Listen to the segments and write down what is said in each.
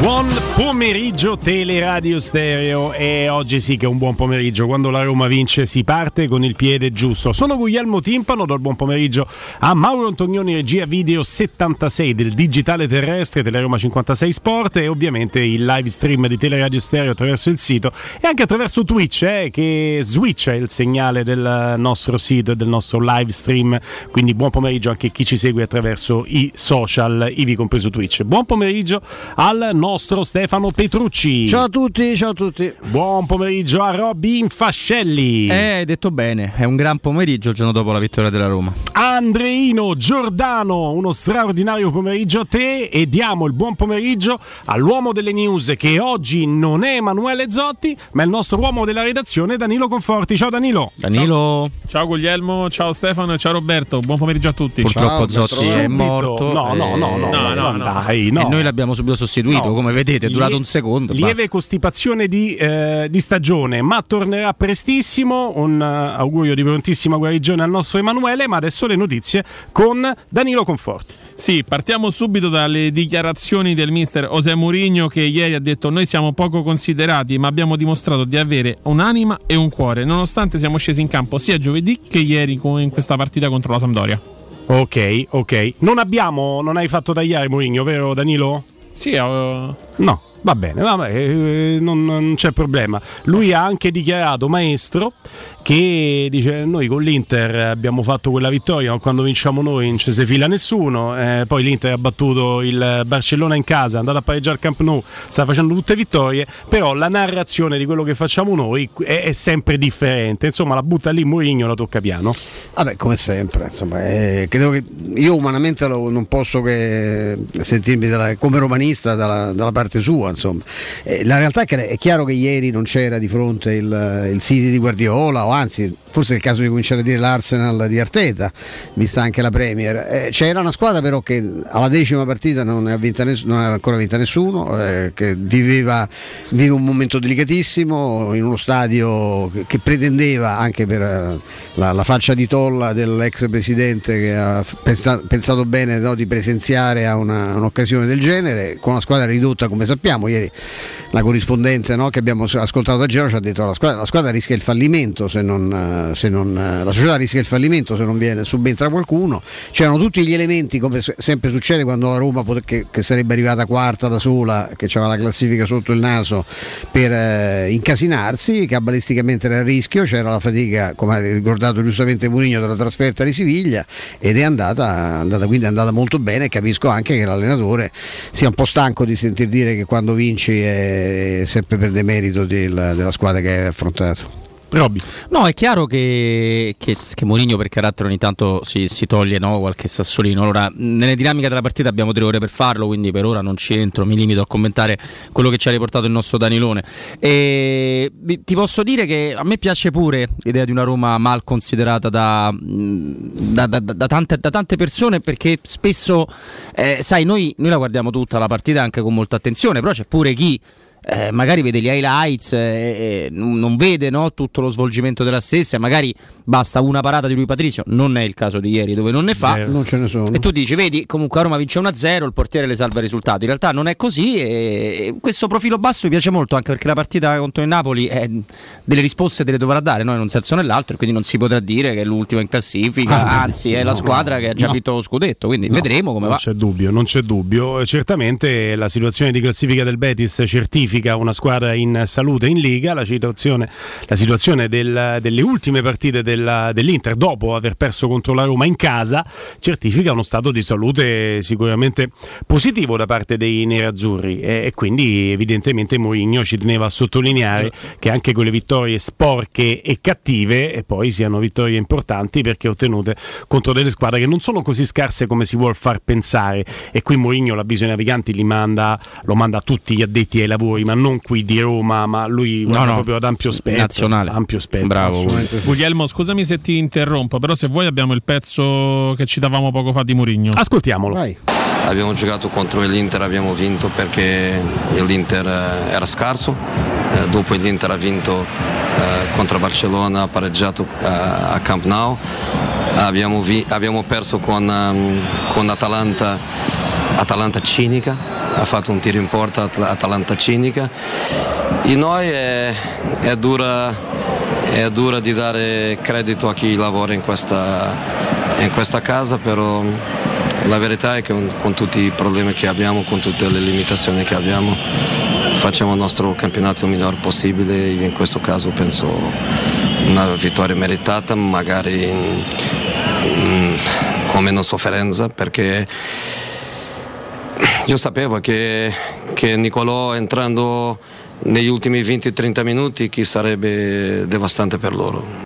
Buon pomeriggio Teleradio Stereo e oggi sì che è un buon pomeriggio, quando la Roma vince si parte con il piede giusto. Sono Guglielmo Timpano, do il buon pomeriggio a Mauro Antonioni, regia video 76 del digitale terrestre Teleroma 56 Sport e ovviamente il live stream di Teleradio Stereo attraverso il sito e anche attraverso Twitch eh, che switcha il segnale del nostro sito e del nostro live stream, quindi buon pomeriggio anche a chi ci segue attraverso i social, ivi compreso Twitch. Buon pomeriggio al nostro nostro Stefano Petrucci. Ciao a tutti, ciao a tutti. Buon pomeriggio a Robin Fascelli. Eh, hai detto bene, è un gran pomeriggio il giorno dopo la vittoria della Roma. Andreino Giordano, uno straordinario pomeriggio a te e diamo il buon pomeriggio all'uomo delle news che oggi non è Emanuele Zotti, ma è il nostro uomo della redazione Danilo Conforti. Ciao Danilo. Danilo. Ciao, ciao Guglielmo, ciao Stefano e ciao Roberto. Buon pomeriggio a tutti. Purtroppo ciao, Zotti è morto. No, no, no, no, no, no, no, dai, no. E noi l'abbiamo subito sostituito. No. Come vedete, è durato Lie- un secondo. Lieve basta. costipazione di, eh, di stagione, ma tornerà prestissimo. Un eh, augurio di prontissima guarigione al nostro Emanuele. Ma adesso le notizie con Danilo Conforti. Sì, partiamo subito dalle dichiarazioni del mister José Mourinho che ieri ha detto noi siamo poco considerati ma abbiamo dimostrato di avere un'anima e un cuore nonostante siamo scesi in campo sia giovedì che ieri in questa partita contro la Sampdoria. Ok, ok. Non abbiamo, non hai fatto tagliare Mourinho, vero Danilo? Sì, eh, No, va bene, vabbè, eh, non, non c'è problema. Lui ha anche dichiarato, maestro, che dice noi con l'Inter abbiamo fatto quella vittoria, ma quando vinciamo noi non ci si fila nessuno, eh, poi l'Inter ha battuto il Barcellona in casa, è andato a pareggiare al Camp Nou, sta facendo tutte vittorie, però la narrazione di quello che facciamo noi è, è sempre differente, insomma la butta lì Mourinho, la tocca piano. Vabbè, come sempre, insomma, eh, credo che io umanamente lo- non posso che sentirmi dalla- come romanista dalla, dalla parte sua, insomma. Eh, la realtà è che è chiaro che ieri non c'era di fronte il, il City di Guardiola, o anzi, forse è il caso di cominciare a dire l'Arsenal di Arteta, vista anche la Premier. Eh, c'era una squadra però che alla decima partita non ha, ness- non ancora vinta nessuno, eh, che viveva, vive un momento delicatissimo in uno stadio che, che pretendeva anche per eh, la, la faccia di tolla dell'ex presidente che ha f- pensa- pensato bene no, di presenziare a una- un'occasione del genere con una squadra ridotta come sappiamo ieri la corrispondente no, che abbiamo ascoltato da Gero ci ha detto che la squadra, la squadra rischia il fallimento se non, eh, se non, eh, la società rischia il fallimento se non viene subentra qualcuno. C'erano tutti gli elementi come se- sempre succede quando la Roma che, che sarebbe arrivata quarta da sola che aveva la classifica sotto il naso per eh, incasinarsi cabalisticamente era a rischio c'era la fatica come ha ricordato giustamente Mourinho della trasferta di Siviglia ed è andata, andata quindi è andata molto bene capisco anche che l'allenatore sia un po' stanco di sentir dire che quando vinci è sempre per demerito del- della squadra che hai affrontato Robby. No, è chiaro che, che, che Mourinho per carattere ogni tanto si, si toglie no, qualche sassolino. Allora, nelle dinamiche della partita abbiamo tre ore per farlo, quindi per ora non ci entro, mi limito a commentare quello che ci ha riportato il nostro Danilone. E ti posso dire che a me piace pure l'idea di una Roma mal considerata da, mh, da- da- da- tante, tante persone perché spesso, eh, sai, noi, noi la guardiamo tutta la partita anche con molta attenzione, però c'è pure chi eh, magari vede gli highlights e non non vede no, tutto lo svolgimento della stessa, magari basta una parata di lui Patrizio, non è il caso di ieri dove non ne fa. Non ce ne sono E tu dici, vedi, comunque a Roma vince 1-0, il portiere le salva il risultato. In realtà non è così e questo profilo basso mi piace molto anche perché la partita contro il Napoli eh, delle risposte te le dovrà dare, no? in un senso o nell'altro, e quindi non si potrà dire che è l'ultima in classifica, Ah, anzi è la squadra che ha già vinto lo scudetto, quindi vedremo come Non va. c'è dubbio, non c'è dubbio. Eh, Certamente la situazione di classifica del Betis certifica una squadra in salute in Liga, la situazione, la situazione del- delle ultime partite della- dell'Inter dopo aver perso contro la Roma in casa certifica uno stato di salute sicuramente positivo da parte dei nerazzurri. E, e quindi evidentemente Mourinho ci teneva a sottolineare che anche quelle vittorie sporche e cattive e poi siano vittorie importanti perché ottenute contro delle squadre che non sono così scarse come si vuol far pensare. E qui Mourinho l'avviso ai naviganti manda, lo manda a tutti gli addetti ai lavori ma non qui di Roma ma lui guarda no, proprio ad ampio spettro nazionale. ampio spettro Bravo. Guglielmo, scusami se ti interrompo, però se vuoi abbiamo il pezzo che ci davamo poco fa di Mourinho. ascoltiamolo. Vai. Abbiamo giocato contro l'Inter, abbiamo vinto perché l'Inter eh, era scarso, eh, dopo l'Inter ha vinto eh, contro Barcellona, ha pareggiato a Camp Nou, abbiamo, vi- abbiamo perso con, ehm, con Atalanta, Atalanta cinica, ha fatto un tiro in porta Atalanta cinica. In noi è, è, dura, è dura di dare credito a chi lavora in questa, in questa casa, però la verità è che con tutti i problemi che abbiamo, con tutte le limitazioni che abbiamo, facciamo il nostro campionato il miglior possibile. In questo caso penso una vittoria meritata, magari in, in, con meno sofferenza, perché io sapevo che, che Nicolò entrando negli ultimi 20-30 minuti chi sarebbe devastante per loro.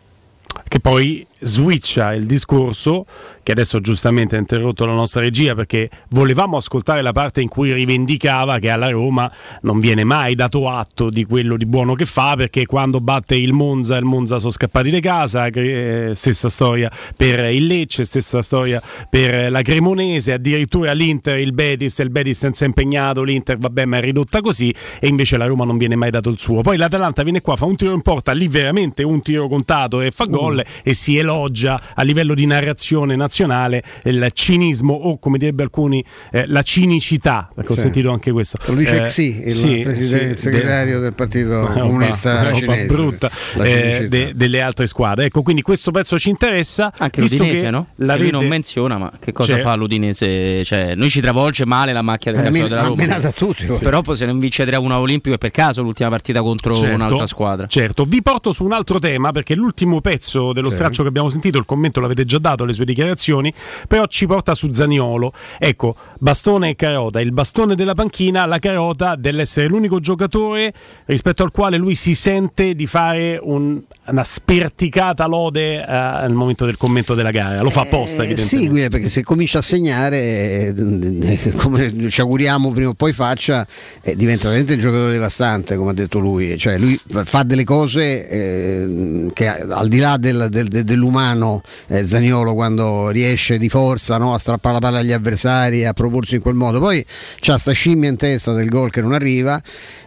Che poi switcha il discorso che adesso giustamente ha interrotto la nostra regia perché volevamo ascoltare la parte in cui rivendicava che alla Roma non viene mai dato atto di quello di buono che fa perché quando batte il Monza il Monza sono scappati di casa eh, stessa storia per il Lecce stessa storia per la Cremonese addirittura l'Inter il Betis il Betis senza impegnato l'Inter vabbè ma è ridotta così e invece la Roma non viene mai dato il suo. Poi l'Atalanta viene qua fa un tiro in porta lì veramente un tiro contato e fa gol mm. e si elogia a livello di narrazione nazionale il cinismo o come direbbero alcuni eh, la cinicità perché sì. ho sentito anche questo lo dice eh, Xi il, sì, presidente, sì, segretario de... del partito comunista cinese brutta eh, de, delle altre squadre ecco quindi questo pezzo ci interessa anche l'Udinese no? La rete... non menziona ma che cosa C'è. fa l'Udinese cioè, noi ci travolge male la macchia del eh, della Roma a tutti, sì. però se non vince 3-1 olimpico è per caso l'ultima partita contro certo, un'altra squadra certo vi porto su un altro tema perché l'ultimo pezzo dello straccio che abbiamo sentito il commento l'avete già dato le sue dichiarazioni però ci porta su Zaniolo. Ecco, bastone e carota, il bastone della panchina, la carota dell'essere l'unico giocatore rispetto al quale lui si sente di fare un, una sperticata lode eh, nel momento del commento della gara. Lo fa apposta, eh, Sì, perché se comincia a segnare, eh, come ci auguriamo prima o poi faccia, eh, diventa veramente un giocatore devastante, come ha detto lui. Cioè, lui fa delle cose eh, che al di là del, del, dell'umano, eh, Zaniolo quando riesce di forza no, a strappare la palla agli avversari e a proporsi in quel modo. Poi c'ha sta scimmia in testa del gol che non arriva.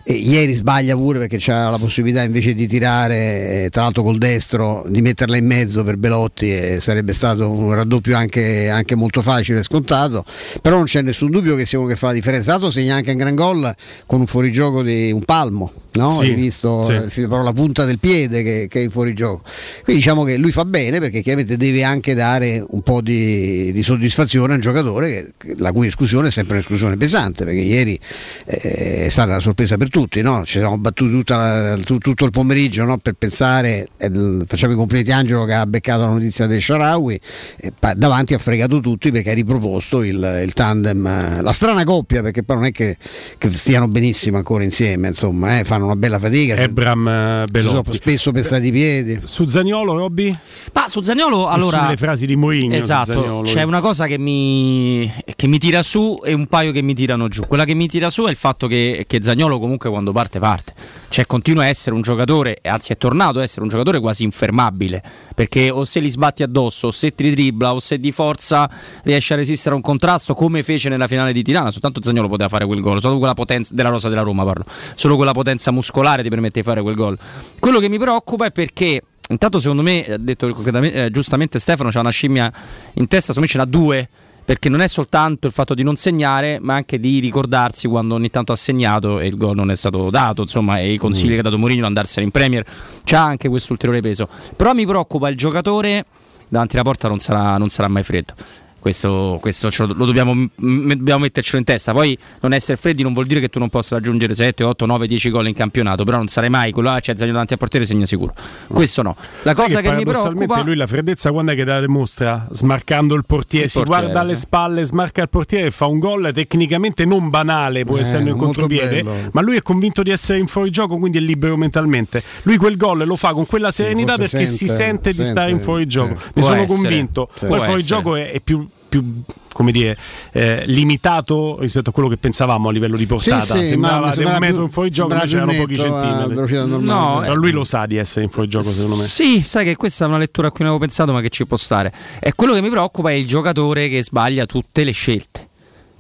E ieri sbaglia pure perché c'ha la possibilità invece di tirare, eh, tra l'altro col destro, di metterla in mezzo per Belotti e sarebbe stato un raddoppio anche, anche molto facile e scontato. Però non c'è nessun dubbio che sia uno che fa la differenza. L'altro segna anche un gran gol con un fuorigioco di un palmo no? Sì, Hai visto sì. però la punta del piede che, che, è in fuorigioco. Quindi diciamo che lui fa bene perché chiaramente deve anche dare un po' di, di soddisfazione a un giocatore che, la cui esclusione è sempre un'esclusione pesante perché ieri eh, è stata una sorpresa per tutti, no? ci siamo battuti la, tutto il pomeriggio no? per pensare, eh, facciamo i complimenti a Angelo che ha beccato la notizia del Sharawi, eh, davanti ha fregato tutti perché ha riproposto il, il, tandem, la strana coppia perché poi non è che, che stiano benissimo ancora insieme, insomma, eh, fanno una bella fatica. Ebram eh, Belotti. spesso pestati i piedi. Su Zagnolo, Robby? Ma su Zagnolo, allora... Sulle frasi di Mourinho. Esatto, c'è una cosa che mi, che mi tira su e un paio che mi tirano giù. Quella che mi tira su è il fatto che, che Zagnolo comunque quando parte parte. Cioè continua a essere un giocatore, anzi è tornato a essere un giocatore quasi infermabile, perché o se li sbatti addosso, o se ti dribbla, o se di forza riesce a resistere a un contrasto, come fece nella finale di Tirana, soltanto Zagnolo poteva fare quel gol, solo quella potenza della rosa della Roma, parlo, solo quella potenza muscolare ti permette di fare quel gol. Quello che mi preoccupa è perché Intanto secondo me, ha detto eh, giustamente Stefano, c'ha una scimmia in testa, secondo me ce n'ha due, perché non è soltanto il fatto di non segnare, ma anche di ricordarsi quando ogni tanto ha segnato e il gol non è stato dato, insomma, e i consigli mm. che ha dato Mourinho andarsene in Premier, c'ha anche questo ulteriore peso. Però mi preoccupa il giocatore davanti alla porta non sarà, non sarà mai freddo. Questo, questo lo, lo dobbiamo, m- dobbiamo, mettercelo in testa. Poi non essere freddi non vuol dire che tu non possa raggiungere 7, 8, 9, 10 gol in campionato, però non sarai mai quello là c'è Zagno davanti al portiere segna sicuro. Questo no. La Sai cosa che, che mi preoccupa lui la freddezza quando è che la dimostra? Smarcando il portiere, il si portiere, guarda alle spalle, smarca il portiere e fa un gol tecnicamente non banale, pur eh, essendo in contropiede, bello. ma lui è convinto di essere in fuorigioco, quindi è libero mentalmente. Lui quel gol lo fa con quella serenità sì, perché sente, si sente, sente, di stare in fuorigioco. Sì. Ne sono essere. convinto. Sì. Poi il fuorigioco è, è più più come dire, eh, limitato rispetto a quello che pensavamo a livello di portata. Sì, sì, sembrava di un metro in fuorigioco, invece erano pochi centimetri. No, però lui lo sa di essere in fuorigioco, secondo me. Sì, sai che questa è una lettura a cui non avevo pensato, ma che ci può stare. E quello che mi preoccupa è il giocatore che sbaglia tutte le scelte.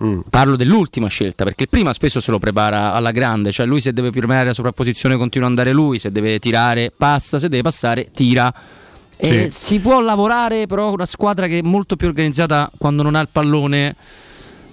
Mm. Parlo dell'ultima scelta perché il prima spesso se lo prepara alla grande, cioè lui se deve permanere la sovrapposizione continua ad andare lui, se deve tirare passa, se deve passare tira sì. si può lavorare però una squadra che è molto più organizzata quando non ha il pallone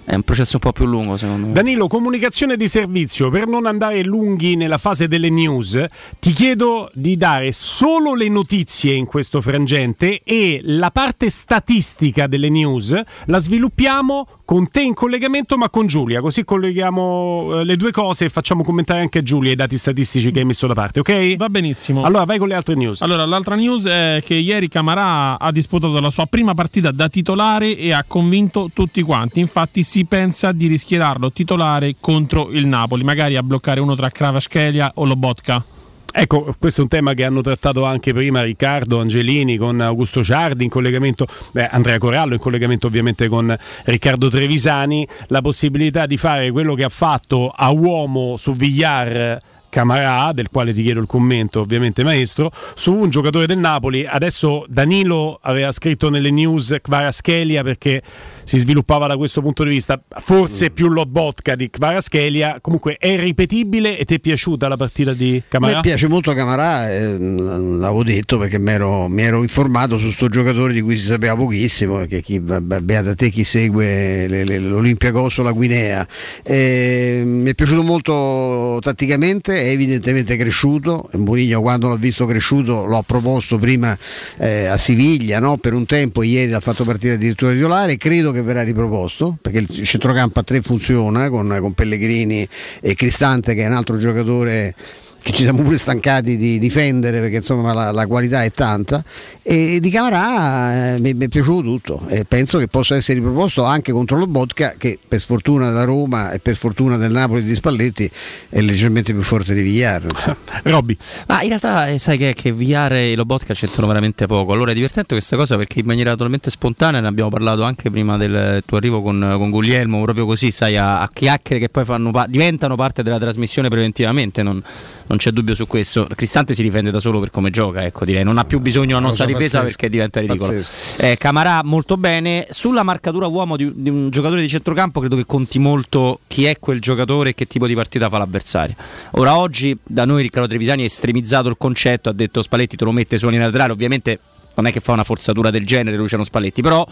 è un processo un po' più lungo secondo me. Danilo, comunicazione di servizio, per non andare lunghi nella fase delle news, ti chiedo di dare solo le notizie in questo frangente e la parte statistica delle news la sviluppiamo con te in collegamento ma con Giulia, così colleghiamo eh, le due cose e facciamo commentare anche a Giulia i dati statistici che hai messo da parte, ok? Va benissimo. Allora vai con le altre news. Allora, l'altra news è che ieri Camarà ha disputato la sua prima partita da titolare e ha convinto tutti quanti. Infatti si pensa di rischierarlo titolare contro il Napoli, magari a bloccare uno tra Kravaschelia o Lobotka. Ecco, questo è un tema che hanno trattato anche prima Riccardo Angelini con Augusto Ciardi in collegamento, beh, Andrea Corallo in collegamento ovviamente con Riccardo Trevisani, la possibilità di fare quello che ha fatto a uomo su Villar Camarà, del quale ti chiedo il commento ovviamente maestro, su un giocatore del Napoli. Adesso Danilo aveva scritto nelle news Kvaraschelia perché si sviluppava da questo punto di vista, forse mm. più Lotbotka di Kvaraschelia, comunque è ripetibile e ti è piaciuta la partita di Camarà? Mi piace molto Camarà, eh, l'avevo detto perché mi ero, informato su questo giocatore di cui si sapeva pochissimo, perché chi, beata te chi segue le, le, l'Olimpia o la Guinea. Eh, mi è piaciuto molto tatticamente, è evidentemente cresciuto, Mourinho quando l'ho visto cresciuto l'ho proposto prima eh, a Siviglia no? per un tempo, ieri l'ha fatto partire addirittura titolare, credo che che verrà riproposto perché il centrocampo a tre funziona con, con Pellegrini e Cristante che è un altro giocatore che ci siamo pure stancati di difendere perché insomma la, la qualità è tanta. E di Camarà eh, mi, mi, è piaciuto tutto e penso che possa essere riproposto anche contro lo Botka che per sfortuna da Roma e per fortuna del Napoli di Spalletti è leggermente più forte di Villar Robby. Ma in realtà eh, sai che, che Villar e lo Botka c'entrano veramente poco. Allora è divertente questa cosa perché in maniera totalmente spontanea ne abbiamo parlato anche prima del tuo arrivo con, con Guglielmo proprio così sai a, a chiacchiere che poi fanno, diventano parte della trasmissione preventivamente non non c'è dubbio su questo. Cristante si difende da solo per come gioca, ecco, direi. Non ha più bisogno della nostra difesa pazzesco. perché diventa ridicolo. Eh, Camarà molto bene. Sulla marcatura uomo di, di, un giocatore di centrocampo credo che conti molto chi è quel giocatore e che tipo di partita fa l'avversario. Ora oggi da noi Riccardo Trevisani ha estremizzato il concetto, ha detto Spalletti te lo mette su linea laterale, ovviamente non è che fa una forzatura del genere Luciano Spalletti, però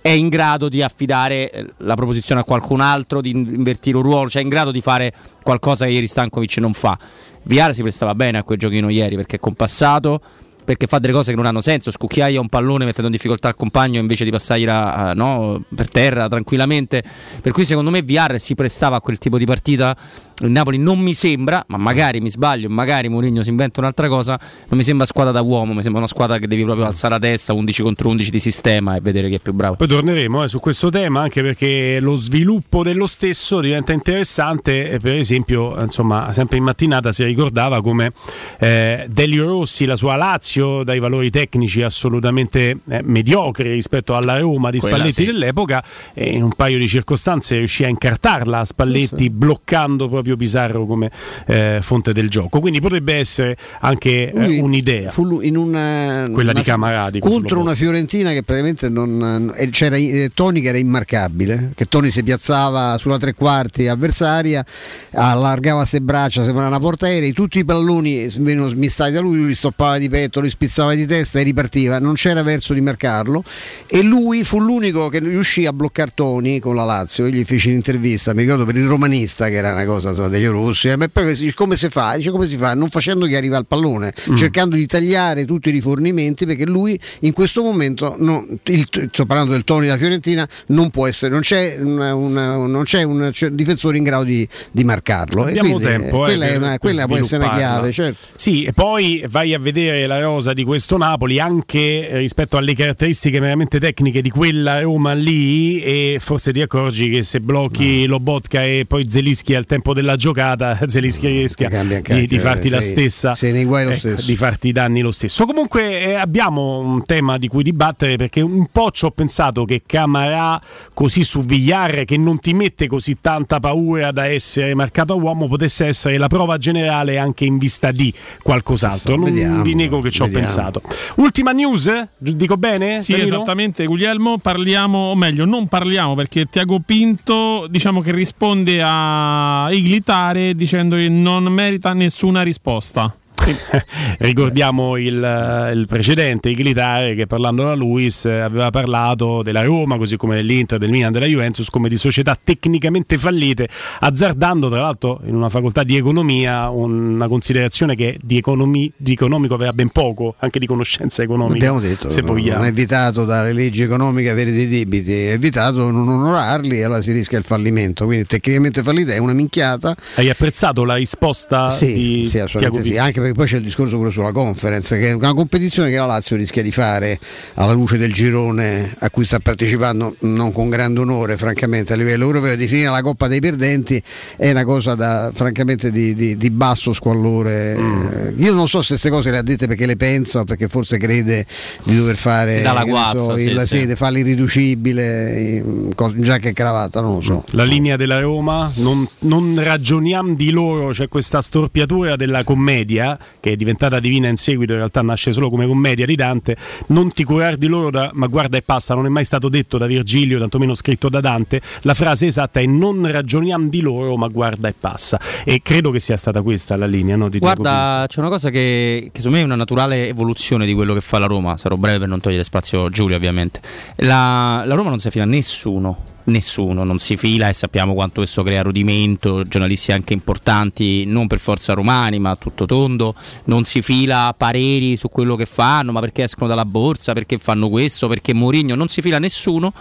è in grado di affidare eh, la proposizione a qualcun altro, di invertire un ruolo, cioè è in grado di fare qualcosa che ieri Stankovic non fa. Viara si prestava bene a quel giochino ieri perché è compassato perché fa delle cose che non hanno senso, scucchiaia un pallone mettendo in difficoltà il compagno invece di passargliela uh, no, per terra tranquillamente. Per cui secondo me VR si prestava a quel tipo di partita il Napoli non mi sembra, ma magari mi sbaglio, magari Mourinho si inventa un'altra cosa, non mi sembra squadra da uomo, mi sembra una squadra che devi proprio alzare la testa, 11 contro 11 di sistema e vedere chi è più bravo. Poi torneremo eh, su questo tema anche perché lo sviluppo dello stesso diventa interessante, per esempio, insomma, sempre in mattinata si ricordava come eh, Delio Rossi, la sua Lazio, dai valori tecnici assolutamente eh, mediocri rispetto alla Roma di Quella Spalletti sì. dell'epoca, in un paio di circostanze riuscì a incartarla a Spalletti sì, sì. bloccando proprio Fabio Pisarro come eh, fonte del gioco. Quindi potrebbe essere anche eh, un'idea. Fu in una, quella una, di Camaradi. Contro una Fiorentina che praticamente non. Eh, c'era eh, Toni che era immarcabile, che Toni si piazzava sulla tre quarti avversaria, allargava se braccia, sembrava una portaerei, tutti i palloni venivano smistati da lui, lui li stoppava di petto, li spizzava di testa e ripartiva, non c'era verso di marcarlo e lui fu l'unico che riuscì a bloccare Toni con la Lazio, io gli feci un'intervista, mi ricordo per il romanista che era una cosa insomma, degli russi, eh, ma poi dice, come si fa? Dice come si fa? Non facendo che arriva al pallone, mm. cercando di tagliare tutti i rifornimenti perché lui in questo momento, no, il, sto parlando del Toni della Fiorentina, non può essere, non c'è, una, una, non c'è un c'è difensore in grado di, di marcarlo. Abbiamo quindi, tempo, eh, quella, per, una, quella può essere una chiave, certo. Sì, e poi vai a vedere la rosa di questo Napoli anche rispetto alle caratteristiche veramente tecniche di quella Roma lì e forse ti accorgi che se blocchi no. Lobotka e poi Zelischi al tempo della giocata Zelischi rischia di, di, farti la stessa eh, di farti i danni lo stesso comunque eh, abbiamo un tema di cui dibattere perché un po' ci ho pensato che Camarà così su Villar che non ti mette così tanta paura da essere marcato a uomo potesse essere la prova generale anche in vista di qualcos'altro non vediamo, vi nego che ci ho pensato ultima news dico bene? sì Danilo? esattamente Guglielmo parliamo o meglio non parliamo perché Tiago Pinto diciamo che risponde a Iglitare dicendo che non merita nessuna risposta. Ricordiamo il, il precedente Iglitare che parlando da Luis aveva parlato della Roma, così come dell'Inter, del Milan, della Juventus, come di società tecnicamente fallite, azzardando tra l'altro in una facoltà di economia una considerazione che di, economi, di economico aveva ben poco, anche di conoscenza economica. Abbiamo detto, se non è vietato dalle leggi economiche avere dei debiti, è vietato non onorarli e allora si rischia il fallimento. Quindi tecnicamente fallita è una minchiata. Hai apprezzato la risposta sì, di sì, assolutamente sì, anche perché poi c'è il discorso pure sulla conference, che è una competizione che la Lazio rischia di fare alla luce del girone a cui sta partecipando non con grande onore, francamente, a livello europeo, definire la Coppa dei Perdenti è una cosa da, francamente di, di, di basso squallore. Mm. Io non so se queste cose le ha dette perché le pensa o perché forse crede di dover fare guazza, so, sì, il, sì. Sede, farli riducibile in, in giacca e cravatta, non lo so. La linea della Roma, non, non ragioniamo di loro, c'è questa storpiatura della commedia che è diventata divina in seguito, in realtà nasce solo come commedia di Dante, non ti curar di loro da, ma guarda e passa, non è mai stato detto da Virgilio, tantomeno scritto da Dante, la frase esatta è non ragioniamo di loro ma guarda e passa. E credo che sia stata questa la linea. No, guarda, c'è una cosa che, che secondo me è una naturale evoluzione di quello che fa la Roma, sarò breve per non togliere spazio a Giulio ovviamente, la, la Roma non si affida a nessuno nessuno non si fila e sappiamo quanto questo crea rudimento, giornalisti anche importanti, non per forza romani ma tutto tondo, non si fila pareri su quello che fanno, ma perché escono dalla borsa, perché fanno questo, perché Mourinho, non si fila nessuno.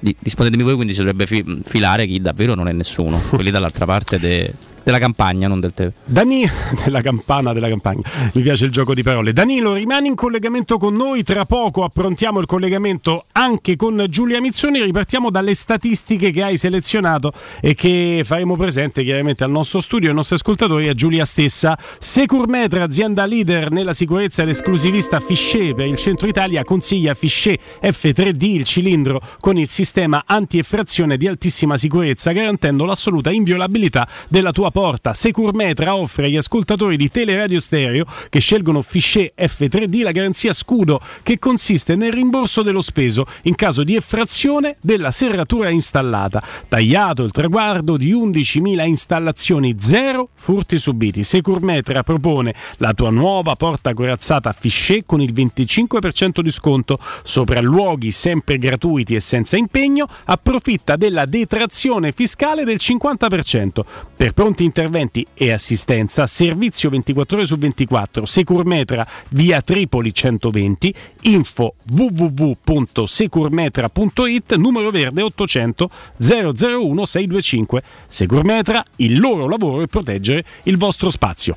Rispondetemi voi, quindi si dovrebbe filare chi davvero non è nessuno, quelli dall'altra parte de, della campagna, non del TV. Dani, della campana della campagna. Mi piace il gioco di parole. Danilo, rimani in collegamento con noi. Tra poco approntiamo il collegamento anche con Giulia Mizzoni. Ripartiamo dalle statistiche che hai selezionato e che faremo presente chiaramente al nostro studio, ai nostri ascoltatori e a Giulia stessa. Securmetra, azienda leader nella sicurezza ed esclusivista Fichet per il centro Italia, consiglia Fichet F3D, il cilindro con il sistema anti-effrazione di altissima sicurezza, garantendo l'assoluta inviolabilità della tua porta. Securmetra offre agli ascoltatori di Teleradio Stereo che scelgono Fichet F3D la garanzia scudo che consiste nel rimborso dello speso in caso di effrazione della serratura installata. Tagliato il traguardo di 11.000 installazioni, zero furti subiti. Securmetra propone la tua nuova porta corazzata Fichet con il 25% di sconto sopra luoghi sempre gratuiti e senza impegno. Approfitta della detrazione fiscale del 50%. Per pronti interventi e assistenza, servizio 24 ore su 24, Securmetra via Tripoli 120, info www.securmetra.it, numero verde 800 001 625. Securmetra, il loro lavoro è proteggere il vostro spazio.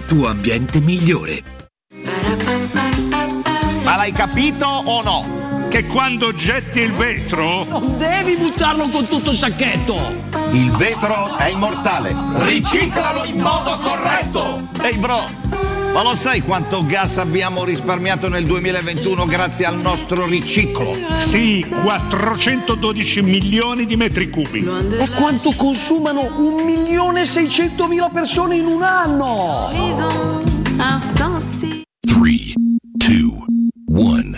tuo ambiente migliore. Ma l'hai capito o no? Che quando getti il vetro, Non devi buttarlo con tutto il sacchetto! il vetro è immortale. Riciclalo in modo corretto! Ehi bro, ma lo sai quanto gas abbiamo risparmiato nel 2021 grazie al nostro riciclo? Sì, 412 milioni di metri cubi. E quanto consumano 1 milione e 600 mila persone in un anno! 3, 2, 1.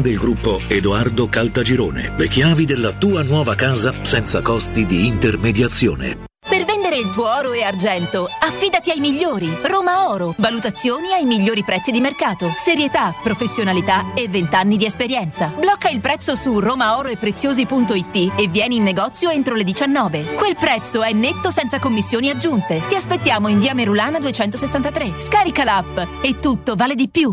del gruppo Edoardo Caltagirone. Le chiavi della tua nuova casa senza costi di intermediazione. Per vendere il tuo oro e argento, affidati ai migliori. Roma Oro. Valutazioni ai migliori prezzi di mercato. Serietà, professionalità e 20 anni di esperienza. Blocca il prezzo su romaoroepreziosi.it e vieni in negozio entro le 19. Quel prezzo è netto senza commissioni aggiunte. Ti aspettiamo in via Merulana 263. Scarica l'app e tutto vale di più.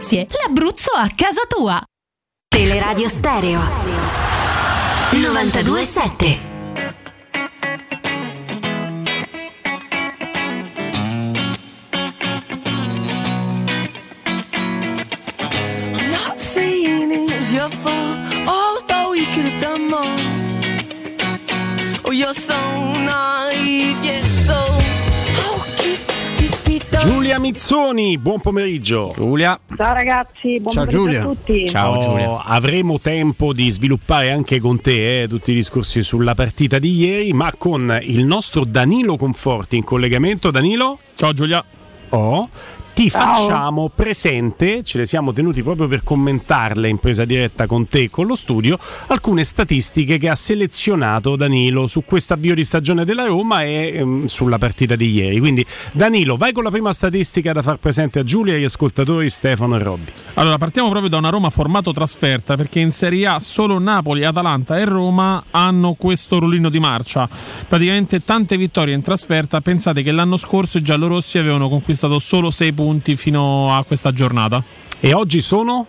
l'Abruzzo a casa tua. Teleradio Stereo 927 I'm not saying it's your fault, although we could have done more. Oh, you're so naive, yes, Giulia Mizzoni, buon pomeriggio. Giulia. Ciao ragazzi, buon pomeriggio a tutti. Oh, Avremo tempo di sviluppare anche con te eh, tutti i discorsi sulla partita di ieri, ma con il nostro Danilo Conforti in collegamento. Danilo? Ciao Giulia. Oh, ti Ciao. facciamo presente, ce le siamo tenuti proprio per commentarle in presa diretta con te e con lo studio, alcune statistiche che ha selezionato Danilo su questo avvio di stagione della Roma e ehm, sulla partita di ieri. Quindi Danilo, vai con la prima statistica da far presente a Giulia e agli ascoltatori Stefano e Robby. Allora, partiamo proprio da una Roma formato trasferta, perché in Serie A solo Napoli, Atalanta e Roma hanno questo rullino di marcia. Praticamente tante vittorie in trasferta. Pensate che l'anno scorso i giallorossi avevano conquistato solo 6 punti fino a questa giornata. E oggi sono?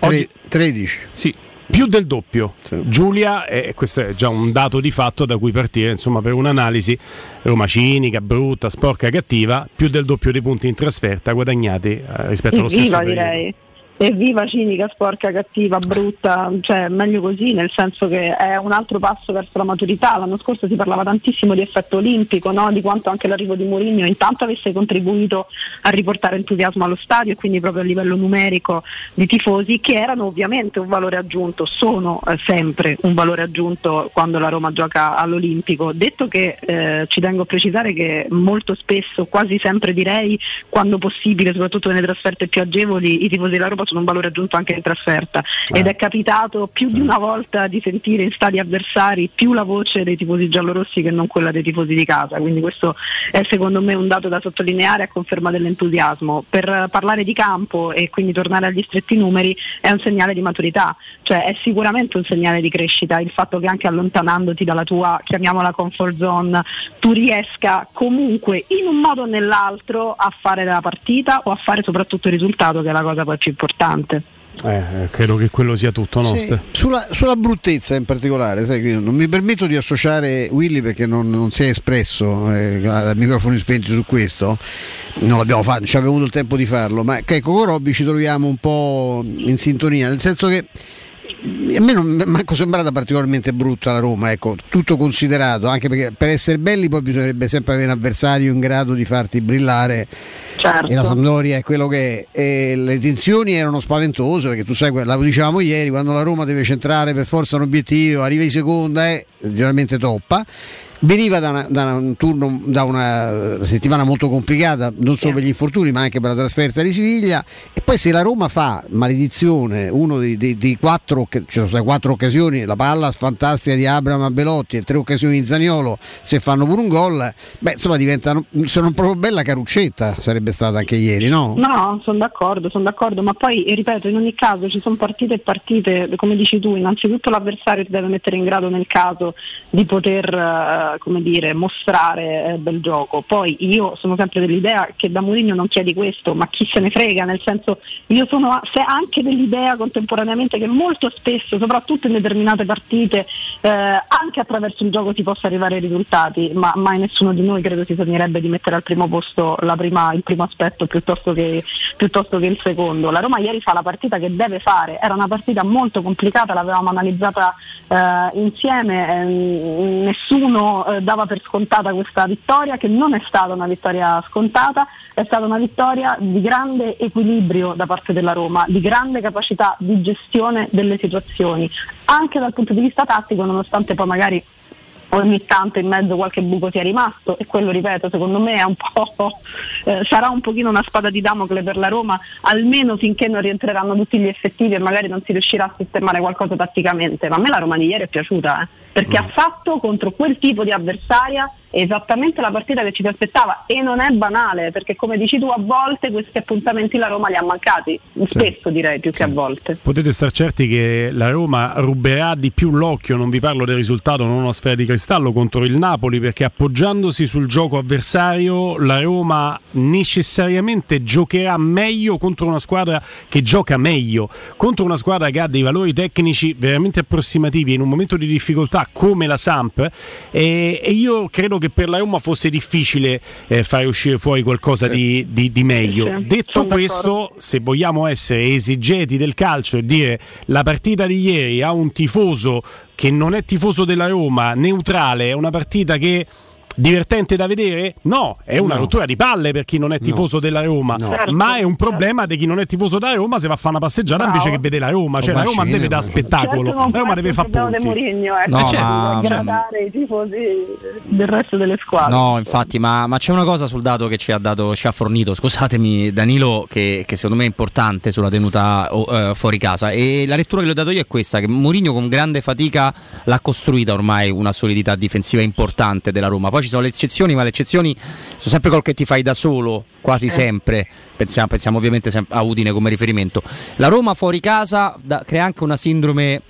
Oggi 13. Sì. Più del doppio. Giulia, e questo è già un dato di fatto da cui partire, insomma, per un'analisi Roma cinica, brutta, sporca, cattiva, più del doppio dei punti in trasferta guadagnati eh, rispetto allo stesso Evviva periodo. direi. Evviva cinica, sporca, cattiva, brutta, cioè meglio così, nel senso che è un altro passo verso la maturità. L'anno scorso si parlava tantissimo di effetto olimpico, no? di quanto anche l'arrivo di Mourinho intanto avesse contribuito a riportare entusiasmo allo stadio e quindi proprio a livello numerico di tifosi, che erano ovviamente un valore aggiunto, sono eh, sempre un valore aggiunto quando la Roma gioca all'Olimpico. Detto che eh, ci tengo a precisare che molto spesso, quasi sempre direi, quando possibile, soprattutto nelle trasferte più agevoli, i tifosi della Roma sono un valore aggiunto anche in trasferta. Ed è capitato più di una volta di sentire in stadi avversari più la voce dei tifosi giallorossi che non quella dei tifosi di casa, quindi questo è secondo me un dato da sottolineare a conferma dell'entusiasmo. Per eh, parlare di campo e quindi tornare agli stretti numeri è un segnale di maturità, cioè è sicuramente un segnale di crescita il fatto che anche allontanandoti dalla tua, chiamiamola comfort zone, tu riesca comunque in un modo o nell'altro a fare la partita o a fare soprattutto il risultato che è la cosa poi più importante. Eh, credo che quello sia tutto, no? Sì, sulla, sulla bruttezza in particolare, sai, non mi permetto di associare Willy perché non, non si è espresso eh, a microfoni spenti su questo, non l'abbiamo fatto, non ci abbiamo avuto il tempo di farlo, ma ecco con Robby ci troviamo un po' in sintonia, nel senso che a me non manco sembrata particolarmente brutta la Roma, ecco, tutto considerato, anche perché per essere belli poi bisognerebbe sempre avere un avversario in grado di farti brillare Certo. e la Sampdoria è quello che è. E le tensioni erano spaventose perché tu sai, la dicevamo ieri, quando la Roma deve centrare per forza un obiettivo, arriva in seconda e generalmente toppa. Veniva da, una- da un turno, da una settimana molto complicata, non solo per gli infortuni, ma anche per la trasferta di Siviglia. E poi se la Roma fa maledizione, uno dei, dei- dei quattro, ci sono state quattro occasioni, la palla fantastica di Abraham a Belotti e tre occasioni di Zaniolo, se fanno pure un gol, beh insomma diventano, sono proprio bella caruccetta, sarebbe stata anche ieri, no? No, sono d'accordo, sono d'accordo, ma poi ripeto, in ogni caso ci sono partite e partite, come dici tu, innanzitutto l'avversario ti deve mettere in grado nel caso di poter eh, come dire, mostrare eh, bel gioco. Poi io sono sempre dell'idea che da Mourinho non chiedi questo, ma chi se ne frega, nel senso io sono anche dell'idea contemporaneamente che molto spesso, soprattutto in determinate partite, eh, anche attraverso il gioco si possa arrivare ai risultati, ma mai nessuno di noi credo si sognerebbe di mettere al primo posto prima- il primo aspetto piuttosto che, piuttosto che il secondo. La Roma ieri fa la partita che deve fare, era una partita molto complicata, l'avevamo analizzata eh, insieme, ehm, nessuno eh, dava per scontata questa vittoria, che non è stata una vittoria scontata, è stata una vittoria di grande equilibrio da parte della Roma, di grande capacità di gestione delle situazioni, anche dal punto di vista tattico, nonostante poi magari ogni tanto in mezzo qualche buco sia rimasto e quello ripeto secondo me un eh, sarà un pochino una spada di Damocle per la Roma almeno finché non rientreranno tutti gli effettivi e magari non si riuscirà a sistemare qualcosa tatticamente. Ma a me la Roma di ieri è piaciuta eh, perché ha fatto contro quel tipo di avversaria esattamente la partita che ci si aspettava e non è banale perché come dici tu a volte questi appuntamenti la Roma li ha mancati spesso direi più che a volte. Potete star certi che la Roma ruberà di più l'occhio, non vi parlo del risultato, non una sfera di cristallo contro il Napoli, perché appoggiandosi sul gioco avversario la Roma necessariamente giocherà meglio contro una squadra che gioca meglio, contro una squadra che ha dei valori tecnici veramente approssimativi in un momento di difficoltà come la Samp e, e io credo che per la Roma fosse difficile eh, fare uscire fuori qualcosa di, di- di meglio. Detto questo, se vogliamo essere esigeti del calcio e dire la partita di ieri ha un tifoso che non è tifoso della Roma, neutrale, è una partita che divertente da vedere? No, è una No. rottura di palle per chi non è tifoso della Roma, Certo, ma è un problema di chi non è tifoso della Roma se va a fare una passeggiata Bravo. invece che vede la Roma, cioè la Roma deve dare spettacolo, Certo, la Roma deve fare un problema punti. di Mourinho, ecco, No, cioè, ma- gradare i tifosi del resto delle squadre. No, infatti, ma, ma c'è una cosa sul dato che ci ha, dato, ci ha fornito, scusatemi Danilo, che, che secondo me è importante sulla tenuta eh, fuori casa. E la lettura che le ho dato io è questa, che Mourinho con grande fatica l'ha costruita ormai una solidità difensiva importante della Roma. Poi ci sono le eccezioni, ma le eccezioni sono sempre col che ti fai da solo, quasi sempre. Pensiamo, pensiamo ovviamente a Udine come riferimento. La Roma fuori casa da- crea anche una sindrome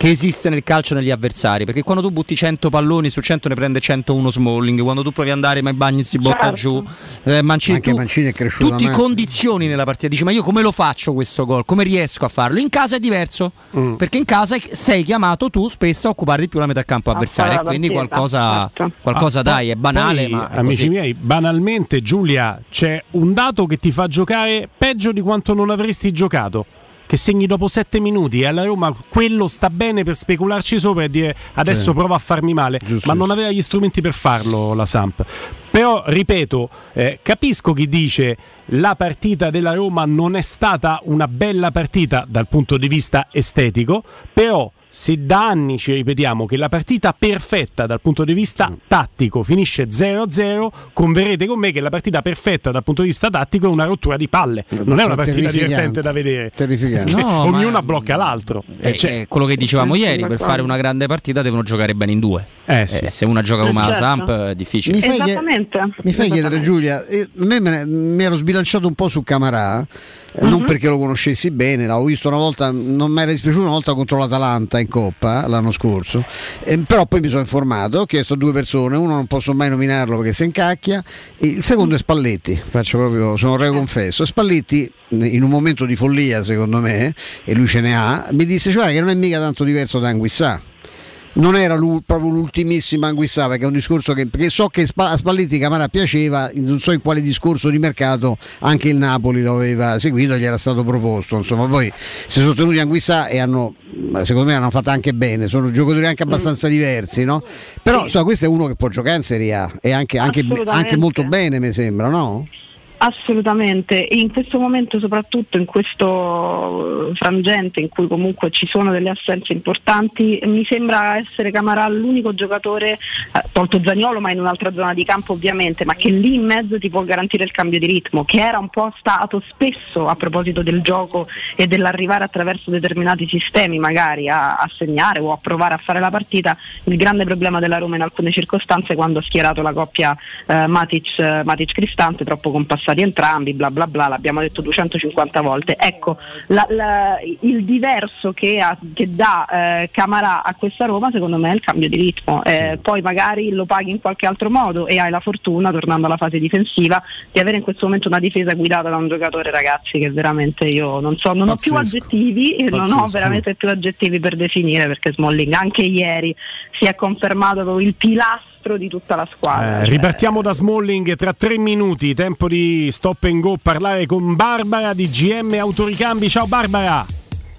che esiste nel calcio negli avversari perché quando tu butti 100 palloni su 100 ne prende 101 Smalling quando tu provi ad andare ma i bagni si botta Certo. giù eh, Mancini, Anche tu- Mancini è cresciuto tutti massimo. condizioni nella partita dici ma io come lo faccio questo gol come riesco a farlo in casa è diverso Mm. perché in casa sei chiamato tu spesso a occupare di più la metà campo avversaria e quindi qualcosa, certo. qualcosa Ah, dai è banale poi, ma è amici così. miei, banalmente Giulia, c'è un dato che ti fa giocare peggio di quanto non avresti giocato. Che segni dopo sette minuti e alla Roma quello sta bene per specularci sopra e dire adesso Sì. prova a farmi male, Giusto, ma non aveva gli strumenti per farlo la Samp. Però ripeto, eh, capisco chi dice la partita della Roma non è stata una bella partita dal punto di vista estetico, però se da anni ci ripetiamo che la partita perfetta dal punto di vista tattico finisce 0-0, converrete con me che la partita perfetta dal punto di vista tattico è una rottura di palle. Non è una partita divertente da vedere. Terrificante. No, Ognuna blocca l'altro. Eh, Eh, cioè- eh, quello che dicevamo ieri per fare una grande partita devono giocare bene in due Eh, sì. Eh, se una gioca come la. Samp è difficile Mi fai, Esattamente. mi fai chiedere. Giulia, a me me ne- mi ero sbilanciato un po' su Camarà, eh, non perché lo conoscessi bene, l'avevo visto una volta, non mi era dispiaciuto una volta contro l'Atalanta in Coppa l'anno scorso, eh, però poi mi sono informato, ho chiesto a due persone, uno non posso mai nominarlo perché si incacchia, il secondo è Spalletti, faccio proprio, sono re confesso, Spalletti in un momento di follia secondo me, e lui ce ne ha, mi disse cioè che non è mica tanto diverso da Anguissà non era proprio l'ultimissima Anguissà perché è un discorso che perché so che a Spalletti Camara piaceva non so in quale discorso di mercato anche il Napoli lo aveva seguito gli era stato proposto insomma poi si sono tenuti Anguissà e hanno secondo me hanno fatto anche bene sono giocatori anche abbastanza diversi no? però insomma questo è uno che può giocare in Serie A e anche, anche, anche molto bene mi sembra no? Assolutamente, e in questo momento, soprattutto in questo frangente in cui comunque ci sono delle assenze importanti, mi sembra essere Camarà l'unico giocatore, eh, tolto Zagnolo, ma in un'altra zona di campo ovviamente, ma che lì in mezzo ti può garantire il cambio di ritmo, che era un po' stato spesso a proposito del gioco e dell'arrivare attraverso determinati sistemi magari a, a segnare o a provare a fare la partita, il grande problema della Roma in alcune circostanze quando ha schierato la coppia eh, eh, Matic Compassati entrambi, bla bla bla, l'abbiamo detto 250 volte. Ecco, la- la- il diverso che, ha- che dà eh, Camarà a questa Roma secondo me è il cambio di ritmo. Eh, Poi magari lo paghi in qualche altro modo e hai la fortuna, tornando alla fase difensiva, di avere in questo momento una difesa guidata da un giocatore ragazzi che veramente io non so, non ho più Pazzesco. aggettivi e non ho Pazzesco. veramente più aggettivi per definire perché Smalling anche ieri si è confermato il pilastro di tutta la squadra. Eh, Cioè, ripartiamo da Smalling tra tre minuti, tempo di stop and go, parlare con Barbara di GM Autoricambi. Ciao Barbara!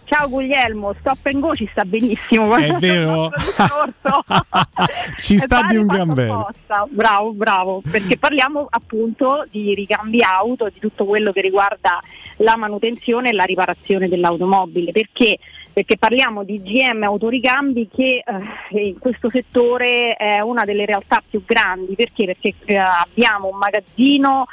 Ciao Guglielmo, stop and go ci sta benissimo. È vero? Ci sta di un gran bene. Bravo, bravo, perché parliamo appunto di ricambi auto, di tutto quello che riguarda la manutenzione e la riparazione dell'automobile. Perché? Perché parliamo di GM Autoricambi che eh, in questo settore è una delle realtà più grandi. Perché? Perché eh, abbiamo un magazzino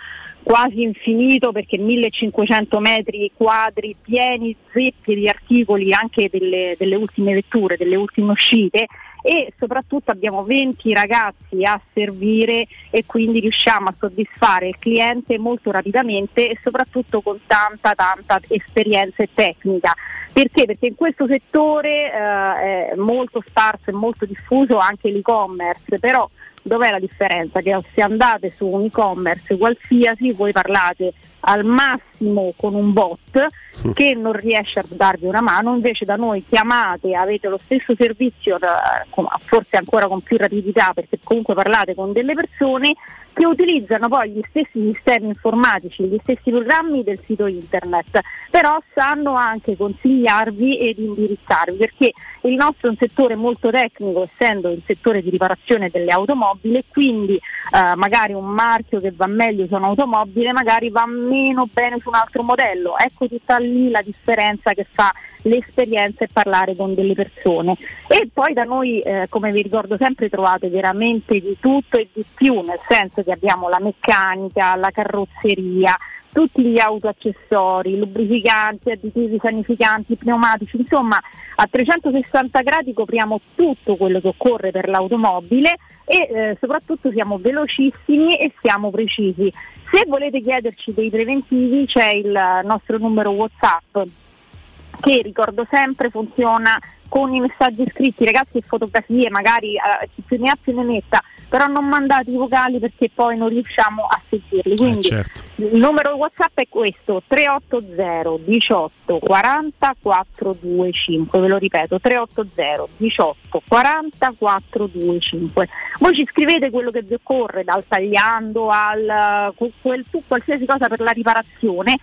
quasi infinito perché 1500 metri quadri pieni zeppi di articoli anche delle, delle ultime vetture, delle ultime uscite e soprattutto abbiamo 20 ragazzi a servire e quindi riusciamo a soddisfare il cliente molto rapidamente e soprattutto con tanta tanta esperienza e tecnica. Perché? Perché in questo settore eh, è molto sparso e molto diffuso anche l'e-commerce, però dov'è la differenza? Che se andate su un e-commerce qualsiasi voi parlate al massimo con un bot che non riesce a darvi una mano, invece da noi chiamate, avete lo stesso servizio, eh, forse ancora con più rapidità perché comunque parlate con delle persone che utilizzano poi gli stessi sistemi informatici, gli stessi programmi del sito internet, però sanno anche consigliarvi ed indirizzarvi perché il nostro è un settore molto tecnico essendo il settore di riparazione delle automobili quindi eh, magari un marchio che va meglio su un'automobile magari va meno bene su un altro modello, ecco tutta lì la differenza che fa l'esperienza e parlare con delle persone. E poi da noi, eh, come vi ricordo sempre, trovate veramente di tutto e di più, nel senso che abbiamo la meccanica, la carrozzeria, tutti gli autoaccessori, lubrificanti, additivi sanificanti, pneumatici, insomma a 360 gradi copriamo tutto quello che occorre per l'automobile e eh, soprattutto siamo velocissimi e siamo precisi. Se volete chiederci dei preventivi c'è il nostro numero WhatsApp che ricordo sempre funziona con i messaggi scritti, ragazzi e fotografie, magari eh, chi più ne ha più ne metta, però non mandate i vocali perché poi non riusciamo a sentirli. Quindi Eh, certo. il numero WhatsApp è questo 380 18 40 425, ve lo ripeto 380 18 40 425. Voi ci scrivete quello che vi occorre, dal tagliando al eh, quel- tu- qualsiasi cosa per la riparazione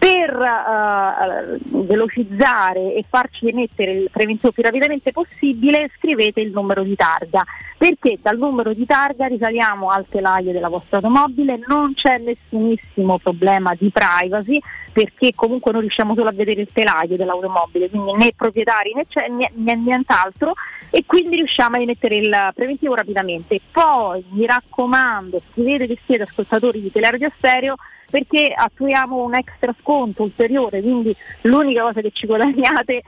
per eh, velocizzare e farci emettere il preventivo più rapidamente possibile scrivete il numero di targa. Perché dal numero di targa risaliamo al telaio della vostra automobile non c'è nessunissimo problema di privacy perché comunque noi riusciamo solo a vedere il telaio dell'automobile quindi né proprietari né, c'è, né, né nient'altro e quindi riusciamo a emettere il preventivo rapidamente. Poi mi raccomando scrivete che siete ascoltatori di Teleradio Stereo perché attuiamo un extra sconto ulteriore, quindi l'unica cosa che ci guadagnate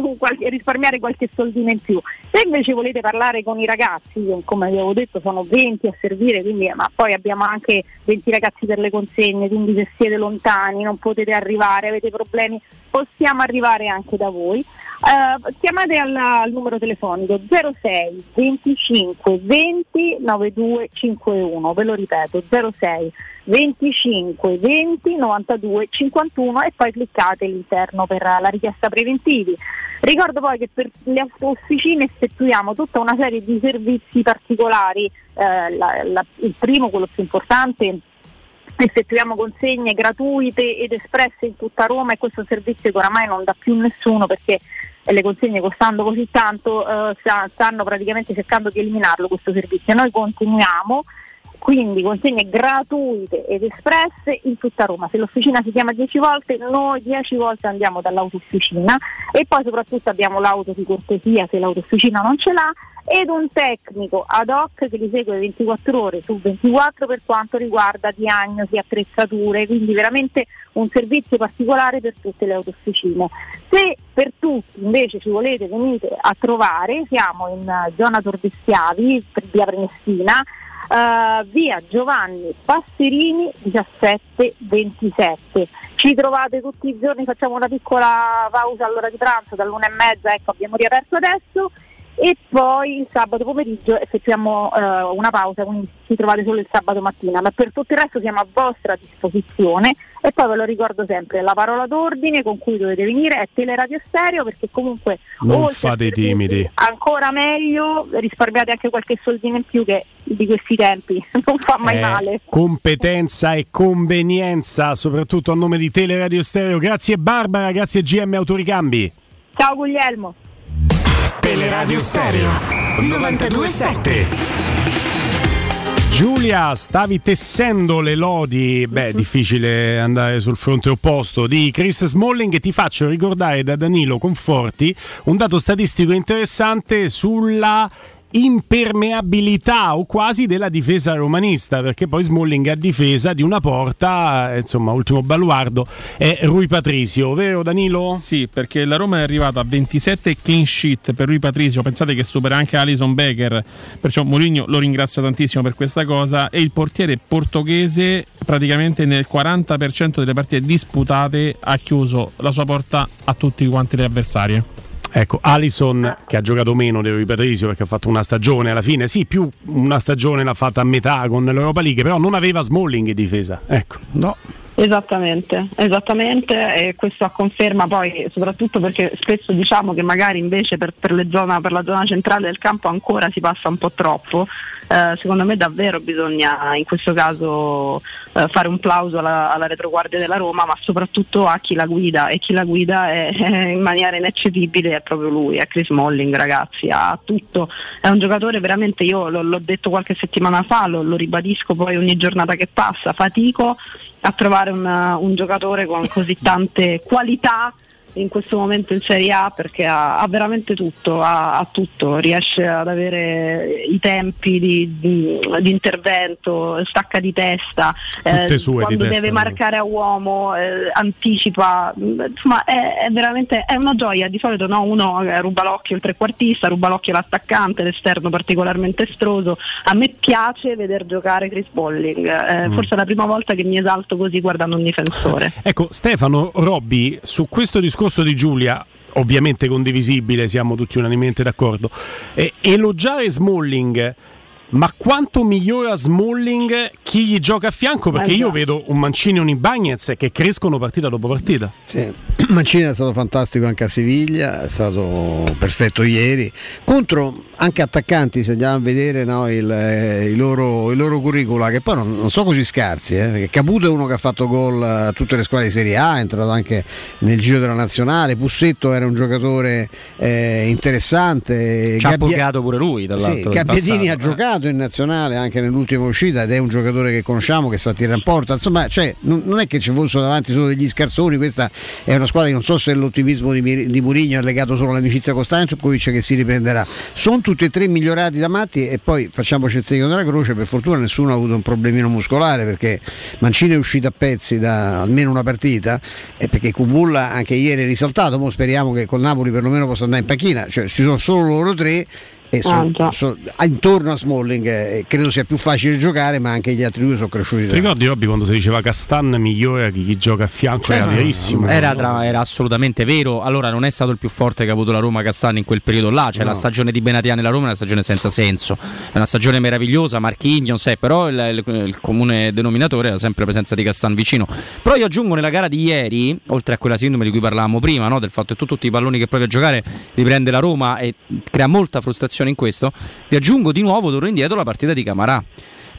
un qualche- risparmiare qualche soldino in più. Se invece volete parlare con i ragazzi, come vi avevo detto sono 20 a servire, quindi, ma poi abbiamo anche 20 ragazzi per le consegne, quindi se siete lontani, non potete arrivare, avete problemi, possiamo arrivare anche da voi. Eh, chiamate al, al numero telefonico 06 25 20 9251, ve lo ripeto 06 25 20 92 51 e poi cliccate all'interno per la richiesta preventivi. Ricordo poi che per le officine effettuiamo tutta una serie di servizi particolari, eh, la- la- il primo, quello più importante, effettuiamo consegne gratuite ed espresse in tutta Roma e questo servizio che oramai non dà più nessuno perché le consegne costando così tanto eh, sta- stanno praticamente cercando di eliminarlo questo servizio. Noi continuiamo quindi consegne gratuite ed espresse in tutta Roma. Se l'officina si chiama 10 volte, noi 10 volte andiamo dall'autofficina e poi soprattutto abbiamo l'auto di cortesia se l'autofficina non ce l'ha ed un tecnico ad hoc che li segue 24 ore su 24 per quanto riguarda diagnosi, attrezzature, quindi veramente un servizio particolare per tutte le autofficine. Se per tutti invece ci volete venite a trovare, siamo in zona Tor de Schiavi, per via Prenestina, eh, via Giovanni Passerini 1727. Ci trovate tutti i giorni, facciamo una piccola pausa all'ora di pranzo dall'una e mezza, ecco abbiamo riaperto adesso e poi il sabato pomeriggio effettuiamo eh, una pausa, quindi ci trovate solo il sabato mattina, ma per tutto il resto siamo a vostra disposizione e poi ve lo ricordo sempre, la parola d'ordine con cui dovete venire è Teleradio Stereo perché comunque Non fate i timidi. ancora meglio, risparmiate anche qualche soldino in più che di questi tempi non fa mai Eh, male. competenza e convenienza, soprattutto a nome di Teleradio Stereo. Grazie Barbara, grazie GM Autoricambi. Ciao Guglielmo! Teleradio Stereo 927 Giulia, stavi tessendo le lodi, beh, difficile andare sul fronte opposto, di Chris Smalling e ti faccio ricordare da Danilo Conforti un dato statistico interessante sulla impermeabilità o quasi della difesa romanista perché poi Smalling a difesa di una porta insomma ultimo baluardo è Rui Patricio vero Danilo? Sì, perché la Roma è arrivata a 27 clean sheet per Rui Patricio, pensate che supera anche Alison Becker, perciò Mourinho lo ringrazia tantissimo per questa cosa e il portiere portoghese praticamente nel 40% delle partite disputate ha chiuso la sua porta a tutti quanti le avversarie. Ecco, Alison che ha giocato meno di Rui Patricio perché ha fatto una stagione alla fine, sì, più una stagione l'ha fatta a metà con l'Europa League, però non aveva Smalling in difesa. Ecco. No. Esattamente, esattamente, e questo a conferma poi soprattutto perché spesso diciamo che magari invece per, per, zona, per la zona centrale del campo ancora si passa un po' troppo, eh, secondo me davvero bisogna in questo caso eh, fare un plauso alla, alla, retroguardia della Roma ma soprattutto a chi la guida e chi la guida è, è in maniera ineccepibile è proprio lui, è Chris Molling ragazzi, ha tutto, è un giocatore veramente, io l'ho, l'ho detto qualche settimana fa, lo, lo ribadisco poi ogni giornata che passa, fatico a trovare una, un giocatore con così tante qualità in questo momento in Serie A perché ha, ha veramente tutto, ha, ha, tutto, riesce ad avere i tempi di, di, di intervento, stacca di testa, eh, quando di deve testa, marcare a uomo, eh, anticipa, insomma è, è, veramente è una gioia, di solito no, uno ruba l'occhio il trequartista, ruba l'occhio l'attaccante, l'esterno particolarmente estroso, a me piace vedere giocare Chris Bolling, eh, mm. forse è la prima volta che mi esalto così guardando un difensore. ecco Stefano, Robby, su questo discorso discorso di Giulia ovviamente condivisibile, siamo tutti unanimemente d'accordo. Eh, elogiare Smalling, ma quanto migliora Smalling chi gli gioca a fianco? Perché io vedo un Mancini e un Ibagnez che crescono partita dopo partita. Sì. Mancini è stato fantastico anche a Siviglia, è stato perfetto ieri. Contro anche attaccanti, se andiamo a vedere no, il, eh, i, loro, i, loro, curricula, che poi non, non sono così scarsi, eh, perché Caputo è uno che ha fatto gol a tutte le squadre di Serie A, è entrato anche nel giro della nazionale, Pussetto era un giocatore eh, interessante. Ci Gabbia... ha purgato pure lui, dall'altro. Sì, Gabbiadini ha giocato in nazionale anche nell'ultima uscita ed è un giocatore che conosciamo, che sta a tirare in porta, insomma cioè, non, non, è che ci fossero davanti solo degli scarsoni, questa è una squadra che non so se l'ottimismo di, di Murigno è legato solo all'amicizia con Stankovic che si riprenderà. Sono tutti e tre migliorati da matti e poi facciamoci il segno della croce, per fortuna nessuno ha avuto un problemino muscolare perché Mancini è uscito a pezzi da almeno una partita e perché Cumulla anche ieri è risaltato, Mo speriamo che col Napoli perlomeno possa andare in panchina, cioè ci sono solo loro tre e so, ah, so, intorno a Smalling eh, credo sia più facile giocare ma anche gli altri due sono cresciuti ti ricordi Robby quando si diceva Castan migliore che chi gioca a fianco? Era verissimo. era, tra, era, assolutamente vero. Allora non è stato il più forte che ha avuto la Roma Castan in quel periodo là. Cioè no. la stagione di Benatia nella Roma è una stagione senza senso. È una stagione meravigliosa Marchignon sai, però il, il, il, comune denominatore era sempre la presenza di Castan vicino. Però io aggiungo nella gara di ieri oltre a quella sindrome di cui parlavamo prima no? del fatto che tu tutti i palloni che provi a giocare li prende la Roma e crea molta frustrazione in questo, vi aggiungo di nuovo, torno indietro la partita di Camarà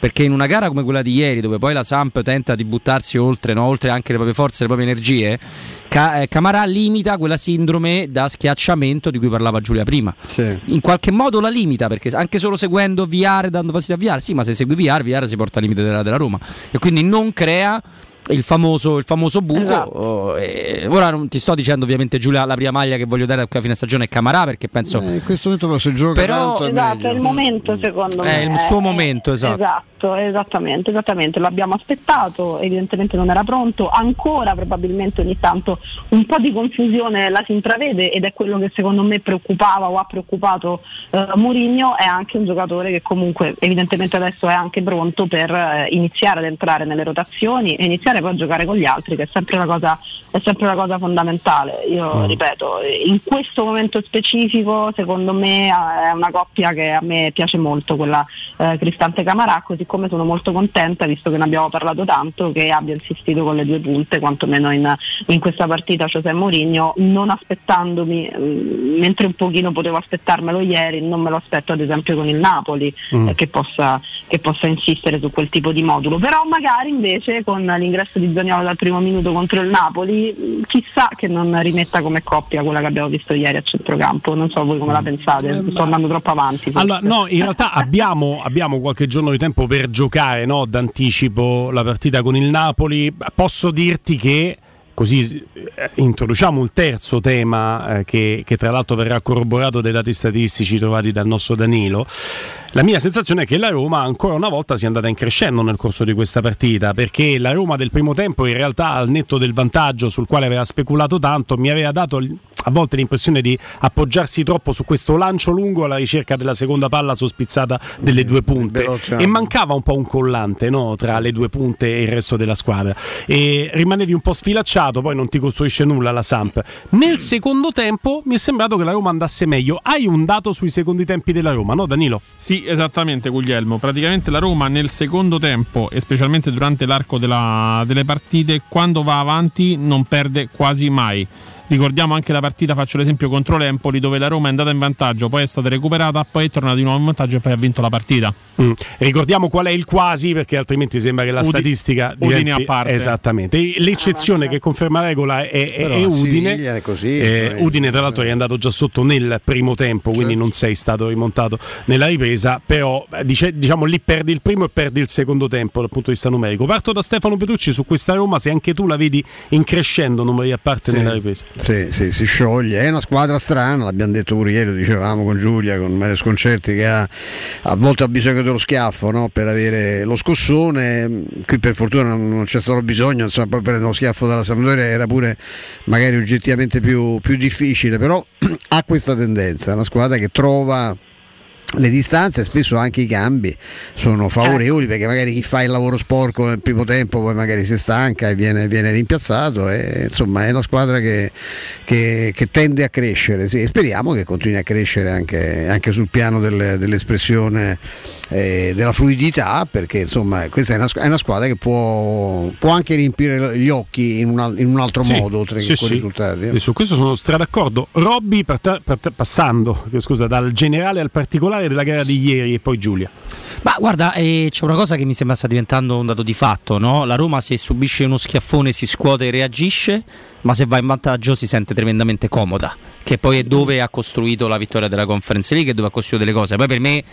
perché in una gara come quella di ieri, dove poi la Samp tenta di buttarsi oltre, no? oltre anche le proprie forze, le proprie energie, Ca- eh, Camarà limita quella sindrome da schiacciamento di cui parlava Giulia prima. Sì. In qualche modo la limita, perché anche solo seguendo VR, dando fastidio a VR, sì, ma se segui VR, VR si porta al limite della, della Roma. E quindi non crea il famoso, il famoso buco. Esatto. Oh, ora non ti sto dicendo ovviamente Giulia la prima maglia che voglio dare a fine stagione è Camarà perché penso... Eh, in questo momento se gioca però, tanto è esatto, è il momento secondo me. È il suo momento, esatto. esatto. esattamente, esattamente, l'abbiamo aspettato, evidentemente non era pronto, ancora probabilmente ogni tanto un po' di confusione la si intravede ed è quello che secondo me preoccupava o ha preoccupato eh, Mourinho, è anche un giocatore che comunque evidentemente adesso è anche pronto per eh, iniziare ad entrare nelle rotazioni e iniziare poi a giocare con gli altri, che è sempre una cosa, sempre una cosa fondamentale. Io mm. ripeto, in questo momento specifico, secondo me è una coppia che a me piace molto, quella eh, Cristante Camarà, così come sono molto contenta, visto che ne abbiamo parlato tanto, che abbia insistito con le due punte, quantomeno in, in questa partita José Mourinho, non aspettandomi, mm, mentre un pochino potevo aspettarmelo ieri, non me lo aspetto ad esempio con il Napoli, mm. eh, che, possa, che possa insistere su quel tipo di modulo. Però magari invece con l'ingresso l'ingresso di Zaniolo dal primo minuto contro il Napoli, chissà che non rimetta come coppia quella che abbiamo visto ieri a centrocampo. Non so voi come la pensate, eh, sto andando troppo avanti. Allora, no, in realtà abbiamo, abbiamo, qualche giorno di tempo per giocare no, d'anticipo la partita con il Napoli. Posso dirti che così eh, introduciamo il terzo tema eh, che, che, tra l'altro verrà corroborato dai dati statistici trovati dal nostro Danilo. La mia sensazione è che la Roma ancora una volta sia andata in crescendo nel corso di questa partita, perché la Roma del primo tempo in realtà al netto del vantaggio sul quale aveva speculato tanto mi aveva dato a volte l'impressione di appoggiarsi troppo su questo lancio lungo alla ricerca della seconda palla sospizzata delle due punte e mancava un po' un collante no, tra le due punte e il resto della squadra e rimanevi un po' sfilacciato poi non ti costruisce nulla la Samp. Nel secondo tempo mi è sembrato che la Roma andasse meglio. Hai un dato sui secondi tempi della Roma no Danilo? Sì esattamente Guglielmo. Praticamente la Roma nel secondo tempo e specialmente durante l'arco della, delle partite quando va avanti non perde quasi mai Ricordiamo anche la partita, faccio l'esempio contro l'Empoli, dove la Roma è andata in vantaggio, poi è stata recuperata, poi è tornata di nuovo in vantaggio e poi ha vinto la partita. Mm. Ricordiamo qual è il quasi, perché altrimenti sembra che la Udi- statistica Udine diventi- a parte. Esattamente. L'eccezione che conferma la regola è, è- è Udine. Siviglia è così, Eh, poi- Udine, tra l'altro, è andato già sotto nel primo tempo, quindi non sei stato rimontato nella ripresa. Però eh, dice- diciamo lì perdi il primo e perdi il secondo tempo dal punto di vista numerico. Parto da Stefano Petrucci su questa Roma, se anche tu la vedi in crescendo numeri a parte Sì. nella ripresa. Sì, sì, si scioglie. È una squadra strana, l'abbiamo detto pure ieri, lo dicevamo con Giulia, con Mario Sconcerti, che ha, a volte ha bisogno dello schiaffo no? per avere lo scossone. Qui per fortuna non c'è stato bisogno, insomma, poi prendere lo schiaffo dalla Sampdoria era pure magari oggettivamente più, più difficile, però ha questa tendenza, è una squadra che trova le distanze e spesso anche i cambi sono favorevoli perché magari chi fa il lavoro sporco nel primo tempo poi magari si stanca e viene, viene rimpiazzato e insomma è una squadra che, che- che tende a crescere sì, e speriamo che continui a crescere anche, anche sul piano del- dell'espressione eh, della fluidità perché insomma questa è una, è una squadra che può, può anche riempire gli occhi in un, in un altro Sì, modo oltre sì, che con sì. i risultati eh. Su questo sono stra d'accordo. Robby, passando scusa, dal generale al particolare della gara di ieri e poi Giulia. Ma guarda, eh, c'è una cosa che mi sembra sta diventando un dato di fatto, no? La Roma se subisce uno schiaffone si scuote e reagisce, ma se va in vantaggio si sente tremendamente comoda, che poi è dove ha costruito la vittoria della Conference League e dove ha costruito delle cose. Poi per me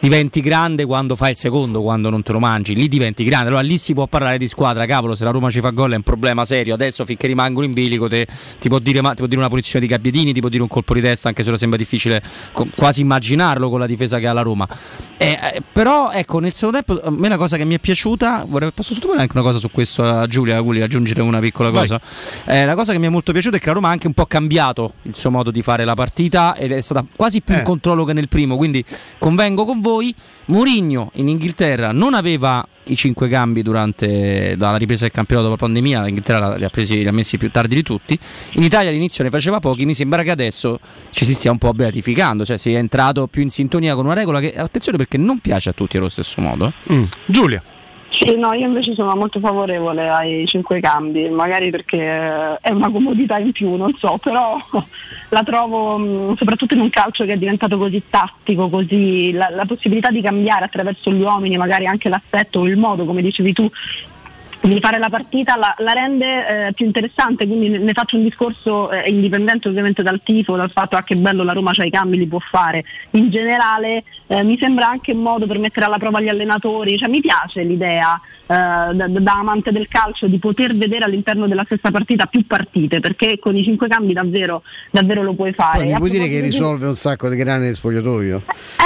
diventi grande quando fai il secondo, quando non te lo mangi, lì diventi grande. Allora lì si può parlare di squadra, cavolo, se la Roma ci fa gol è un problema serio. Adesso finché rimangono in bilico te- ti, può dire, ma- ti può dire una punizione di Gabbiadini, ti può dire un colpo di testa, anche se ora sembra difficile co- quasi immaginarlo con la difesa che ha la Roma. Eh, eh, però ecco, nel secondo tempo a me una cosa che mi è piaciuta, vorrei, posso sottoporre anche una cosa su questo a Giulia, Gulli, aggiungere una piccola cosa. Eh, la cosa che mi è molto piaciuta è che la Roma ha anche un po' cambiato il suo modo di fare la partita ed è stata quasi più in Eh. controllo che nel primo, quindi convengo con voi. Mourinho in Inghilterra non aveva i cinque cambi durante dalla ripresa del campionato dopo la pandemia, l'Inghilterra li ha, presi, li ha messi più tardi di tutti. In Italia all'inizio ne faceva pochi, mi sembra che adesso ci si stia un po' beatificando, cioè si è entrato più in sintonia con una regola che attenzione perché non piace a tutti allo stesso modo. Mm. Giulia. Sì, no, io invece sono molto favorevole ai cinque cambi, magari perché è una comodità in più, non so, però la trovo mh, soprattutto in un calcio che è diventato così tattico, così la, la possibilità di cambiare attraverso gli uomini, magari anche l'assetto o il modo, come dicevi tu, di fare la partita la, la rende eh, più interessante, quindi ne, ne faccio un discorso eh, indipendente ovviamente dal tifo, dal fatto ah, che bello la Roma c'ha i cambi, li può fare. In generale eh, mi sembra anche un modo per mettere alla prova gli allenatori, cioè mi piace l'idea eh, da, da amante del calcio di poter vedere all'interno della stessa partita più partite, perché con i cinque cambi davvero, davvero lo puoi fare. Poi puoi dire che risolve un sacco di grani nel spogliatoio?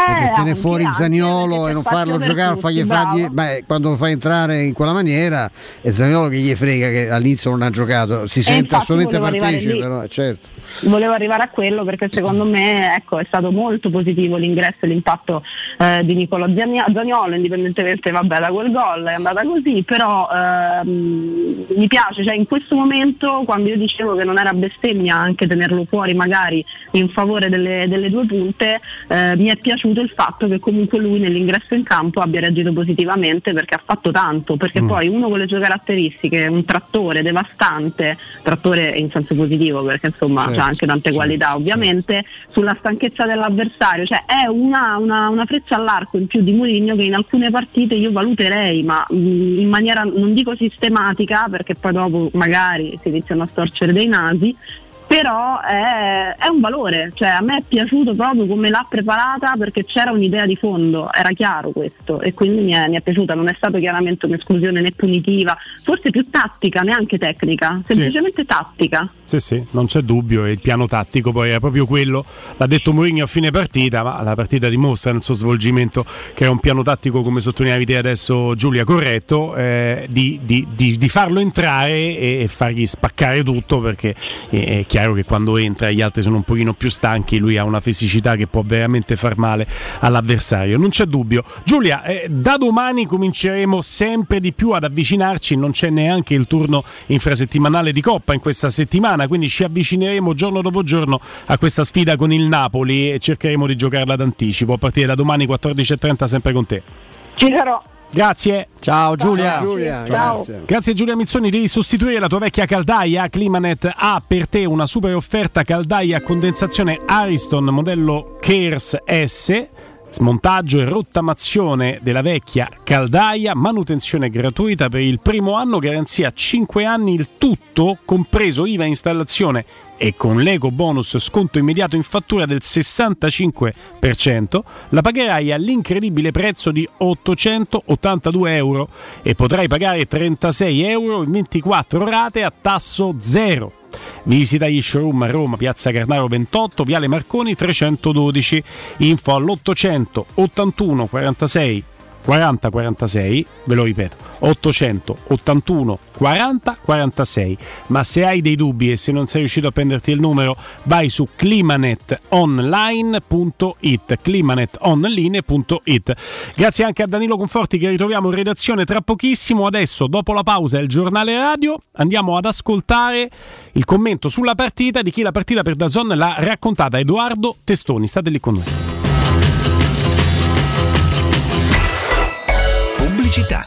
perché anche, tiene fuori Zaniolo perché e non farlo giocare, fargli fargli- beh, quando lo fai entrare in quella maniera è Zaniolo che gli frega che all'inizio non ha giocato, si sente infatti assolutamente partecipe, però, certo. Volevo arrivare a quello perché secondo me ecco, è stato molto positivo l'ingresso e l'impatto eh, di Nicolo Zani- Zaniolo, indipendentemente vabbè, da quel gol, è andata così, però ehm, mi piace, cioè in questo momento quando io dicevo che non era bestemmia anche tenerlo fuori magari in favore delle, delle due punte, eh, mi è piaciuto il fatto che comunque lui nell'ingresso in campo abbia reagito positivamente perché ha fatto tanto, perché Mm. poi uno con le sue caratteristiche, un trattore devastante, trattore in senso positivo perché insomma Certo, ha anche tante certo, qualità ovviamente, sulla stanchezza dell'avversario, cioè è una, una- una freccia all'arco in più di Mourinho che in alcune partite io valuterei, ma mh, in maniera non dico sistematica perché poi dopo magari si iniziano a storcere dei nasi, però è, è un valore, cioè a me è piaciuto proprio come l'ha preparata perché c'era un'idea di fondo, era chiaro questo. E quindi mi è, mi è piaciuta, non è stato chiaramente un'esclusione né punitiva, forse più tattica, neanche tecnica, semplicemente tattica. Sì, sì, non c'è dubbio, e il piano tattico poi è proprio quello, l'ha detto Mourinho a fine partita, ma la partita dimostra nel suo svolgimento che è un piano tattico, come sottolineavi te adesso Giulia, corretto, eh, di, di- di- di farlo entrare e fargli spaccare tutto perché è, è chiaro chiaro che quando entra gli altri sono un pochino più stanchi, lui ha una fisicità che può veramente far male all'avversario, non c'è dubbio. Giulia, eh, da domani cominceremo sempre di più ad avvicinarci, non c'è neanche il turno infrasettimanale di Coppa in questa settimana, quindi ci avvicineremo giorno dopo giorno a questa sfida con il Napoli e cercheremo di giocarla d'anticipo a partire da domani 14.30 sempre con te. Ci sarò. Grazie. Ciao Giulia. Ciao, Giulia, Ciao. grazie. Grazie Giulia Mizzoni, devi sostituire la tua vecchia caldaia. Climanet ha per te una super offerta caldaia a condensazione Ariston modello Cares S. Smontaggio e rottamazione della vecchia caldaia, manutenzione gratuita per il primo anno, garanzia 5 anni il tutto, compreso IVA installazione e con l'eco bonus sconto immediato in fattura del 65%, la pagherai all'incredibile prezzo di 882 euro e potrai pagare 36 euro in 24 rate a tasso zero. Visita gli showroom a Roma, Piazza Carnaro 28, Viale Marconi 312. Info all'800 81 46 40 46, ve lo ripeto, 881 40 46. Ma se hai dei dubbi e se non sei riuscito a prenderti il numero, vai su climanetonline.it, climanetonline.it. Grazie anche a Danilo Conforti che ritroviamo in redazione tra pochissimo. Adesso, dopo la pausa, il giornale radio, andiamo ad ascoltare il commento sulla partita di chi la partita per Dazon l'ha raccontata Edoardo Testoni. State lì con noi. Pubblicità.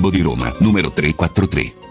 Albo di Roma, numero 343.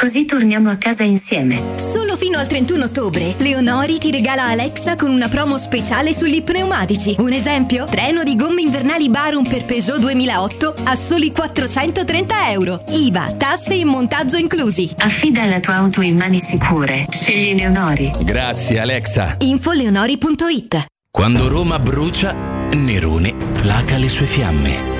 così torniamo a casa insieme. Solo fino al 31 ottobre, Leonori ti regala Alexa con una promo speciale sugli pneumatici. Un esempio? Treno di gomme invernali Barum per Peugeot 2008 a soli 430 euro. IVA, tasse e montaggio inclusi. Affida la tua auto in mani sicure. Scegli Leonori. Grazie Alexa. Info leonori.it Quando Roma brucia, Nerone placa le sue fiamme.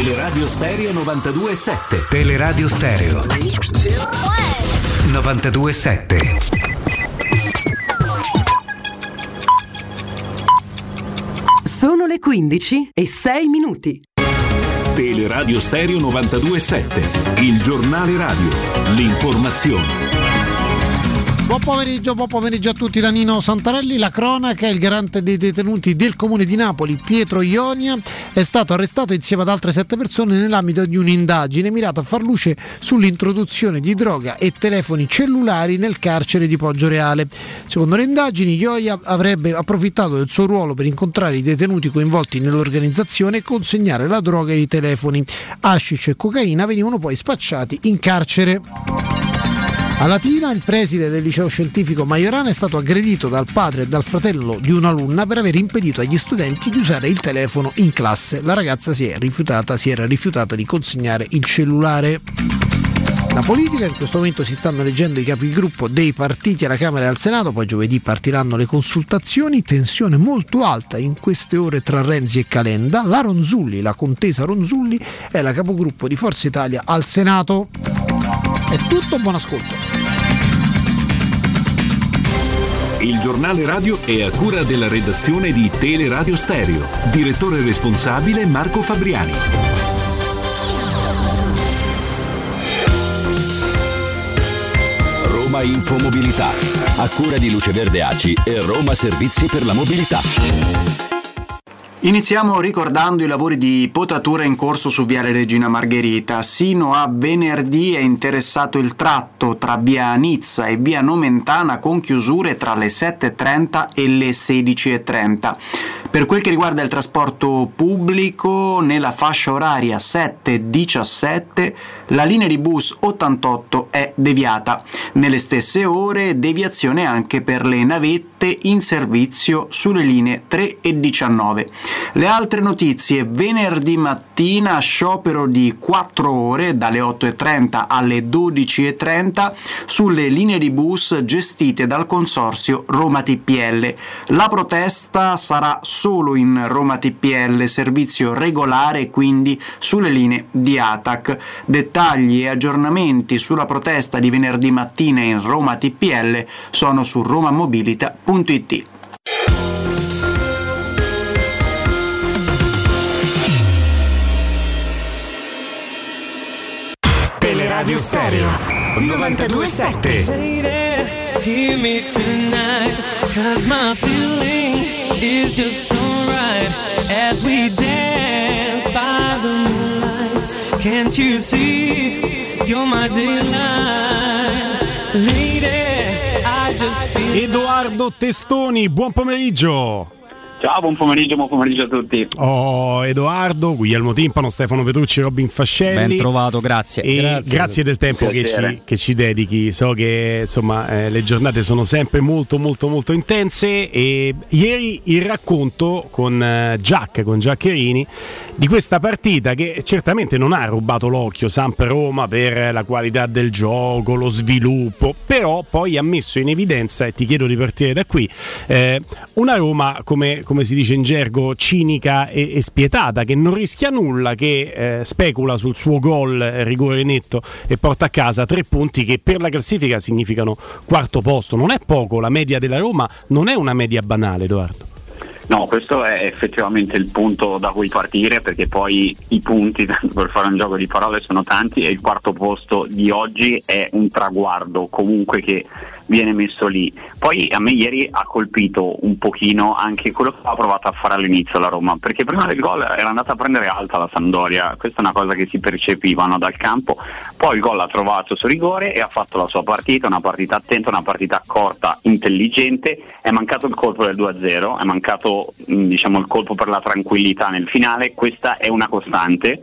Teleradio Stereo 92.7 Teleradio Stereo 927. Sono le 15 e 6 minuti. Teleradio Stereo 92.7 Il giornale radio L'informazione Buon pomeriggio, buon pomeriggio a tutti da Nino Santarelli. La cronaca, il garante dei detenuti del comune di Napoli, Pietro Ionia, è stato arrestato insieme ad altre sette persone nell'ambito di un'indagine mirata a far luce sull'introduzione di droga e telefoni cellulari nel carcere di Poggio Reale. Secondo le indagini, Ioia avrebbe approfittato del suo ruolo per incontrare i detenuti coinvolti nell'organizzazione e consegnare la droga e i telefoni. Hashish e cocaina venivano poi spacciati in carcere. A Latina il preside del liceo scientifico Majorana è stato aggredito dal padre e dal fratello di un'alunna per aver impedito agli studenti di usare il telefono in classe. La ragazza si, è rifiutata, si era rifiutata di consegnare il cellulare. La politica, in questo momento si stanno leggendo i capigruppo dei partiti alla Camera e al Senato, poi giovedì partiranno le consultazioni, tensione molto alta in queste ore tra Renzi e Calenda. La Ronzulli, la contesa Ronzulli, è la capogruppo di Forza Italia al Senato. È tutto, buon ascolto. Il giornale radio è a cura della redazione di Teleradio Stereo Direttore responsabile Marco Fabriani Roma Infomobilità. A cura di Luce Verde ACI e Roma Servizi per la Mobilità. Iniziamo ricordando i lavori di potatura in corso su Viale Regina Margherita. Sino a venerdì è interessato il tratto tra via Nizza e via Nomentana con chiusure tra le 7.30 e le 16.30. Per quel che riguarda il trasporto pubblico, nella fascia oraria 7-17 la linea di bus 88 è deviata. Nelle stesse ore deviazione anche per le navette in servizio sulle linee 3 e 19. Le altre notizie venerdì mattina sciopero di 4 ore dalle 8.30 alle 12.30 sulle linee di bus gestite dal consorzio Roma TPL. La protesta sarà solo in Roma TPL, servizio regolare quindi sulle linee di ATAC. Dettagli e aggiornamenti sulla protesta di venerdì mattina in Roma TPL sono su romamobilita.it. Teleradio Stereo 927 is just so right as we dance by the moonlight. Can't you see you're my delight? Lady, I just feel Edoardo Testoni, buon pomeriggio. Ciao, buon pomeriggio, buon pomeriggio a tutti. Oh, Edoardo, Guglielmo Timpano, Stefano Petrucci, Robin Fascelli. Ben trovato, grazie. E Grazie. grazie, del tempo che ci, che ci dedichi. So che insomma eh, le giornate sono sempre molto molto molto intense e ieri il racconto con eh, Giac, con Giaccherini, di questa partita che certamente non ha rubato l'occhio Samp Roma per la qualità del gioco, lo sviluppo, però poi ha messo in evidenza, e ti chiedo di partire da qui, eh, una Roma come, come si dice in gergo cinica e, e spietata, che non rischia nulla, che eh, specula sul suo gol eh, rigore netto e porta a casa tre punti che per la classifica significano quarto posto. Non è poco, la media della Roma non è una media banale, Edoardo. No, questo è effettivamente il punto da cui partire perché poi i punti, per fare un gioco di parole, sono tanti e il quarto posto di oggi è un traguardo comunque che viene messo lì. Poi a me ieri ha colpito un pochino anche quello che ha provato a fare all'inizio la Roma, perché prima del gol era andata a prendere alta la Sampdoria, questa è una cosa che si percepiva no, dal campo, poi il gol l'ha trovato su rigore e ha fatto la sua partita, una partita attenta, una partita corta, intelligente, è mancato il colpo del 2-0, è mancato diciamo, il colpo per la tranquillità nel finale, questa è una costante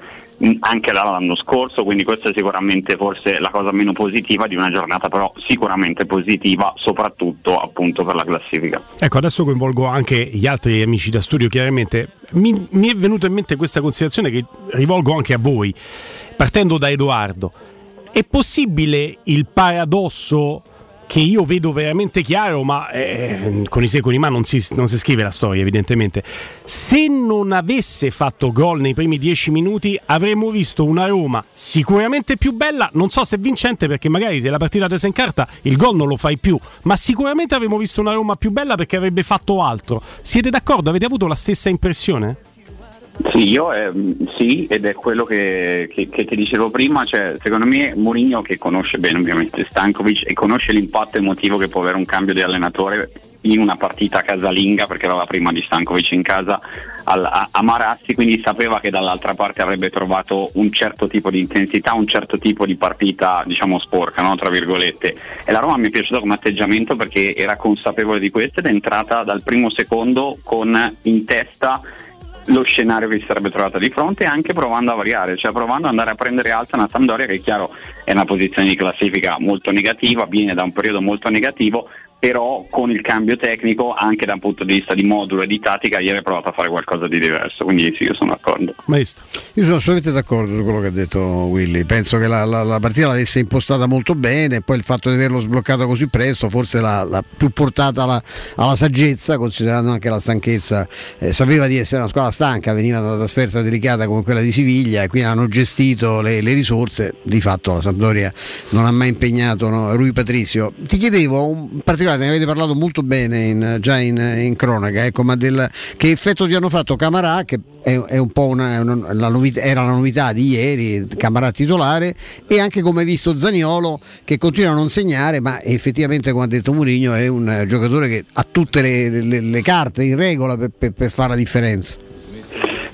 anche dall'anno scorso, quindi questa è sicuramente forse la cosa meno positiva di una giornata però sicuramente positiva, soprattutto appunto per la classifica. Ecco, adesso coinvolgo anche gli altri amici da studio, chiaramente. Mi, mi è venuta in mente questa considerazione che rivolgo anche a voi, partendo da Edoardo. È possibile il paradosso che io vedo veramente chiaro, ma eh, con i secoli ma non si, non si scrive la storia evidentemente. Se non avesse fatto gol nei primi dieci minuti avremmo visto una Roma sicuramente più bella, non so se vincente perché magari se la partita tesa in carta il gol non lo fai più, ma sicuramente avremmo visto una Roma più bella perché avrebbe fatto altro. Siete d'accordo? Avete avuto la stessa impressione? Sì, io ehm, sì, ed è quello che, che- che ti dicevo prima, cioè, secondo me Mourinho che conosce bene ovviamente Stankovic e conosce l'impatto emotivo che può avere un cambio di allenatore in una partita casalinga, perché era la prima di Stankovic in casa a, a Marassi, quindi sapeva che dall'altra parte avrebbe trovato un certo tipo di intensità, un certo tipo di partita diciamo sporca, no? tra virgolette. E la Roma mi è piaciuta come atteggiamento perché era consapevole di questo ed è entrata dal primo secondo con in testa lo scenario che si sarebbe trovata di fronte anche provando a variare, cioè provando ad andare a prendere alta una Sampdoria che è chiaro è una posizione di classifica molto negativa, viene da un periodo molto negativo, però con il cambio tecnico anche da un punto di vista di modulo e di tattica ieri ha provato a fare qualcosa di diverso, quindi sì, io sono d'accordo. Maestro. Io sono assolutamente d'accordo su quello che ha detto Willy. Penso che la, la- la partita l'avesse impostata molto bene, poi il fatto di averlo sbloccato così presto forse l'ha, l'ha più portata alla, alla saggezza, considerando anche la stanchezza. Eh, sapeva di essere una squadra stanca, veniva da una trasferta delicata come quella di Siviglia e quindi hanno gestito le, le risorse. Di fatto la Sampdoria non ha mai impegnato no, Rui Patrizio. Ti chiedevo, un- in particolare ne avete parlato molto bene in- già in, in cronaca, ecco, ma del, che effetto ti hanno fatto Camarà, che è, è un po' una, una- la novità- era la novità di ieri, Camarà titolare, e anche come hai visto Zaniolo che continua a non segnare, ma effettivamente come ha detto Mourinho è un giocatore che ha tutte le, le- le carte in regola per, per- per fare la differenza.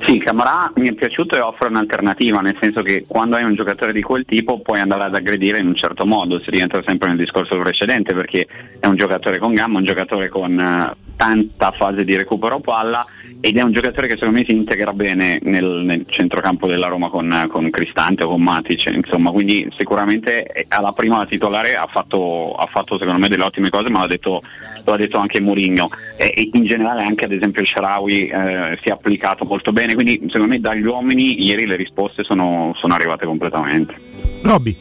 Sì, Camarà mi è piaciuto e offre un'alternativa, nel senso che quando hai un giocatore di quel tipo puoi andare ad aggredire in un certo modo, si rientra sempre nel discorso precedente perché è un giocatore con gamma, un giocatore con eh, tanta fase di recupero palla ed è un giocatore che secondo me si integra bene nel, nel centrocampo della Roma con, con, Cristante o con Matic, insomma, quindi sicuramente alla prima titolare ha fatto, ha fatto secondo me delle ottime cose, ma l'ha detto, lo ha detto anche Mourinho e, e, in generale anche ad esempio il Sharawi eh, si è applicato molto bene, quindi secondo me dagli uomini ieri le risposte sono, sono arrivate completamente. Robby.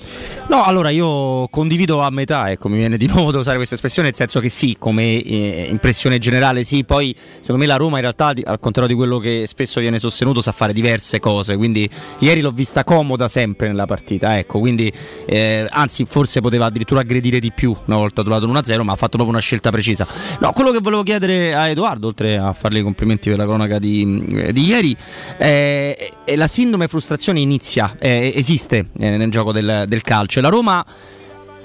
No, allora io condivido a metà, ecco, mi viene di nuovo da usare questa espressione, nel senso che sì, come eh, impressione generale sì, poi secondo me la Roma in realtà, al contrario di quello che spesso viene sostenuto, sa fare diverse cose, quindi ieri l'ho vista comoda sempre nella partita, ecco, quindi eh, anzi forse poteva addirittura aggredire di più una volta trovato l'1-0, ma ha fatto proprio una scelta precisa. No, quello che volevo chiedere a Edoardo, oltre a farle i complimenti per la cronaca di, eh, di ieri, eh, la sindrome frustrazione inizia, eh, esiste eh, nel gioco del, del calcio la Roma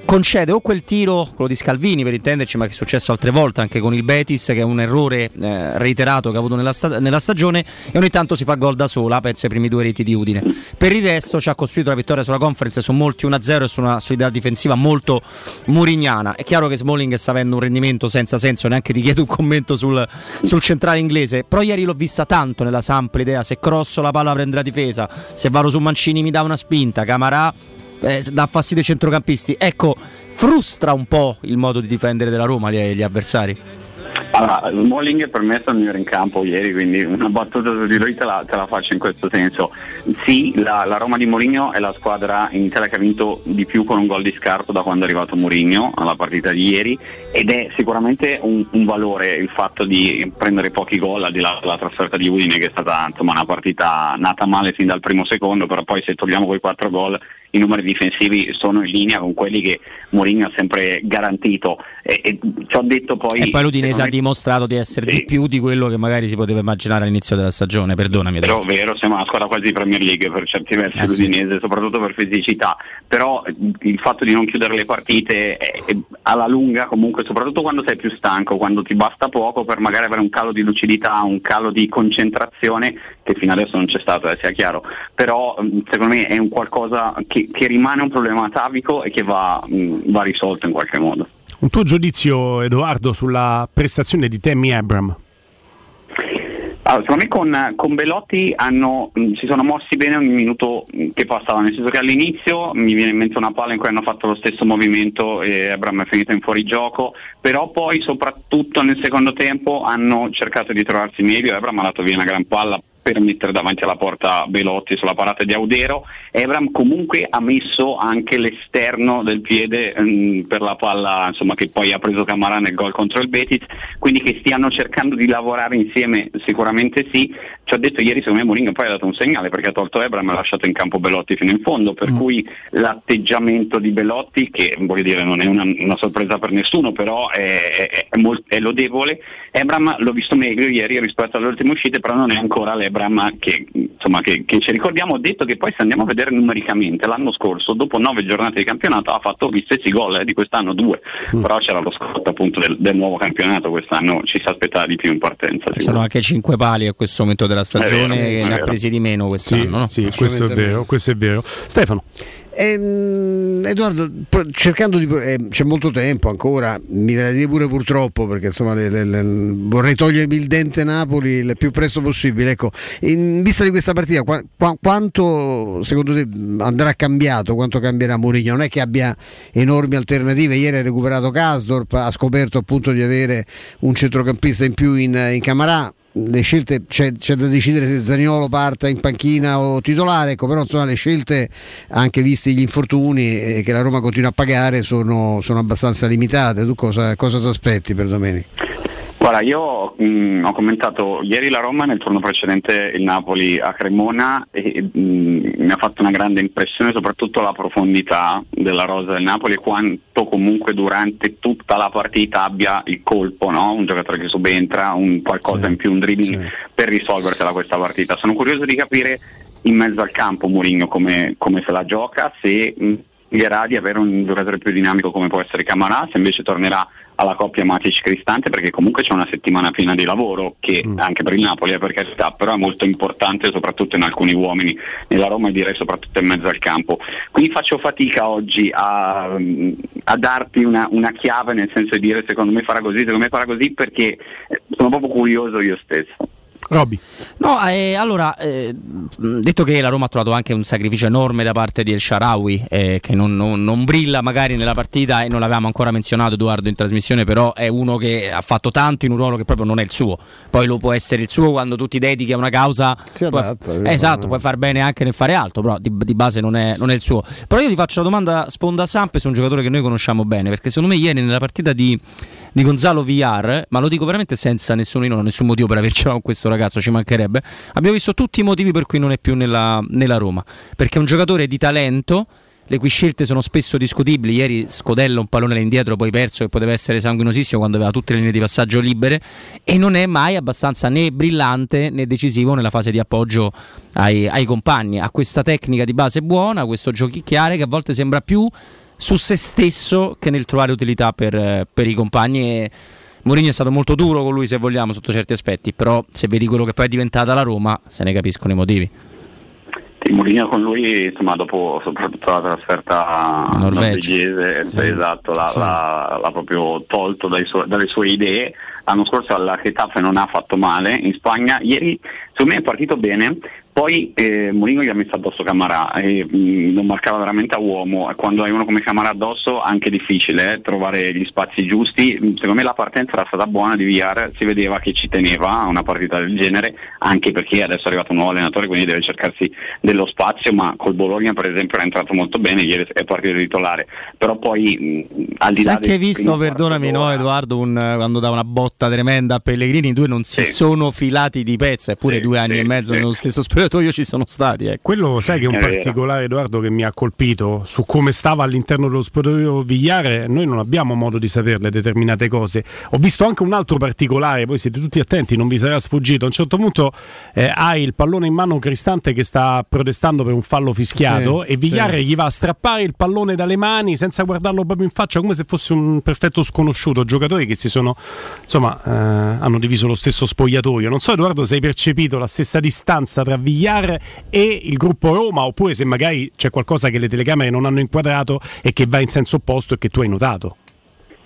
concede o quel tiro, quello di Scalvini per intenderci, ma che è successo altre volte anche con il Betis, che è un errore eh, reiterato che ha avuto nella, sta- nella, stagione, e ogni tanto si fa gol da sola, penso ai primi due reti di Udine. Per il resto ci ha costruito la vittoria sulla conference su molti 1-0 e su una solidità difensiva molto murignana. È chiaro che Smalling sta avendo un rendimento senza senso, neanche ti chiedo un commento sul, sul centrale inglese, però ieri l'ho vista tanto nella Samp l'idea, se crosso la palla prende la difesa, se vado su Mancini mi dà una spinta, Camarà eh, dà fastidio ai centrocampisti. Ecco, frustra un po' il modo di difendere della Roma gli, gli avversari. Allora, Smalling per me è stato il migliore in campo ieri, quindi una battuta di lui te la, te la faccio in questo senso. Sì, la, la, Roma di Mourinho è la squadra in Italia che ha vinto di più con un gol di scarto da quando è arrivato Mourinho alla partita di ieri ed è sicuramente un, un valore il fatto di prendere pochi gol al di là della trasferta di Udine che è stata insomma, una partita nata male fin dal primo secondo, però poi se togliamo quei quattro gol i numeri difensivi sono in linea con quelli che Mourinho ha sempre garantito e, e ci ho detto poi e poi l'Udinese ha dimostrato di essere sì. di più di quello che magari si poteva immaginare all'inizio della stagione perdonami però vero siamo una squadra quasi di Premier League per certi versi eh l'Udinese sì. soprattutto per fisicità però il fatto di non chiudere le partite è, è, alla lunga comunque soprattutto quando sei più stanco quando ti basta poco per magari avere un calo di lucidità un calo di concentrazione che fino adesso non c'è stato eh, sia chiaro però secondo me è un qualcosa che che, rimane un problema atavico e che va, mh, va risolto in qualche modo. Un tuo giudizio, Edoardo, sulla prestazione di Tammy Abram? Allora, secondo me con, con Belotti hanno, mh, si sono mossi bene ogni minuto che passava, nel senso che all'inizio mi viene in mente una palla in cui hanno fatto lo stesso movimento e Abram è finito in fuorigioco, però poi soprattutto nel secondo tempo hanno cercato di trovarsi meglio, Abram ha dato via una gran palla per mettere davanti alla porta Belotti sulla parata di Audero. Ebram comunque ha messo anche l'esterno del piede mh, per la palla insomma, che poi ha preso Camarà nel gol contro il Betis, quindi che stiano cercando di lavorare insieme sicuramente sì. Ci ho detto ieri secondo me Mourinho poi ha dato un segnale perché ha tolto Ebram e ha lasciato in campo Belotti fino in fondo, per mm. cui l'atteggiamento di Belotti, che voglio dire non è una, una sorpresa per nessuno, però è, è, è, molt, è lodevole, Ebram l'ho visto meglio ieri rispetto alle ultime uscite, però non è ancora l'Ebram Abram che, insomma, che, che, ci ricordiamo, ho detto che poi se andiamo a vedere numericamente l'anno scorso, dopo nove giornate di campionato, ha fatto gli stessi gol eh, di quest'anno due, mm. però c'era lo scotto appunto del, del, nuovo campionato, quest'anno ci si aspettava di più in partenza. Ci sono anche cinque pali a questo momento della stagione che ne ha presi di meno quest'anno. Sì, no? sì questo, è vero, questo è vero. Stefano. Eh, Edoardo, cercando di. Eh, c'è molto tempo ancora, mi viene dire pure purtroppo, perché insomma le, le, le, vorrei togliermi il dente Napoli il più presto possibile. Ecco, in vista di questa partita, qua, qua, quanto secondo te andrà cambiato? Quanto cambierà Mourinho? Non è che abbia enormi alternative. Ieri ha recuperato Kasdorp, ha scoperto appunto di avere un centrocampista in più in, in Camarà le scelte c'è, c'è, da decidere se Zaniolo parta in panchina o titolare, ecco, però insomma, le scelte, anche visti gli infortuni eh, che la Roma continua a pagare, sono, sono abbastanza limitate. Tu cosa, cosa ti aspetti per domenica? Guarda, io mh, ho commentato ieri la Roma nel turno precedente il Napoli a Cremona e mh, mi ha fatto una grande impressione soprattutto la profondità della rosa del Napoli e quanto comunque durante tutta la partita abbia il colpo, no? un giocatore che subentra, un qualcosa sì, in più, un dribbling sì. per risolvertela questa partita. Sono curioso di capire in mezzo al campo Mourinho come, come se la gioca, se mh, sceglierà di avere un giocatore più dinamico come può essere Camarà, se invece tornerà alla coppia Matic-Cristante perché comunque c'è una settimana piena di lavoro che mm. anche per il Napoli è per carità però è molto importante soprattutto in alcuni uomini. Nella Roma e direi soprattutto in mezzo al campo. Quindi faccio fatica oggi a, a darti una, una, chiave nel senso di dire secondo me farà così secondo me farà così perché sono proprio curioso io stesso Robby. No, eh, allora, eh, detto che la Roma ha trovato anche un sacrificio enorme da parte di El Sharawi, eh, che non, non, non, brilla magari nella partita e non l'avevamo ancora menzionato Edoardo in trasmissione, però è uno che ha fatto tanto in un ruolo che proprio non è il suo. Poi lo può essere il suo quando tu ti dedichi a una causa. Si adatta, puoi, esatto, puoi far bene anche nel fare altro, però di, di base non è, non è, il suo. Però io ti faccio la domanda sponda Samp su un giocatore che noi conosciamo bene, perché secondo me ieri nella partita di di Gonzalo Villar, ma lo dico veramente senza nessuno, io non ho nessun motivo per avercelo con questo ragazzo, ci mancherebbe. Abbiamo visto tutti i motivi per cui non è più nella, nella Roma, perché è un giocatore di talento le cui scelte sono spesso discutibili. Ieri Scodella un pallone indietro, poi perso, che poteva essere sanguinosissimo quando aveva tutte le linee di passaggio libere. E non è mai abbastanza né brillante né decisivo nella fase di appoggio ai, ai compagni. Ha questa tecnica di base buona, questo giochicchiare che a volte sembra più su se stesso che nel trovare utilità per, per i compagni. E Mourinho è stato molto duro con lui, se vogliamo, sotto certi aspetti, però se vedi quello che poi è diventata la Roma, se ne capiscono i motivi. Mourinho con lui, insomma, dopo soprattutto la trasferta norvegese, sì. esatto, l'ha, sì. l'ha, l'ha, proprio tolto suo, dalle sue idee. L'anno scorso alla Getafe non ha fatto male in Spagna, ieri secondo me è partito bene, poi eh, Mourinho gli ha messo addosso Camarà e mh, mm, non marcava veramente a uomo quando hai uno come Camarà addosso anche difficile eh, trovare gli spazi giusti. Mm, secondo me la partenza era stata buona di Villar, si vedeva che ci teneva a una partita del genere, anche perché adesso è arrivato un nuovo allenatore quindi deve cercarsi dello spazio, ma col Bologna per esempio era entrato molto bene, ieri è partito titolare. Però poi mh, mm, al di là... Sai che hai visto, perdonami no Edoardo, un, quando dà una botta tremenda a Pellegrini, i due non si sì. sono filati di pezzo, eppure sì, due anni sì, e mezzo nello stesso spirito spogliatoio ci sono stati. Eh. Quello sai che è un particolare, Edoardo, che mi ha colpito su come stava all'interno dello spogliatoio Vigliare. Noi non abbiamo modo di saperle determinate cose. Ho visto anche un altro particolare, poi siete tutti attenti, non vi sarà sfuggito. A un certo punto eh, hai il pallone in mano Cristante che sta protestando per un fallo fischiato sì, e Vigliare sì. gli va a strappare il pallone dalle mani senza guardarlo proprio in faccia, come se fosse un perfetto sconosciuto. Giocatori che si sono, insomma, eh, hanno diviso lo stesso spogliatoio. Non so, Edoardo, se hai percepito la stessa distanza tra Vigliare Villar e il gruppo Roma, oppure se magari c'è qualcosa che le telecamere non hanno inquadrato e che va in senso opposto e che tu hai notato.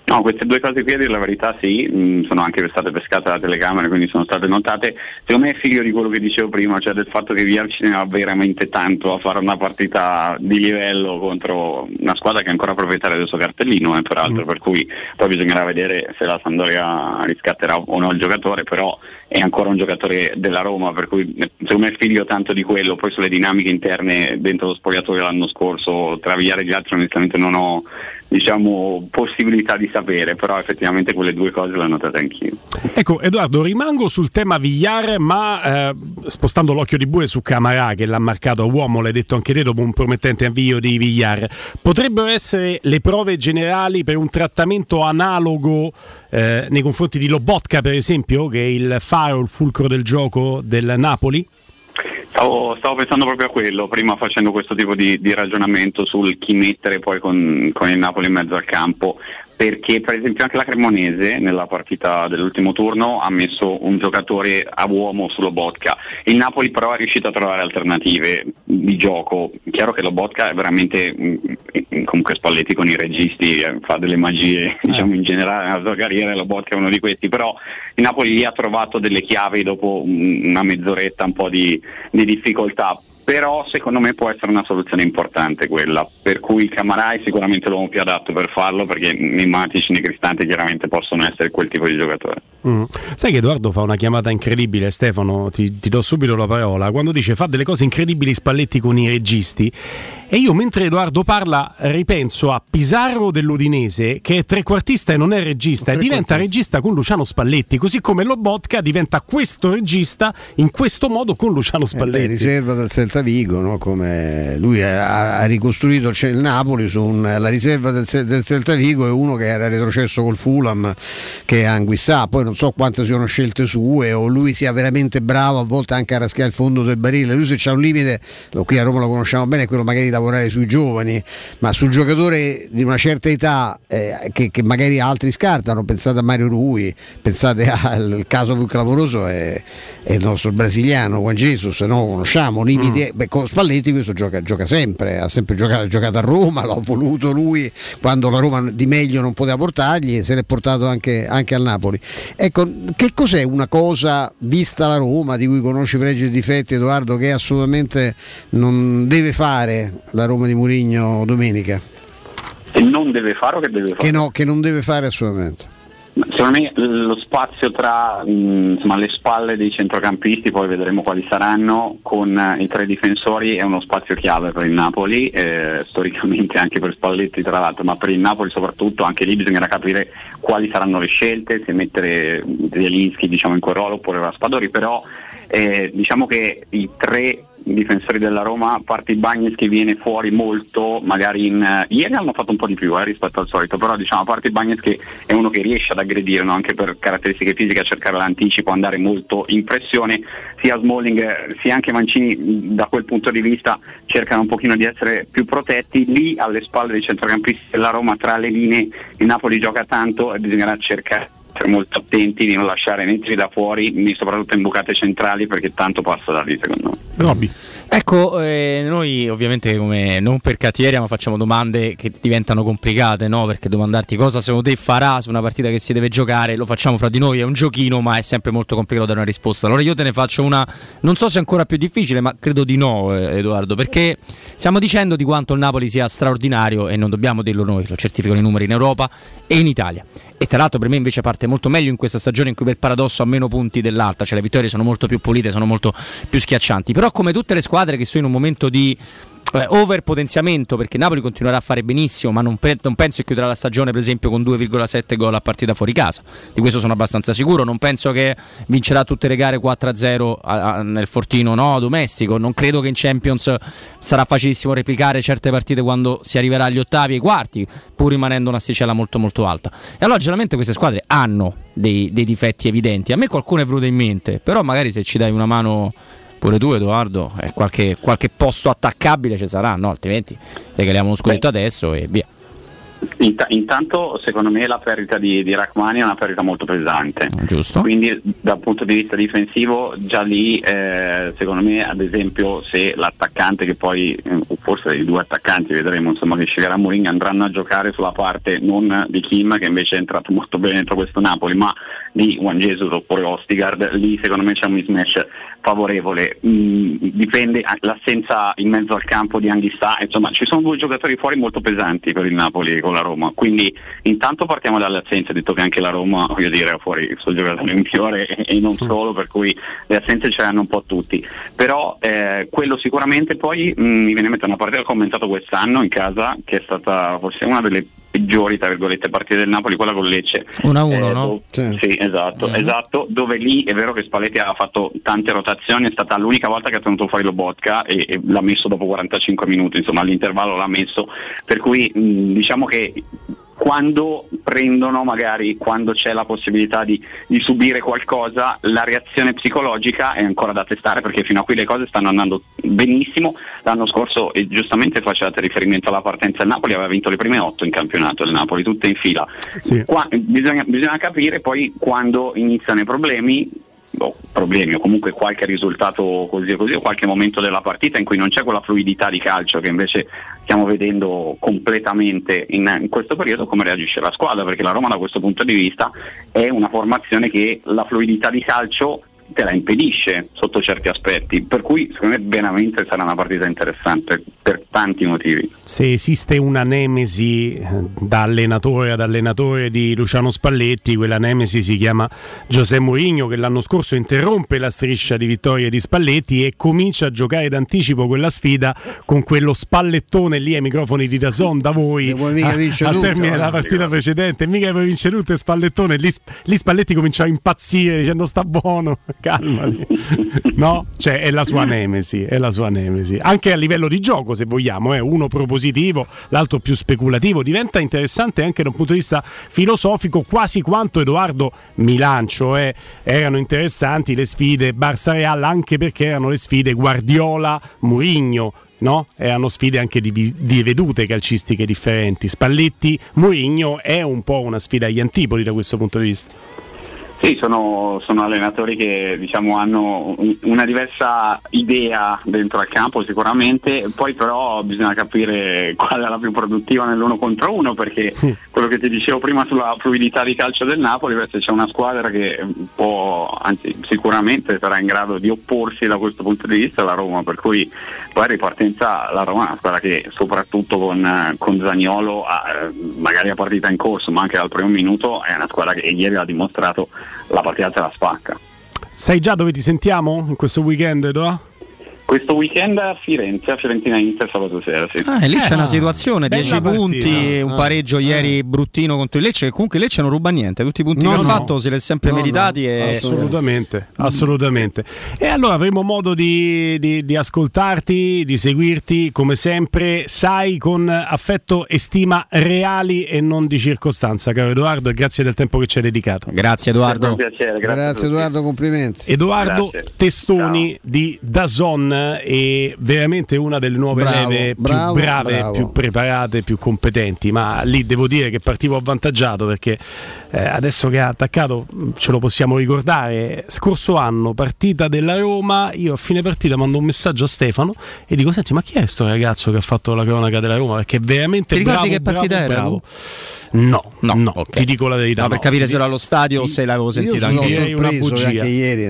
No, queste due cose qui a dire la verità sì, mh, mm, sono anche state pescate da telecamere, quindi sono state notate. Secondo me è figlio di quello che dicevo prima, cioè del fatto che Villar ci ne va veramente tanto a fare una partita di livello contro una squadra che è ancora proprietaria del suo cartellino, eh, peraltro, mm. per cui poi bisognerà vedere se la Sandoria riscatterà o no il giocatore, però è ancora un giocatore della Roma, per cui eh, secondo me è figlio tanto di quello, poi sulle dinamiche interne dentro lo spogliatoio l'anno scorso, tra Villar e gli altri onestamente non ho diciamo, possibilità di sapere, però effettivamente quelle due cose le ho notate anch'io. Ecco Edoardo, rimango sul tema Vigliare, ma eh, spostando l'occhio di bue su Camarà che l'ha marcato a uomo, l'hai detto anche te dopo un promettente avvio di Vigliare, potrebbero essere le prove generali per un trattamento analogo eh, nei confronti di Lobotka per esempio, che è il faro, il fulcro del gioco del Napoli? Stavo, stavo, pensando proprio a quello, prima facendo questo tipo di, di ragionamento sul chi mettere poi con, con, il Napoli in mezzo al campo perché per esempio anche la Cremonese nella partita dell'ultimo turno ha messo un giocatore a uomo su Lobotka. Il Napoli però è riuscito a trovare alternative di gioco. Chiaro che Lobotka è veramente mm, comunque Spalletti con i registi eh, fa delle magie, diciamo in generale nella sua carriera Lobotka è uno di questi, però il Napoli lì ha trovato delle chiavi dopo una mezz'oretta un po' di, di difficoltà però secondo me può essere una soluzione importante quella, per cui Camarà è sicuramente l'uomo più adatto per farlo perché né Matic né Cristante chiaramente possono essere quel tipo di giocatore. Mm. Sai che Edoardo fa una chiamata incredibile, Stefano, ti, ti do subito la parola, quando dice fa delle cose incredibili Spalletti con i registi e io mentre Edoardo parla ripenso a Pisarro dell'Udinese che è trequartista e non è regista e diventa regista con Luciano Spalletti, così come Lobotka diventa questo regista in questo modo con Luciano Spalletti. Eh beh, riserva del Celta Vigo, no? come lui ha, ha ricostruito il Napoli su un, la riserva del, del Celta Vigo è uno che era retrocesso col Fulham che è Anguissà, poi non so quante siano scelte sue o lui sia veramente bravo a volte anche a raschiare il fondo del barile, lui se c'è un limite, qui a Roma lo conosciamo bene, è quello magari da lavorare sui giovani, ma sul giocatore di una certa età eh, che, che, magari altri scartano, pensate a Mario Rui, pensate al caso più clamoroso è, è il nostro brasiliano Juan Jesus, no? conosciamo limiti, beh, beh, con Spalletti questo gioca, gioca sempre, ha sempre giocato, giocato a Roma, l'ha voluto lui quando la Roma di meglio non poteva portargli, se l'è portato anche, anche al Napoli. Ecco, che cos'è una cosa vista la Roma di cui conosci pregi e difetti Edoardo che assolutamente non deve fare la Roma di Murigno domenica? Che non deve fare o che deve fare? Che no, che non deve fare assolutamente. Secondo me lo spazio tra mh, insomma, le spalle dei centrocampisti, poi vedremo quali saranno, con eh, i tre difensori è uno spazio chiave per il Napoli, eh, storicamente anche per Spalletti tra l'altro, ma per il Napoli soprattutto anche lì bisognerà capire quali saranno le scelte, se mettere Zielinski diciamo, in quel ruolo oppure Raspadori, però eh, diciamo che i tre difensori della Roma, a parte Bagnes che viene fuori molto, magari in, eh, ieri hanno fatto un po' di più eh, rispetto al solito, però diciamo a parte Bagnes che è uno che riesce ad aggredire no? anche per caratteristiche fisiche, a cercare l'anticipo, andare molto in pressione, sia Smalling sia anche Mancini da quel punto di vista cercano un pochino di essere più protetti, lì alle spalle dei centrocampisti della Roma tra le linee il Napoli gioca tanto e bisognerà cercare essere molto attenti di non lasciare né da fuori né soprattutto in bucate centrali perché tanto passa da lì secondo me. Robby. Ecco, eh, noi ovviamente come non per cattiveria ma facciamo domande che diventano complicate, no? Perché domandarti cosa secondo te farà su una partita che si deve giocare, lo facciamo fra di noi, è un giochino ma è sempre molto complicato dare una risposta. Allora io te ne faccio una, non so se è ancora più difficile ma credo di no eh, Edoardo, perché stiamo dicendo di quanto il Napoli sia straordinario e non dobbiamo dirlo noi, lo certificano i numeri in Europa e in Italia. E tra l'altro per me invece parte molto meglio in questa stagione in cui per paradosso ha meno punti dell'altra, cioè le vittorie sono molto più pulite, sono molto più schiaccianti. Però come tutte le squadre che sono in un momento di eh, overpotenziamento, perché Napoli continuerà a fare benissimo, ma non, pe- non penso che chiuderà la stagione per esempio con 2,7 gol a partita fuori casa. Di questo sono abbastanza sicuro. Non penso che vincerà tutte le gare 4-0 a- a- nel fortino no, domestico. Non credo che in Champions sarà facilissimo replicare certe partite quando si arriverà agli ottavi e ai quarti, pur rimanendo un'asticella molto molto alta. E allora generalmente queste squadre hanno dei, dei difetti evidenti. A me qualcuno è venuto in mente, però magari se ci dai una mano pure tu Edoardo, eh, qualche, qualche posto attaccabile ci sarà, no? altrimenti regaliamo uno scudetto adesso e via. Int- intanto secondo me la perdita di, di Rachmani è una perdita molto pesante. Giusto. Quindi dal punto di vista difensivo già lì eh, secondo me ad esempio se l'attaccante che poi eh, o forse i due attaccanti vedremo insomma che sceglierà Mourinho andranno a giocare sulla parte non di Kim che invece è entrato molto bene dentro questo Napoli ma di Juan Jesus oppure Ostigard lì secondo me c'è un mismatch favorevole. Mm, dipende a- l'assenza in mezzo al campo di Anghissà insomma ci sono due giocatori fuori molto pesanti per il Napoli con la Roma. Quindi intanto partiamo dalle assenze detto che anche la Roma voglio dire ha fuori il suo giocatore migliore e, e non solo per cui le assenze ce le hanno un po' tutti. Però eh, quello sicuramente poi mm, mi viene in mente una partita che ho commentato quest'anno in casa che è stata forse una delle peggiori tra virgolette partite del Napoli quella con Lecce. 1-1, Eh, no? do- sì, esatto, esatto, dove lì è vero che Spalletti aveva fatto tante rotazioni, è stata l'unica volta che ha tenuto fuori lo Botka e, e l'ha messo dopo 45 minuti, insomma all'intervallo l'ha messo, per cui mh, diciamo che quando prendono, magari quando c'è la possibilità di, di subire qualcosa, la reazione psicologica è ancora da testare perché fino a qui le cose stanno andando benissimo. L'anno scorso, e giustamente facevate riferimento alla partenza del Napoli, aveva vinto le prime otto in campionato il Napoli, tutte in fila. Qua- bisogna, bisogna capire poi quando iniziano i problemi o problemi o comunque qualche risultato così o così o qualche momento della partita in cui non c'è quella fluidità di calcio che invece stiamo vedendo completamente in, in questo periodo come reagisce la squadra? Perché la Roma da questo punto di vista è una formazione che la fluidità di calcio te la impedisce sotto certi aspetti per cui secondo me veramente sarà una partita interessante per tanti motivi Se esiste una nemesi eh, da allenatore ad allenatore di Luciano Spalletti, quella nemesi si chiama Giuseppe Mourinho che l'anno scorso interrompe la striscia di vittorie di Spalletti e comincia a giocare d'anticipo quella sfida con quello spallettone lì ai microfoni di Dazon da voi al termine della eh. partita precedente. Mica puoi vincere tutto e spallettone. Lì, lì Spalletti comincia a impazzire dicendo sta buono, calmati. No? Cioè è la sua nemesi, è la sua nemesi. Anche a livello di gioco, se vogliamo, eh, uno propositivo, l'altro più speculativo. Diventa interessante anche da un punto di vista filosofico, quasi quanto Edoardo Milancio eh, erano interessanti le sfide Barça Real, anche perché erano le sfide Guardiola Murigno. No? Erano sfide anche di, di vedute calcistiche differenti. Spalletti, Mourinho è un po' una sfida agli antipodi da questo punto di vista. Sì, sono, sono allenatori che diciamo, hanno un- una diversa idea dentro al campo sicuramente, poi però bisogna capire qual è la più produttiva nell'uno contro uno perché quello che ti dicevo prima sulla fluidità di calcio del Napoli, se c'è una squadra che può, anzi sicuramente sarà in grado di opporsi da questo punto di vista è la Roma, per cui poi a ripartenza la Roma è una squadra che soprattutto con, con Zagnolo, eh, magari a partita in corso ma anche dal primo minuto, è una squadra che ieri ha dimostrato la partita se la spacca. Sai già dove ti sentiamo in questo weekend, Edoa? Questo weekend a Firenze, a Fiorentina Inter sabato sera, sì. Ah, e lì c'è una situazione, bella 10 punti, partita. un Ah. pareggio ieri bruttino contro il Lecce, comunque il Lecce non ruba niente, tutti i punti No, che ha no. fatto se li è sempre No, meritati no, e assolutamente, assolutamente. E allora avremo modo di, di- di ascoltarti, di seguirti come sempre, sai, con affetto e stima reali e non di circostanza, caro Edoardo, e grazie del tempo che ci hai dedicato. Grazie Un piacere, grazie. Grazie Edoardo, complimenti. Edoardo Grazie. Testoni di Dazon e veramente una delle nuove Bravo, leve più bravo, brave, bravo. più preparate, più competenti, ma lì devo dire che partivo avvantaggiato perché eh, adesso che ha attaccato ce lo possiamo ricordare, scorso anno partita della Roma, io a fine partita mando un messaggio a Stefano e dico senti ma chi è sto ragazzo che ha fatto la cronaca della Roma perché è veramente Ti ricordi bravo, che partita bravo, era? bravo. No, no, ti dico la verità. No, per no. capire Ti se ero allo stadio o se l'avevo sentita sono anche io. direi una sorpreso bugia. anche ieri.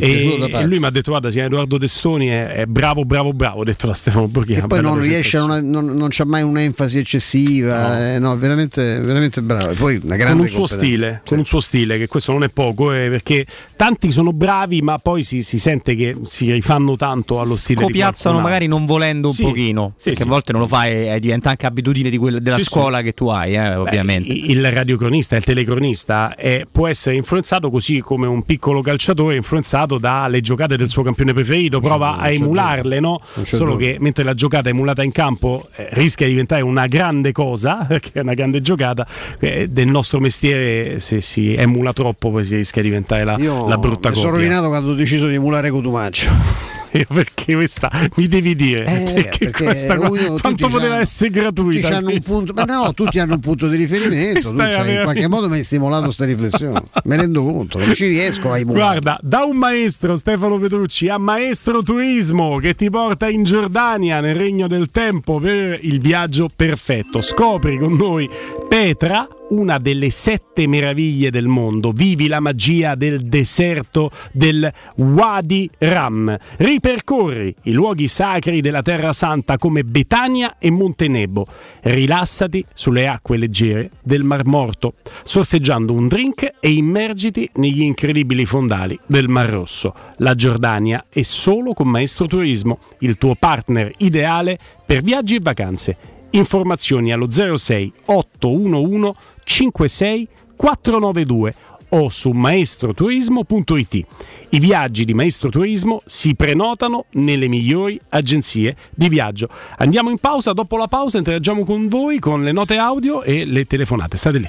E, e lui mi ha detto: Guarda, si chiama Edoardo Testoni, è, è bravo, bravo, bravo. Ho detto da Stefano Borghini. E poi non riesce, a una- non, non c'ha mai un'enfasi eccessiva, eh, no, veramente, veramente bravo. E poi una grande con un suo stile, con un suo stile, che questo non è poco, eh, perché tanti sono bravi, ma poi si, si sente che si rifanno tanto allo stile Copiazzano magari non volendo un Sì, pochino, sì, perché sì. a volte non lo fai e diventa anche abitudine di quella- della Sì, sì. scuola che tu hai, eh, ovviamente. Beh, il radiocronista, il telecronista eh, può essere influenzato così come un piccolo calciatore è influenzato dalle giocate del suo campione preferito, prova a emularle, no? Solo che mentre la giocata emulata in campo eh, rischia di diventare una grande cosa, perché è una grande giocata, eh, del nostro mestiere se si emula troppo poi si rischia di diventare la, Io la brutta mi sono rovinato quando ho deciso di emulare Cotumaccio. Io perché questa mi devi dire Eh, perché, perché questa uno- tutti tanto poteva essere gratuita Tutti hanno un punto, ma no, tutti hanno un punto di riferimento. In qualche modo mi hai stimolato questa riflessione. Me ne rendo conto, non ci riesco a emulare. Guarda, da un maestro Stefano Petrucci a Maestro Turismo che ti porta in Giordania nel regno del tempo per il viaggio perfetto. Scopri con noi Petra, una delle sette meraviglie del mondo. Vivi la magia del deserto del Wadi Ram. Ripercorri i luoghi sacri della Terra Santa come Betania e Monte Nebo. Rilassati sulle acque leggere del Mar Morto, sorseggiando un drink e immergiti negli incredibili fondali del Mar Rosso. La Giordania è solo con Maestro Turismo, il tuo partner ideale per viaggi e vacanze. Informazioni allo 06 811 56 492 o su maestroturismo.it. I viaggi di Maestro Turismo si prenotano nelle migliori agenzie di viaggio. Andiamo in pausa, dopo la pausa interagiamo con voi con le note audio e le telefonate. State lì.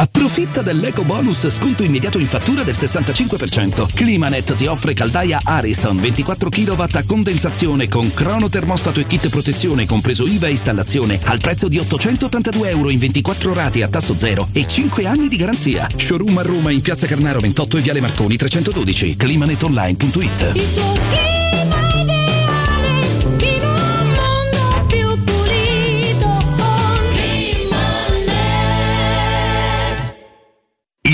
Approfitta dell'eco bonus sconto immediato in fattura del 65%. Climanet ti offre caldaia Ariston 24 kW a condensazione con crono termostato e kit protezione compreso IVA e installazione al prezzo di 882 euro in 24 rate a tasso zero e 5 anni di garanzia. Showroom a Roma in Piazza Carnaro 28 e Viale Marconi 312. Climanetonline.it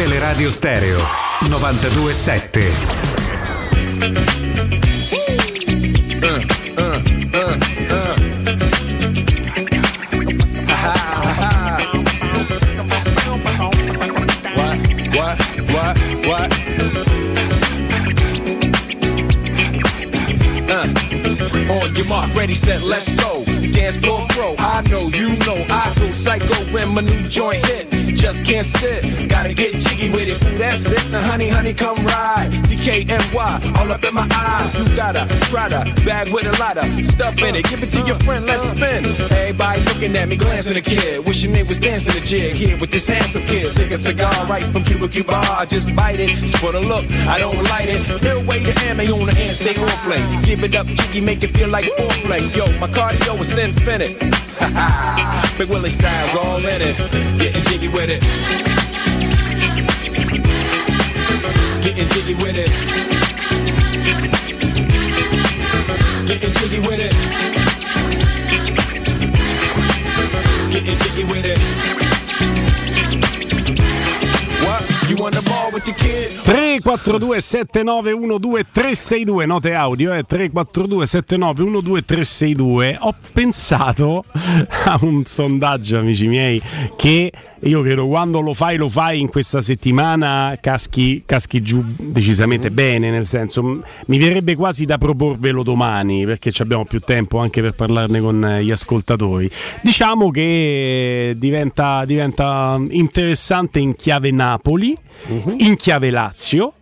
Teleradio Stereo 927. What? What? What? Uh, your mark, ready, set, let's go. Dance floor pro. I know, you know, I go psycho when my new joint hit. Just can't sit, gotta get jiggy with it. Ooh, that's it. Now, honey, honey, come ride. DKNY, all up in my eyes. You got a Prada bag with a lot of stuff in it. Give it to your friend, let's spin. Everybody looking at me, glancing a kid. Wishing they was dancing a jig here with this handsome kid. Sick a cigar right from Cuba Cuba. I just bite it. It's for the look, I don't light it. Way to ammo on the hand, stay on play. Give it up, jiggy, make it feel like foreplay. Yo, my cardio is infinite. Big Willie styles all in it. Getting jiggy with it. Getting jiggy with it. Getting jiggy with it. Getting jiggy with it. What? You on the ball? 342 7912 362 note audio eh, 342 7912 362 ho pensato a un sondaggio amici miei che io credo quando lo fai lo fai in questa settimana caschi, caschi giù decisamente bene nel senso mi verrebbe quasi da proporvelo domani perché abbiamo più tempo anche per parlarne con eh, gli ascoltatori. Diciamo che diventa, diventa interessante in chiave Napoli in chiave Lazio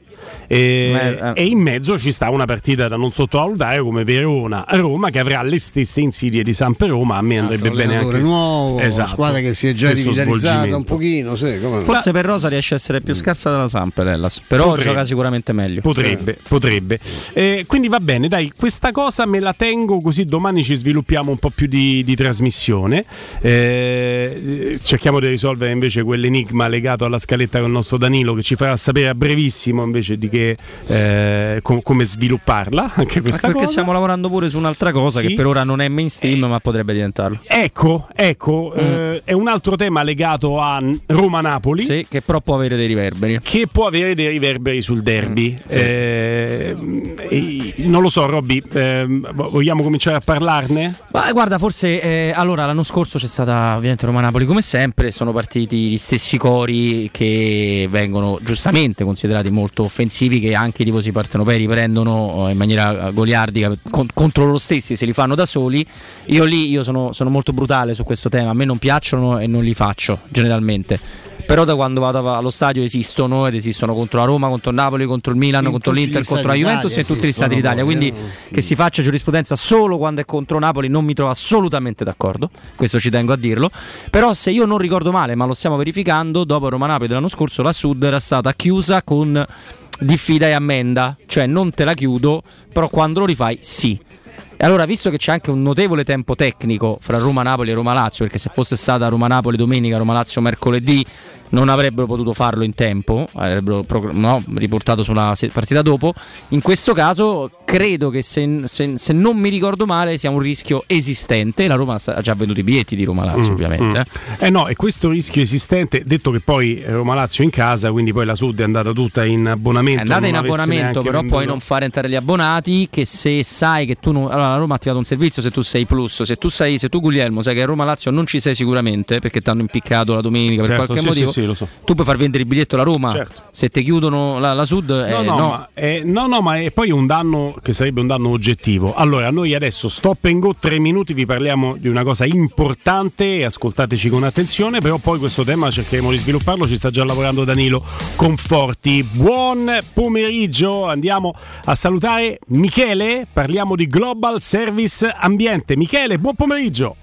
e, e in mezzo ci sta una partita da non sottovalutare come Verona-Roma che avrà le stesse insidie di Samp Roma a me andrebbe bene anche nuovo, Esatto. squadra che si è già rivitalizzata un pochino, sì, come no. Forse per Rosa riesce a essere più scarsa della Samp, Ellas. Però Potrebbe. gioca sicuramente meglio. Potrebbe, potrebbe. Eh, quindi va bene, dai, questa cosa me la tengo così domani ci sviluppiamo un po' più di, di trasmissione. Eh, cerchiamo di risolvere invece quell'enigma legato alla scaletta con il nostro Danilo che ci farà sapere a brevissimo invece di che, eh, com- come svilupparla, anche questa perché cosa. stiamo lavorando pure su un'altra cosa Sì. che per ora non è mainstream, ma potrebbe diventarlo. Ecco, ecco, eh, è un altro tema legato a Roma-Napoli. Sì, che però può avere dei riverberi. Che può avere dei riverberi sul derby. sì. Eh, non lo so, Robby, ehm, vogliamo cominciare a parlarne? Ma guarda, forse eh, allora l'anno scorso c'è stata ovviamente Roma-Napoli come sempre, sono partiti gli stessi cori che vengono giustamente considerati molto offensivi, che anche i tifosi partenopei riprendono eh, in maniera goliardica con- contro loro stessi, se li fanno da soli. Io lì io sono, sono molto brutale su questo tema, a me non piacciono e non li faccio generalmente. Però da quando vado allo stadio esistono ed esistono contro la Roma, contro il Napoli, contro il Milan, In contro l'Inter, contro la Juventus e in tutti gli stati d'Italia. Quindi eh. che si faccia giurisprudenza solo quando è contro Napoli non mi trovo assolutamente d'accordo, questo ci tengo a dirlo. Però se io non ricordo male, ma lo stiamo verificando, dopo Roma Napoli dell'anno scorso la Sud era stata chiusa con diffida e ammenda, cioè non te la chiudo, però quando lo rifai sì. E allora, visto che c'è anche un notevole tempo tecnico fra Roma Napoli e Roma Lazio, perché se fosse stata Roma Napoli domenica, Roma Lazio mercoledì, non avrebbero potuto farlo in tempo, avrebbero no, riportato sulla partita dopo. In questo caso credo che se, se- se non mi ricordo male sia un rischio esistente. La Roma ha già venduto i biglietti di Roma Lazio, Mm, ovviamente. mm. Eh no, e questo rischio esistente, detto che poi Roma Lazio in casa, quindi poi la Sud è andata tutta in abbonamento. È andata in abbonamento, però venduto- puoi non fare entrare gli abbonati. Che se sai che tu non. Allora, la Roma ha attivato un servizio se tu sei plus. Se tu sai, se tu Guglielmo sai che a Roma Lazio non ci sei sicuramente perché ti hanno impiccato la domenica per Certo, qualche sì, motivo. sì, sì, lo so. Tu puoi far vendere il biglietto alla Roma. Certo. Se ti chiudono la, la Sud, No, eh, no, no. Ma è, no, no, ma è poi un danno che sarebbe un danno oggettivo. Allora, noi adesso stop and go, tre minuti, vi parliamo di una cosa importante ascoltateci con attenzione, però poi questo tema cercheremo di svilupparlo, ci sta già lavorando Danilo Conforti. Buon pomeriggio, andiamo a salutare Michele, parliamo di Global Service Ambiente. Michele, buon pomeriggio.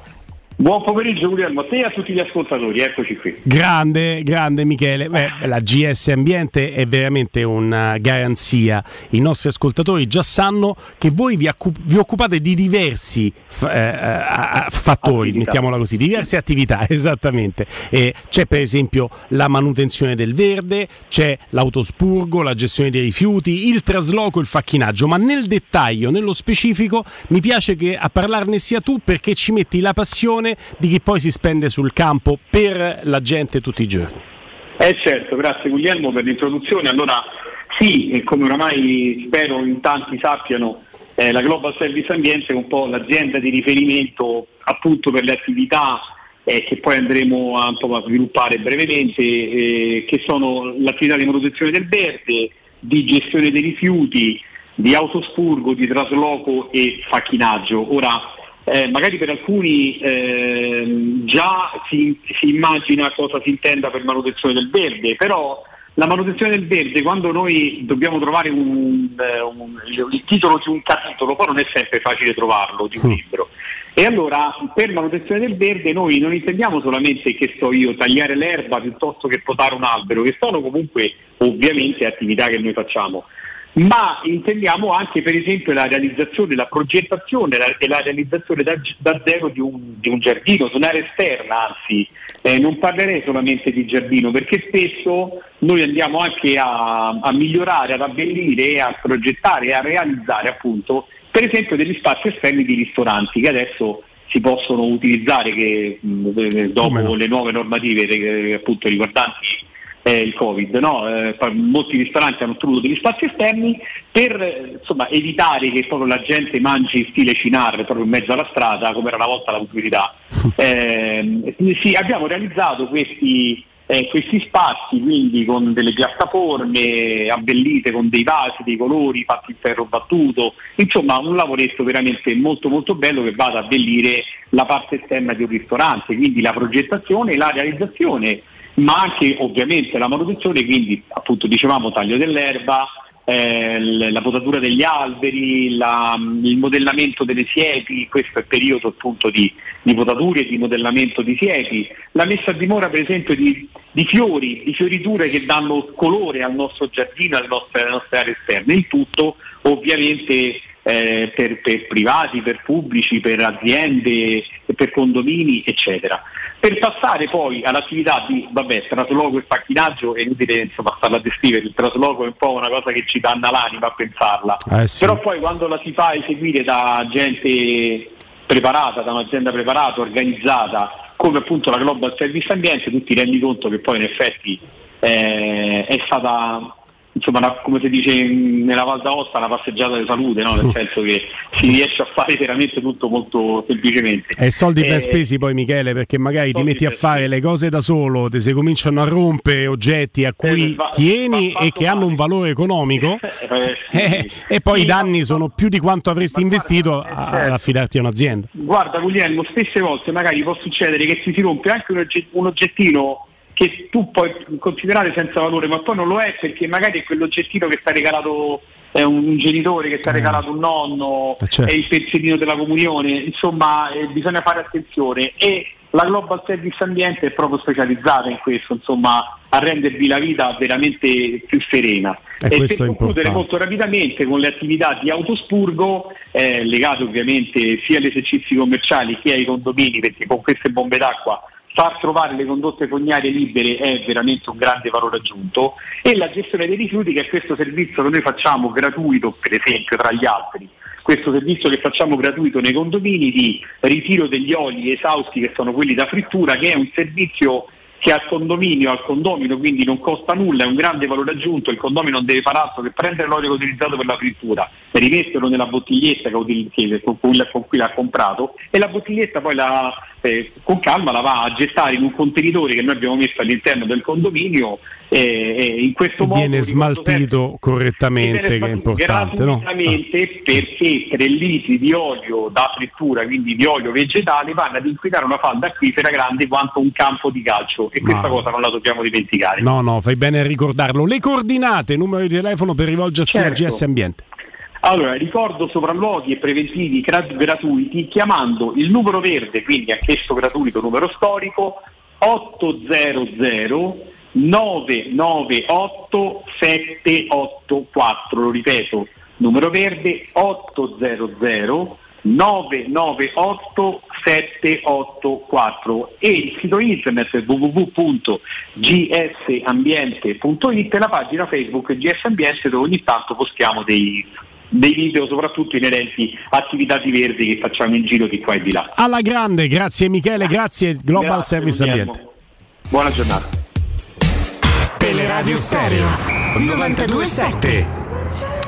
Buon pomeriggio Guglielmo, a te e a tutti gli ascoltatori, eccoci qui. Grande, grande Michele. Beh, la GS Ambiente è veramente una garanzia. I nostri ascoltatori già sanno che voi vi, accu- vi occupate di diversi f- eh, a- fattori, Attività. mettiamola così, di diverse attività, esattamente. E c'è per esempio la manutenzione del verde, c'è l'autospurgo, la gestione dei rifiuti, il trasloco, il facchinaggio, ma nel dettaglio, nello specifico, mi piace che a parlarne sia tu perché ci metti la passione di chi poi si spende sul campo per la gente tutti i giorni. Eh certo, grazie Guglielmo per l'introduzione. Allora sì, come oramai spero in tanti sappiano, eh, la Global Service Ambiente è un po' l'azienda di riferimento appunto per le attività eh, che poi andremo a, un po' a sviluppare brevemente, eh, che sono l'attività di manutenzione del verde, di gestione dei rifiuti, di autospurgo, di trasloco e facchinaggio. Ora, eh, magari per alcuni ehm, già si, si immagina cosa si intenda per manutenzione del verde, però la manutenzione del verde, quando noi dobbiamo trovare un, eh, un- il, titolo di un capitolo, poi non è sempre facile trovarlo di un libro. E allora per manutenzione del verde noi non intendiamo solamente, che so io, tagliare l'erba piuttosto che potare un albero, che sono comunque ovviamente attività che noi facciamo, ma intendiamo anche per esempio la realizzazione, la progettazione la- e la realizzazione da, da zero di un, di un giardino, su un'area esterna, anzi. Eh, non parlerei solamente di giardino perché spesso noi andiamo anche a, a migliorare, ad abbellire, a progettare e a realizzare appunto per esempio degli spazi esterni di ristoranti che adesso si possono utilizzare che, mh, eh, dopo le nuove normative eh, appunto riguardanti eh, il Covid. No? Eh, molti ristoranti hanno ottenuto degli spazi esterni per eh, insomma, evitare che proprio la gente mangi stile cinar proprio in mezzo alla strada, come era una volta la pubblicità. Eh, sì, abbiamo realizzato questi, eh, questi spazi quindi con delle piattaforme abbellite con dei vasi, dei colori fatti in ferro battuto, insomma un lavoretto veramente molto molto bello che va ad abbellire la parte esterna di un ristorante, quindi la progettazione e la realizzazione ma anche ovviamente la manutenzione, quindi appunto dicevamo taglio dell'erba, eh, la potatura degli alberi, la- il modellamento delle siepi, questo è il periodo appunto di, di potature e di modellamento di siepi, la messa a dimora per esempio di, di fiori, di fioriture che danno colore al nostro giardino, alle nostre, alle nostre aree esterne, il tutto ovviamente eh, per, per privati, per pubblici, per aziende, per condomini, eccetera. Per passare poi all'attività di vabbè, trasloco e facchinaggio è inutile insomma starla a descrivere, il trasloco è un po' una cosa che ci danna l'anima a pensarla. Eh sì. Però poi quando la si fa eseguire da gente preparata, da un'azienda preparata, organizzata, come appunto la Global Service Ambiente, tu ti rendi conto che poi in effetti eh, è stata insomma una- come si dice nella Val d'Aosta una passeggiata di salute, no? nel senso che si riesce a fare veramente tutto molto semplicemente. E soldi ben Eh, spesi poi Michele perché magari ti metti a fare le cose da solo, ti si cominciano a rompere oggetti a cui va- tieni e che hanno un valore economico eh, sì, eh, e poi i danni sono più di quanto avresti investito a- ad affidarti a un'azienda. Guarda Guglielmo, spesse volte magari può succedere che ti si rompe anche un oggettino che tu puoi considerare senza valore, ma poi non lo è perché magari è quell'oggettino che ti ha regalato eh, un genitore, che ti ha regalato un nonno, Eh, certo. è il pensierino della comunione, insomma eh, bisogna fare attenzione e la Global Service Ambiente è proprio specializzata in questo, insomma a rendervi la vita veramente più serena. E per questo è concludere molto rapidamente con le attività di autospurgo eh, legate ovviamente sia agli esercizi commerciali che ai condomini perché con queste bombe d'acqua far trovare le condotte fognarie libere è veramente un grande valore aggiunto. E la gestione dei rifiuti che è questo servizio che noi facciamo gratuito per esempio tra gli altri. Questo servizio che facciamo gratuito nei condomini di ritiro degli oli esausti che sono quelli da frittura che è un servizio che al condominio, al condomino quindi non costa nulla, è un grande valore aggiunto, il condomino non deve fare altro che prendere l'olio utilizzato per la frittura, rimetterlo nella bottiglietta che che- con cui l'ha comprato e la bottiglietta poi la, eh, con calma la va a gettare in un contenitore che noi abbiamo messo all'interno del condominio e, e in questo modo Viene smaltito correttamente, che è importante, no? gratuitamente perché 3 litri di olio da frittura, quindi di olio vegetale, vanno ad inquinare una falda acquifera grande quanto un campo di calcio e questa Ma- cosa non la dobbiamo dimenticare. No, no, fai bene a ricordarlo. Le coordinate, numero di telefono per rivolgersi Certo. a GS Ambiente. Allora, ricordo sopralluoghi e preventivi gra- gratuiti chiamando il numero verde, quindi anch'esso gratuito numero storico 800 998 784, lo ripeto, numero verde 800 998 784 e il sito internet www.gsambiente.it e la pagina Facebook GS Ambiente dove ogni tanto postiamo dei, dei video soprattutto inerenti attività di verdi che facciamo in giro di qua e di là. Alla grande, grazie Michele, grazie Global Grazie, Service Guglielmo. Ambiente. Buona giornata. Teleradio Stereo 927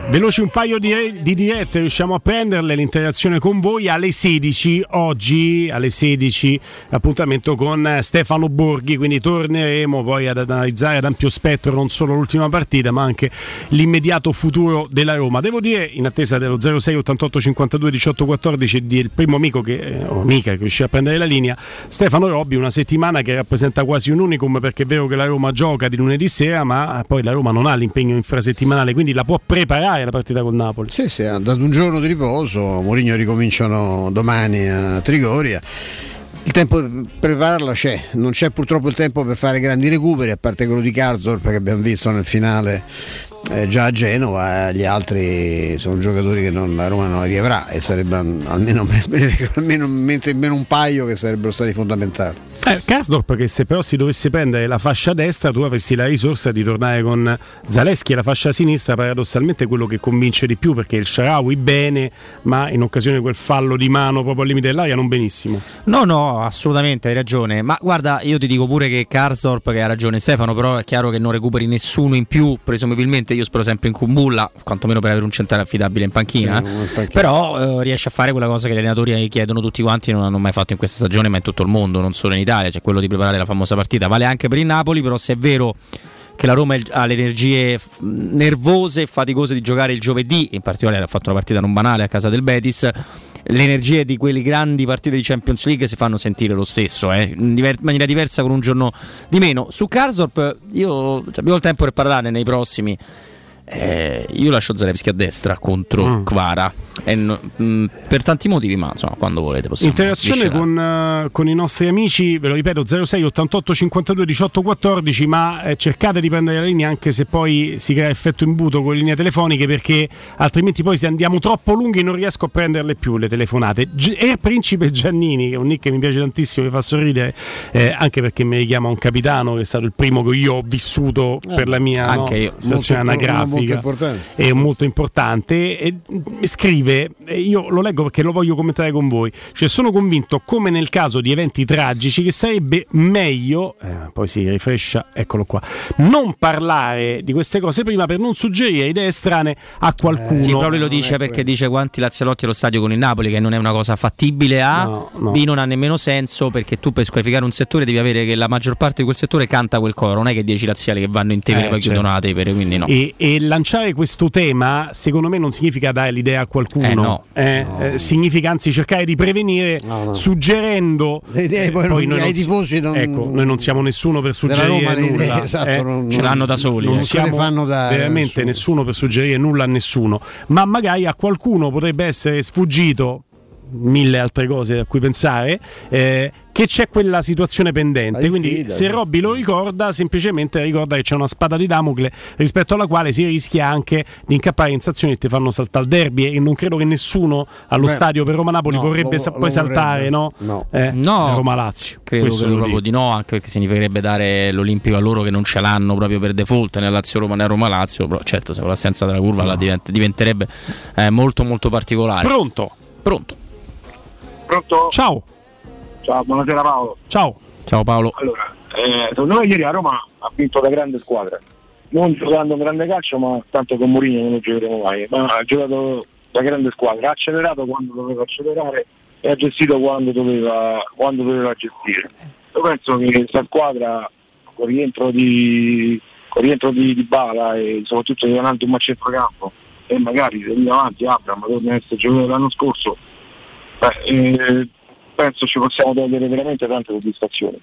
Veloci un paio di, di dirette, riusciamo a prenderle l'interazione con voi alle 16, oggi alle 16 appuntamento con Stefano Borghi, quindi torneremo poi ad analizzare ad ampio spettro non solo l'ultima partita ma anche l'immediato futuro della Roma. Devo dire, in attesa dello 06 88 52 18 14 del primo amico che, eh, o amica che riuscì a prendere la linea, Stefano Robbi, una settimana che rappresenta quasi un unicum perché è vero che la Roma gioca di lunedì sera ma poi la Roma non ha l'impegno infrasettimanale, quindi la può preparare la partita col Napoli. Sì, sì, ha dato un giorno di riposo, Mourinho ricominciano domani a Trigoria. Il tempo per prepararla c'è, non c'è purtroppo il tempo per fare grandi recuperi, a parte quello di Karsdorp che abbiamo visto nel finale eh, già a Genova, eh, gli altri sono giocatori che non, la Roma non riavrà e sarebbe almeno, almeno, almeno un paio che sarebbero stati fondamentali. Eh, Karsdorp che se però si dovesse prendere la fascia destra tu avresti la risorsa di tornare con Zaleschi e la fascia sinistra paradossalmente è quello che convince di più perché il Sharawi bene ma in occasione di quel fallo di mano proprio al limite dell'aria non benissimo No, no, assolutamente hai ragione. Ma guarda, io ti dico pure che Karsdorp, che ha ragione Stefano, però è chiaro che non recuperi nessuno in più. Presumibilmente io spero sempre in Kumbulla, quantomeno per avere un centrale affidabile in panchina. Sì, in panchina. Però eh, riesce a fare quella cosa che gli allenatori chiedono tutti quanti e non hanno mai fatto in questa stagione, ma in tutto il mondo, non solo in Italia, cioè quello di preparare la famosa partita. Vale anche per il Napoli, però se è vero che la Roma ha le energie nervose e faticose di giocare il giovedì, in particolare ha fatto una partita non banale a casa del Betis. Le energie di quelle grandi partite di Champions League si fanno sentire lo stesso, eh, in diver- maniera diversa con un giorno di meno. Su Karsdorp, io cioè, abbiamo il tempo per parlarne nei prossimi. Eh, io lascio Zalewski a destra contro Mm. Kvara no- mh, per tanti motivi, ma insomma, quando volete possiamo Interazione con, eh, con i nostri amici, ve lo ripeto 06 88 52 18 14, ma eh, cercate di prendere la linea anche se poi si crea effetto imbuto con le linee telefoniche perché altrimenti poi se andiamo troppo lunghi non riesco a prenderle più le telefonate. G- e Principe Giannini, che è un nick che mi piace tantissimo, mi fa sorridere, eh, anche perché mi richiama un capitano che è stato il primo che io ho vissuto Eh, per la mia no, anche io. situazione Molto- anagrafica molto importante. è molto importante e mi scrive e io lo leggo perché lo voglio commentare con voi cioè sono convinto come nel caso di eventi tragici che sarebbe meglio eh, poi si rifrescia eccolo qua non parlare di queste cose prima per non suggerire idee strane a qualcuno Sì, però lui lo dice perché dice quanti Laziotti allo stadio con il Napoli, che non è una cosa fattibile A, No, no. B non ha nemmeno senso perché tu per squalificare un settore devi avere che la maggior parte di quel settore canta quel coro, non è che 10 laziali che vanno in tevere Eh, poi certo. chiudono la tevere, quindi no. E, e lanciare questo tema, secondo me, non significa dare l'idea a qualcuno, Eh, no. Eh, eh, significa anzi cercare di prevenire no. suggerendo. Le idee eh, poi non- noi si- tifosi non- ecco, noi non siamo nessuno per suggerire Roma le idee, nulla. esatto, eh. non- Ce l'hanno da soli. non eh. Non siamo fanno dare a veramente nessuno. nessuno per suggerire nulla a nessuno, ma magari a qualcuno potrebbe essere sfuggito mille altre cose a cui pensare. eh, che c'è quella situazione pendente, quindi fida, se. Robby lo ricorda, semplicemente ricorda che c'è una spada di Damocle rispetto alla quale si rischia anche di incappare in sanzioni che ti fanno saltare il derby. E non credo che nessuno allo Beh, stadio per Roma Napoli no, vorrebbe lo- poi saltare, no? No. Eh, No. Roma Lazio. Credo, Questo credo lo proprio dico. di no, anche perché significherebbe dare l'Olimpico a loro che non ce l'hanno proprio per default nella Lazio Roma nella Roma Lazio, però certo se con l'assenza della curva la divent- diventerebbe eh, molto molto particolare. Pronto? Pronto. Pronto? Ciao. Ciao, buonasera Paolo. Ciao. Ciao Paolo. Allora, eh, secondo me ieri a Roma ha vinto da grande squadra. Non giocando un grande calcio, ma tanto con Mourinho non lo giocheremo mai, ma ha giocato da grande squadra, ha accelerato quando doveva accelerare e ha gestito quando doveva, quando doveva gestire. Io penso che questa squadra con rientro di con rientro di, di Bala e soprattutto di Ronaldo a centrocampo e magari se lì avanti Abram torna a essere giocatore l'anno scorso beh, eh, penso ci possiamo togliere veramente tante soddisfazioni.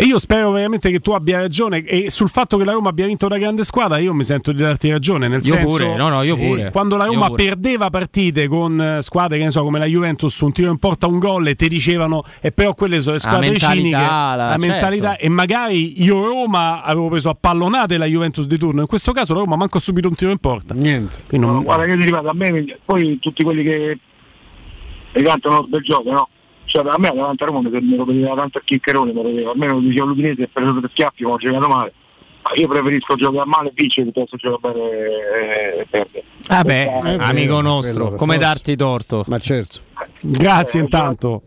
E io spero veramente che tu abbia ragione. E sul fatto che la Roma abbia vinto da grande squadra, io mi sento di darti ragione. Nel Io senso, pure, no, no, io pure. Quando la Io Roma perdeva partite con eh, squadre che ne so, come la Juventus, un tiro in porta, un gol, e ti dicevano, e però quelle sono le La squadre mentalità, ciniche. la- La certo. mentalità, e magari io Roma avevo preso a pallonate la Juventus di turno. In questo caso la Roma manco ha subito un tiro in porta. Niente. Quindi non- Guarda che ti ripeto, a me poi tutti quelli che mi cantano del gioco, no? Cioè a me davanti a Roma mi mi lo vedeva tanto a Chiccherone, mi vedeva, almeno lo diceva l'Udinese e preso per schiaffi come ho giocato male. Ma io preferisco giocare male e vincere piuttosto che giocare bene e perdere. Vabbè, Ah, amico quello, nostro, come darti torto? Ma certo. Grazie intanto.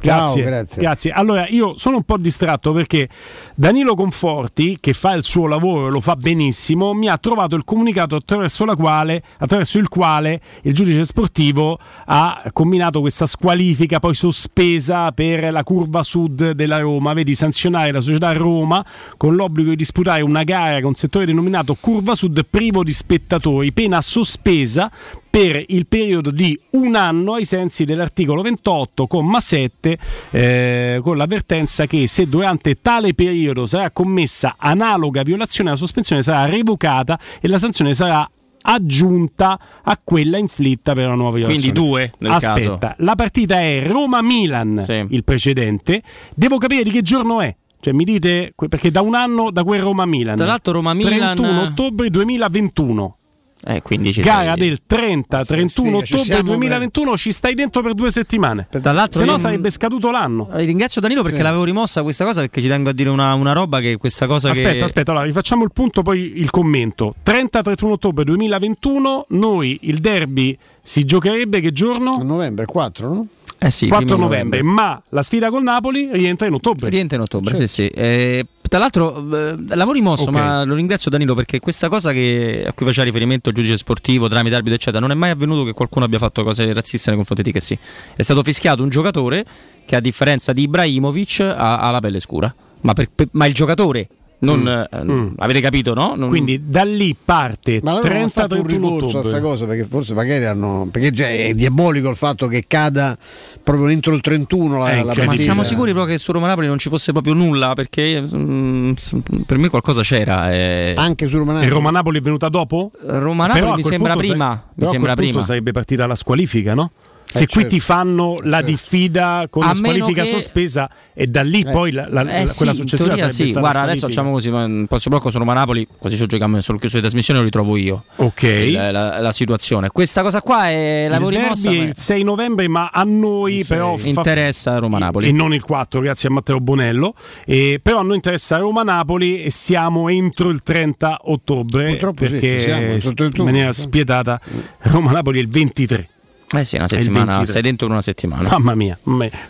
Grazie, Ciao, grazie. grazie. Allora, io sono un po' distratto perché Danilo Conforti, che fa il suo lavoro e lo fa benissimo, mi ha trovato il comunicato attraverso, la quale, attraverso il quale il giudice sportivo ha combinato questa squalifica poi sospesa per la curva sud della Roma. Vedi, sanzionare la società Roma con l'obbligo di disputare una gara con settore denominato curva sud privo di spettatori, pena sospesa per il periodo di un anno ai sensi dell'articolo 28,7 eh, con l'avvertenza che se durante tale periodo sarà commessa analoga violazione la sospensione sarà revocata e la sanzione sarà aggiunta a quella inflitta per una nuova violazione. Quindi due, nel Aspetta, caso. la partita è Roma-Milan, Sì. il precedente. Devo capire di che giorno è. Cioè, mi dite, perché da un anno da quel Roma-Milan. Tra l'altro Roma-Milan- 31 ottobre 2021. Eh, quindi ci Gara sei- del 30-31 sfiga, ci ottobre siamo, 2021, ci stai dentro per due settimane. Se no io- sarebbe scaduto l'anno. Eh, Ringrazio Danilo perché Sì. l'avevo rimossa questa cosa perché ci tengo a dire una, una roba che questa cosa Aspetta, che... aspetta, allora rifacciamo il punto, poi il commento. 30-31 ottobre 2021, noi il derby si giocherebbe che giorno? A novembre, 4, no? Eh sì, 4 primo novembre, ma la sfida col Napoli rientra in ottobre. Rientra in ottobre, Certo. sì, sì. Eh, tra l'altro eh, lavori mosso, Ok. ma lo ringrazio Danilo perché questa cosa che, a cui faceva riferimento il giudice sportivo, tramite arbitro, eccetera, non è mai avvenuto che qualcuno abbia fatto cose razziste nei confronti di che sì. È stato fischiato un giocatore che a differenza di Ibrahimovic ha, ha la pelle scura. Ma, per- per- ma il giocatore, non, eh, avete capito, no? Non- Quindi da lì parte Ma allora non ha fatto un 30-31 ricorso a questa cosa perché forse magari hanno. Perché già è diabolico il fatto che cada proprio entro il 31 la, la ma partita. siamo sicuri proprio che su Roma Napoli non ci fosse proprio nulla? Perché mm, s- per me qualcosa c'era. eh. Anche su Roma E Roma Napoli è venuta dopo? Roma Napoli Però mi sembra prima, sai- mi però a sembra prima. sarebbe partita la squalifica, no? Se Eh, qui certo. ti fanno la diffida con A la squalifica che- sospesa e da lì poi la, la- Eh la- sì, quella in successiva teoria sarebbe sì. stata Guarda, adesso facciamo così, il prossimo blocco su Roma Napoli, così ci giochiamo solo chiuso di trasmissione lo ritrovo io. Ok. La, la situazione. Questa cosa qua è Il lavori derby mossa. è ma- il 6 novembre, ma a noi però fa- interessa Roma Napoli. e non il 4, grazie a Matteo Bonello. E però a noi interessa Roma-Napoli e siamo entro il 30 ottobre Purtroppo sì, perché ci siamo, in 31. maniera spietata Roma-Napoli è il 23. Eh sì, una settimana, 23. sei dentro una settimana. Mamma mia,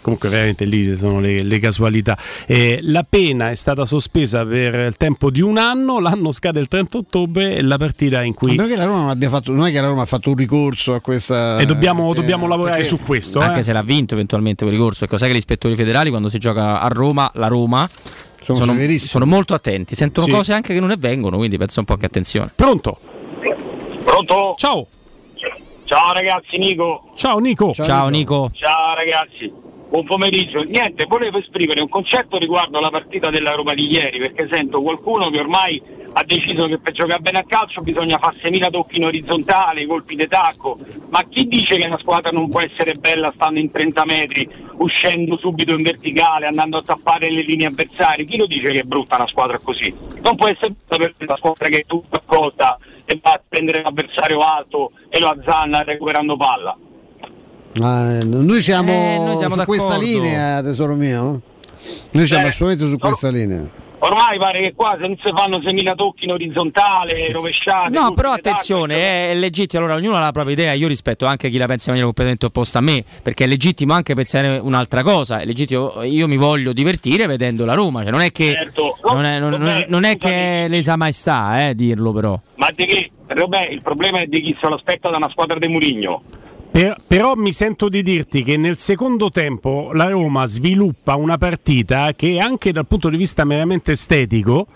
comunque veramente lì sono le, le casualità. Eh, la pena è stata sospesa per il tempo di un anno, l'anno scade il 30 ottobre e la partita in cui... Ma perché la Roma non abbia fatto. Non è che la Roma ha fatto un ricorso a questa. E dobbiamo, eh, dobbiamo lavorare perché- su questo. Anche eh. se l'ha vinto eventualmente quel ricorso. Ecco, sai che gli ispettori federali quando si gioca a Roma, la Roma, Sono sono, sono molto attenti, sentono Sì. cose anche che non avvengono, quindi pensa un po' che attenzione. Pronto? Pronto? Ciao. Ciao ragazzi, Nico. Ciao Nico. Ciao, Nico. Ciao ragazzi. Buon pomeriggio. Niente, volevo esprimere un concetto riguardo la partita della Roma di ieri, perché sento qualcuno che ormai ha deciso che per giocare bene a calcio bisogna fare 6.000 tocchi in orizzontale, colpi di tacco. Ma chi dice che una squadra non può essere bella stando in 30 metri, uscendo subito in verticale, andando a tappare le linee avversarie? Chi lo dice che è brutta una squadra così? Non può essere brutta per una squadra che è tutta accolta e va a prendere l'avversario alto e lo azzanna recuperando palla. Ma, eh, noi siamo, Eh, noi siamo su questa d'accordo. linea, tesoro mio. Noi siamo Eh, assolutamente su questa linea. Ormai pare che qua se non si fanno 6.000 tocchi in orizzontale, rovesciate. No, però attenzione, è legittimo, allora ognuno ha la propria idea, io rispetto anche chi la pensa in maniera completamente opposta a me, perché è legittimo anche pensare un'altra cosa, è legittimo, io mi voglio divertire vedendo la Roma, cioè non è che, Certo. non è, non- non- non è che lesa maestà eh, dirlo però. Ma di che? Robè, il problema è di chi se lo aspetta da una squadra di Murigno. Per- però mi sento di dirti che nel secondo tempo la Roma sviluppa una partita che anche dal punto di vista meramente estetico,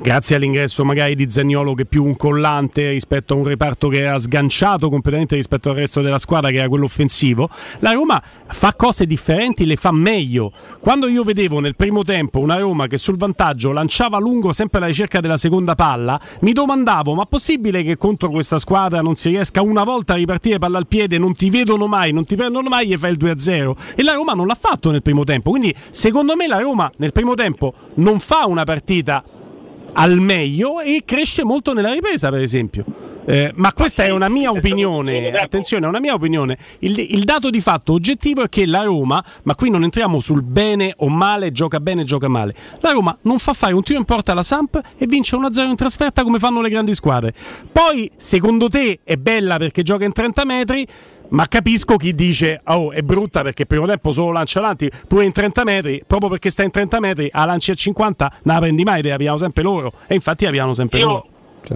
grazie all'ingresso magari di Zagnolo che è più un collante rispetto a un reparto che era sganciato completamente rispetto al resto della squadra che era quello offensivo, la Roma fa cose differenti, le fa meglio. Quando io vedevo nel primo tempo una Roma che sul vantaggio lanciava lungo sempre alla ricerca della seconda palla, mi domandavo ma possibile che contro questa squadra non si riesca una volta a ripartire palla al piede, non ti vedono mai, non ti prendono mai e fai il 2-0? E la Roma non l'ha fatto nel primo tempo, quindi secondo me la Roma nel primo tempo non fa una partita al meglio e cresce molto nella ripresa, per esempio. Eh, ma questa è una mia opinione, attenzione, è una mia opinione. Il, il dato di fatto oggettivo è che la Roma, ma qui non entriamo sul bene o male, gioca bene, gioca male. La Roma non fa fare un tiro in porta alla Samp e vince 1-0 in trasferta come fanno le grandi squadre. Poi, secondo te, è bella perché gioca in 30 metri? Ma capisco chi dice, oh, è brutta perché primo tempo solo lancia avanti, pure in 30 metri, proprio perché sta in 30 metri, a lanci a 50, non la prendi mai, te la sempre loro. E infatti la sempre Io, loro.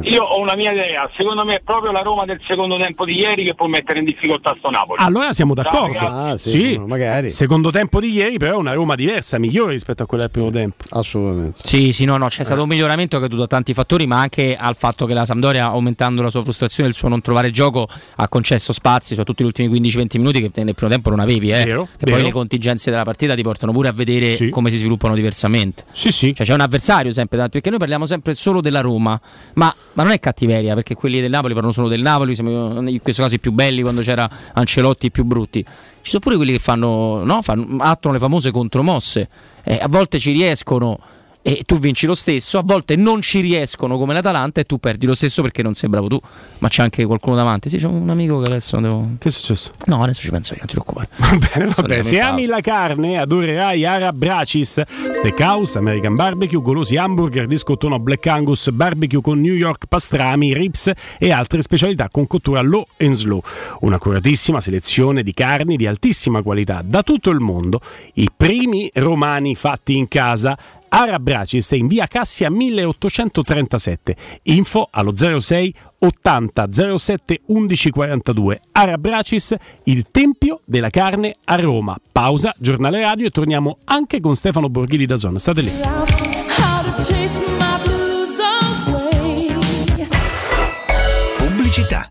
Io ho una mia idea, secondo me è proprio la Roma del secondo tempo di ieri che può mettere in difficoltà sto Napoli. Allora siamo d'accordo. Ah, sì, magari. Secondo tempo di ieri, però, è una Roma diversa, migliore rispetto a quella del primo tempo. Assolutamente. Sì, sì, no, no, c'è stato un miglioramento che è dovuto a tanti fattori, ma anche al fatto che la Sampdoria, aumentando la sua frustrazione e il suo non trovare gioco, ha concesso spazi, soprattutto gli ultimi 15-20 minuti che nel primo tempo non avevi, eh. Vero, che vero. poi le contingenze della partita ti portano pure a vedere Sì. come si sviluppano diversamente. Sì, sì. Cioè c'è un avversario sempre, tanto perché noi parliamo sempre solo della Roma, ma, ma non è cattiveria, perché quelli del Napoli parlano solo del Napoli, siamo in questo caso i più belli quando c'era Ancelotti i più brutti. Ci sono pure quelli che fanno, no, fanno attuano le famose contromosse. Eh, a volte ci riescono e tu vinci lo stesso, a volte non ci riescono come l'Atalanta e tu perdi lo stesso perché non sei bravo tu, ma c'è anche qualcuno davanti. Sì, c'è un amico che adesso devo... Che è successo? No, adesso ci penso io, non ti preoccupare. Va bene, vabbè. Se ami la carne, adorerai Arab Bracis, Steakhouse, American Barbecue, golosi hamburger, discottono Black Angus, barbecue con New York pastrami, ribs e altre specialità con cottura low and slow. Un'accuratissima selezione di carni di altissima qualità da tutto il mondo, i primi romani fatti in casa. Arab Bracis in via Cassia 1837. Info allo 06 80 07 11 42. Arab Bracis, il tempio della carne a Roma. Pausa, giornale radio e torniamo anche con Stefano Borghini da Zona. State lì. Pubblicità.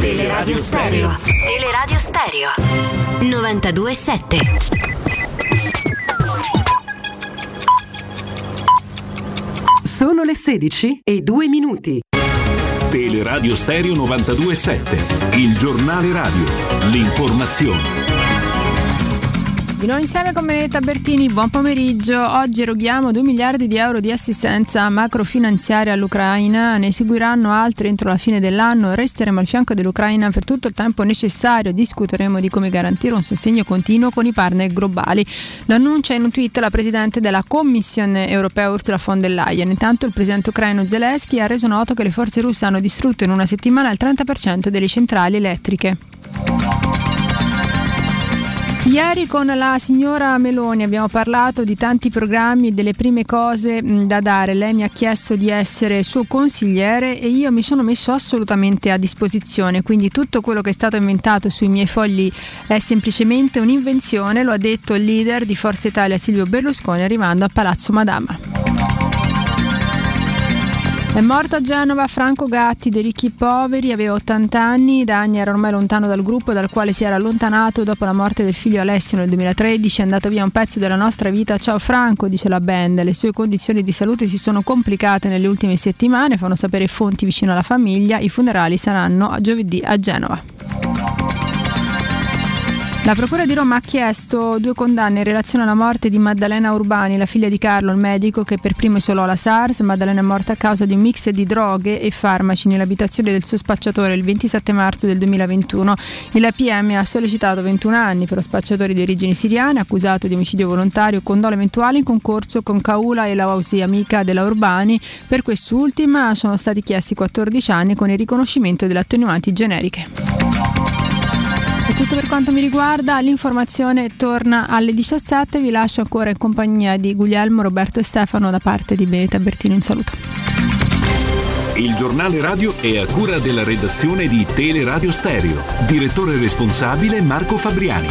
Teleradio Stereo. Teleradio Stereo. 92.7. Sono le 16 e 2 minuti. Teleradio Stereo 92.7, il giornale radio, l'informazione. Di nuovo insieme con Benedetta Bertini, buon pomeriggio. Oggi eroghiamo 2 miliardi di euro di assistenza macrofinanziaria all'Ucraina, ne seguiranno altri entro la fine dell'anno. Resteremo al fianco dell'Ucraina per tutto il tempo necessario. Discuteremo di come garantire un sostegno continuo con i partner globali. Lo annuncia in un tweet la Presidente della Commissione europea Ursula von der Leyen. Intanto il Presidente ucraino Zelensky ha reso noto che le forze russe hanno distrutto in una settimana il 30% delle centrali elettriche. Ieri con la signora Meloni abbiamo parlato di tanti programmi delle prime cose mh, da dare. Lei mi ha chiesto di essere suo consigliere e io mi sono messo assolutamente a disposizione. Quindi tutto quello che è stato inventato sui miei fogli è semplicemente un'invenzione, lo ha detto il leader di Forza Italia Silvio Berlusconi arrivando a Palazzo Madama. È morto a Genova Franco Gatti dei ricchi poveri, aveva 80 anni, da anni era ormai lontano dal gruppo dal quale si era allontanato dopo la morte del figlio Alessio nel 2013, è andato via un pezzo della nostra vita. Ciao Franco, dice la band, le sue condizioni di salute si sono complicate nelle ultime settimane, fanno sapere fonti vicino alla famiglia, i funerali saranno a giovedì a Genova. La Procura di Roma ha chiesto due condanne in relazione alla morte di Maddalena Urbani, la figlia di Carlo, il medico che per primo isolò la SARS. Maddalena è morta a causa di un mix di droghe e farmaci nell'abitazione del suo spacciatore il 27 marzo del 2021. Il PM ha sollecitato 21 anni per lo spacciatore di origini siriane, accusato di omicidio volontario con dolo eventuale in concorso con Kaula e Lawausi, amica della Urbani. Per quest'ultima sono stati chiesti 14 anni con il riconoscimento delle attenuanti generiche. È tutto per quanto mi riguarda, l'informazione torna alle 17, vi lascio ancora in compagnia di Guglielmo, Roberto e Stefano da parte di Beneta Bertino in saluto. Il giornale radio è a cura della redazione di Teleradio Stereo. Direttore responsabile Marco Fabriani.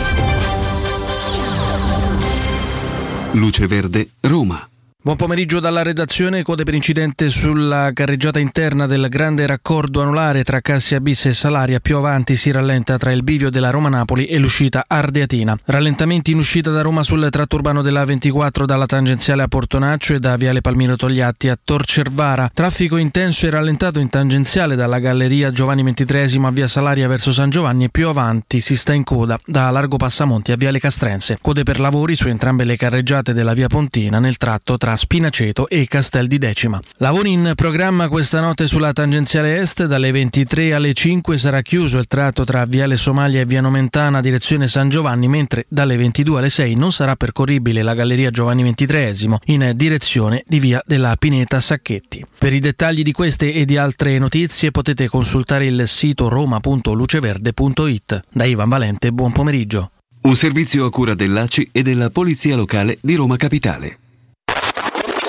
Luce Verde, Roma. Buon pomeriggio dalla redazione, code per incidente sulla carreggiata interna del grande raccordo anulare tra Cassia Bis e Salaria, più avanti si rallenta tra il bivio della Roma-Napoli e l'uscita Ardeatina. Rallentamenti in uscita da Roma sul tratto urbano della 24 dalla tangenziale a Portonaccio e da Viale Palmiro Togliatti a Torcervara. Traffico intenso e rallentato in tangenziale dalla galleria Giovanni XXIII a Via Salaria verso San Giovanni e più avanti si sta in coda da Largo Passamonti a Viale Castrense. Code per lavori su entrambe le carreggiate della Via Pontina nel tratto tra Spinaceto e Castel di Decima. Lavori in programma questa notte sulla tangenziale est, dalle 23 alle 5 sarà chiuso il tratto tra Viale Somalia e Via Nomentana direzione San Giovanni, mentre dalle 22 alle 6 non sarà percorribile la galleria Giovanni XXIII in direzione di Via della Pineta Sacchetti. Per i dettagli di queste e di altre notizie potete consultare il sito roma.luceverde.it. Da Ivan Valente, buon pomeriggio. Un servizio a cura dell'ACI e della Polizia Locale di Roma Capitale.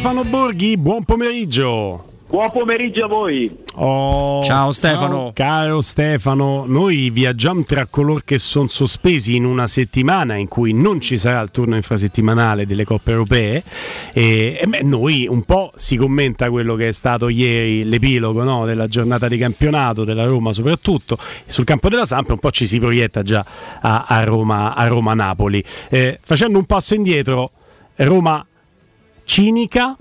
Stefano Borghi, buon pomeriggio. Buon pomeriggio a voi. Oh, Ciao Stefano. Caro Stefano, noi viaggiamo tra coloro che sono sospesi in una settimana in cui non ci sarà il turno infrasettimanale delle coppe europee e, e beh, noi un po' si commenta quello che è stato ieri l'epilogo no, della giornata di campionato della Roma soprattutto sul campo della Samp un po' ci si proietta già a, a Roma a Roma-Napoli eh, facendo un passo indietro Roma cinica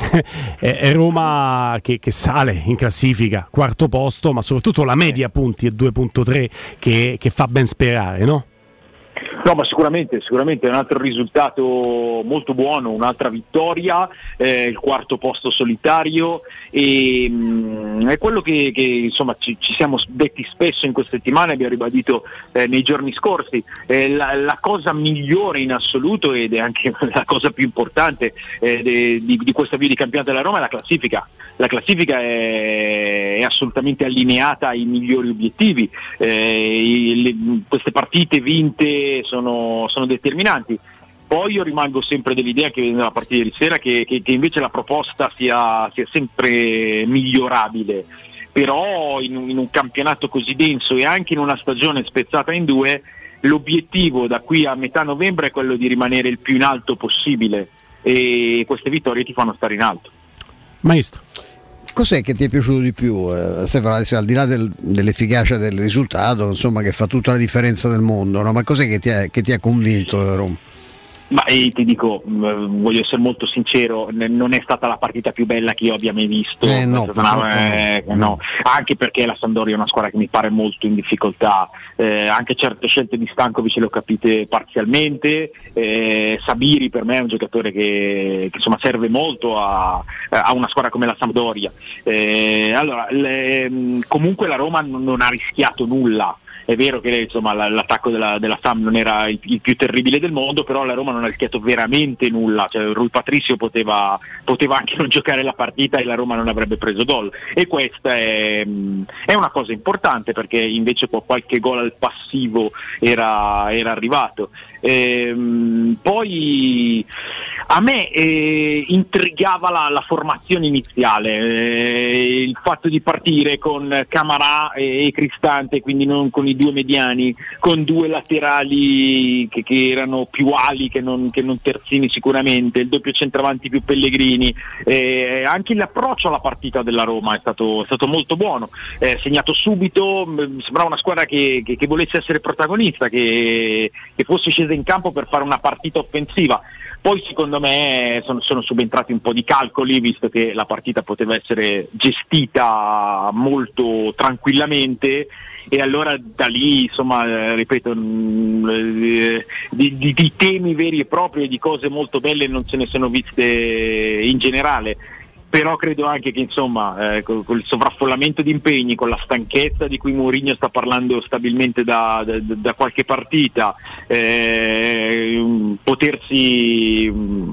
è Roma che, che, sale in classifica, quarto posto, ma soprattutto la media punti è 2.3 che, che fa ben sperare, no? No, ma sicuramente, sicuramente è un altro risultato molto buono, un'altra vittoria, eh, il quarto posto solitario e mh, mm, è quello che, che insomma, ci, ci, siamo detti spesso in queste settimane, abbiamo ribadito eh, nei giorni scorsi. Eh, la, la, cosa migliore in assoluto ed è anche la cosa più importante eh, de, di, di questa via di campionato della Roma è la classifica. La classifica è, è assolutamente allineata ai migliori obiettivi. Eh, le, queste partite vinte sono, sono determinanti. Poi io rimango sempre dell'idea che nella partita di ieri sera che, che, che invece la proposta sia, sia sempre migliorabile, però in, in, un campionato così denso e anche in una stagione spezzata in due, l'obiettivo da qui a metà novembre è quello di rimanere il più in alto possibile e queste vittorie ti fanno stare in alto. Maestro. Cos'è che ti è piaciuto di più, eh, Stefano? Al di là del, dell'efficacia del risultato, insomma, che fa tutta la differenza del mondo, no? ma cos'è che ti ha, convinto Roma? Ma eh, ti dico, mh, mm, voglio essere molto sincero, n- non è stata la partita più bella che io abbia mai visto, eh, no, una, eh, no. No. anche perché la Sandoria è una squadra che mi pare molto in difficoltà, eh, anche certe scelte di Stankovic le ho capite parzialmente, eh, Sabiri per me è un giocatore che, che insomma, serve molto a, a, una squadra come la Sampdoria. Eh, allora, le, mm, comunque la Roma non, non ha rischiato nulla. È vero che insomma, l'attacco della, della Sam non era il, il, più terribile del mondo, però la Roma non ha rischiato veramente nulla. Cioè, Rui Patricio poteva, poteva, anche non giocare la partita e la Roma non avrebbe preso gol. E questa è, è una cosa importante perché invece qualche gol al passivo era, era arrivato. Ehm, poi a me eh, intrigava la, la, formazione iniziale, eh, il fatto di partire con Camarà e, e, Cristante, quindi non con i due mediani, con due laterali che, che erano più ali che non, che non, terzini sicuramente, il doppio centravanti più Pellegrini, eh, anche l'approccio alla partita della Roma è stato, è stato molto buono, eh, segnato subito, mi sembrava una squadra che, che, che volesse essere protagonista, che, fosse scesa in campo per fare una partita offensiva. Poi secondo me sono, sono, subentrati un po' di calcoli, visto che la partita poteva essere gestita molto tranquillamente e allora da lì, insomma, ripeto, mh, eh, di, di, di temi veri e propri e di cose molto belle non se ne sono viste in generale però credo anche che insomma eh, con, il sovraffollamento di impegni, con la stanchezza di cui Mourinho sta parlando stabilmente da, da, da qualche partita, eh, potersi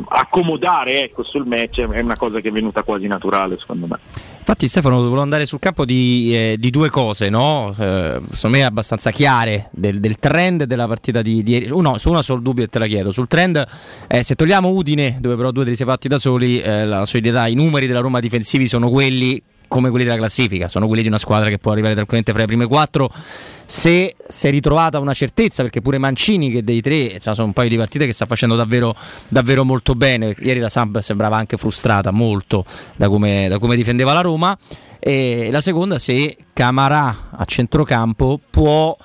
accomodare ecco, sul match è una cosa che è venuta quasi naturale secondo me. Infatti Stefano volevo andare sul campo di, eh, di due cose, no? eh, secondo me abbastanza chiare, del, del, trend della partita di ieri. Uno, su una solo dubbio e te la chiedo. Sul trend, eh, se togliamo Udine, dove però due te li sei fatti da soli, eh, la solidità, i numeri della Roma difensivi sono quelli come quelli della classifica, sono quelli di una squadra che può arrivare tranquillamente fra le prime quattro. Se si è ritrovata una certezza, perché pure Mancini, che dei tre insomma, sono un paio di partite che sta facendo davvero, davvero molto bene. Ieri la Samp sembrava anche frustrata molto da come, da come difendeva la Roma. E la seconda, se Camarà a centrocampo può.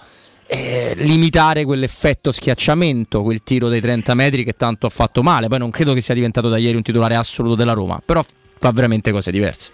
Eh, limitare quell'effetto schiacciamento, quel tiro dei 30 metri che tanto ha fatto male. Poi non credo che sia diventato da ieri un titolare assoluto della Roma, però fa veramente cose diverse.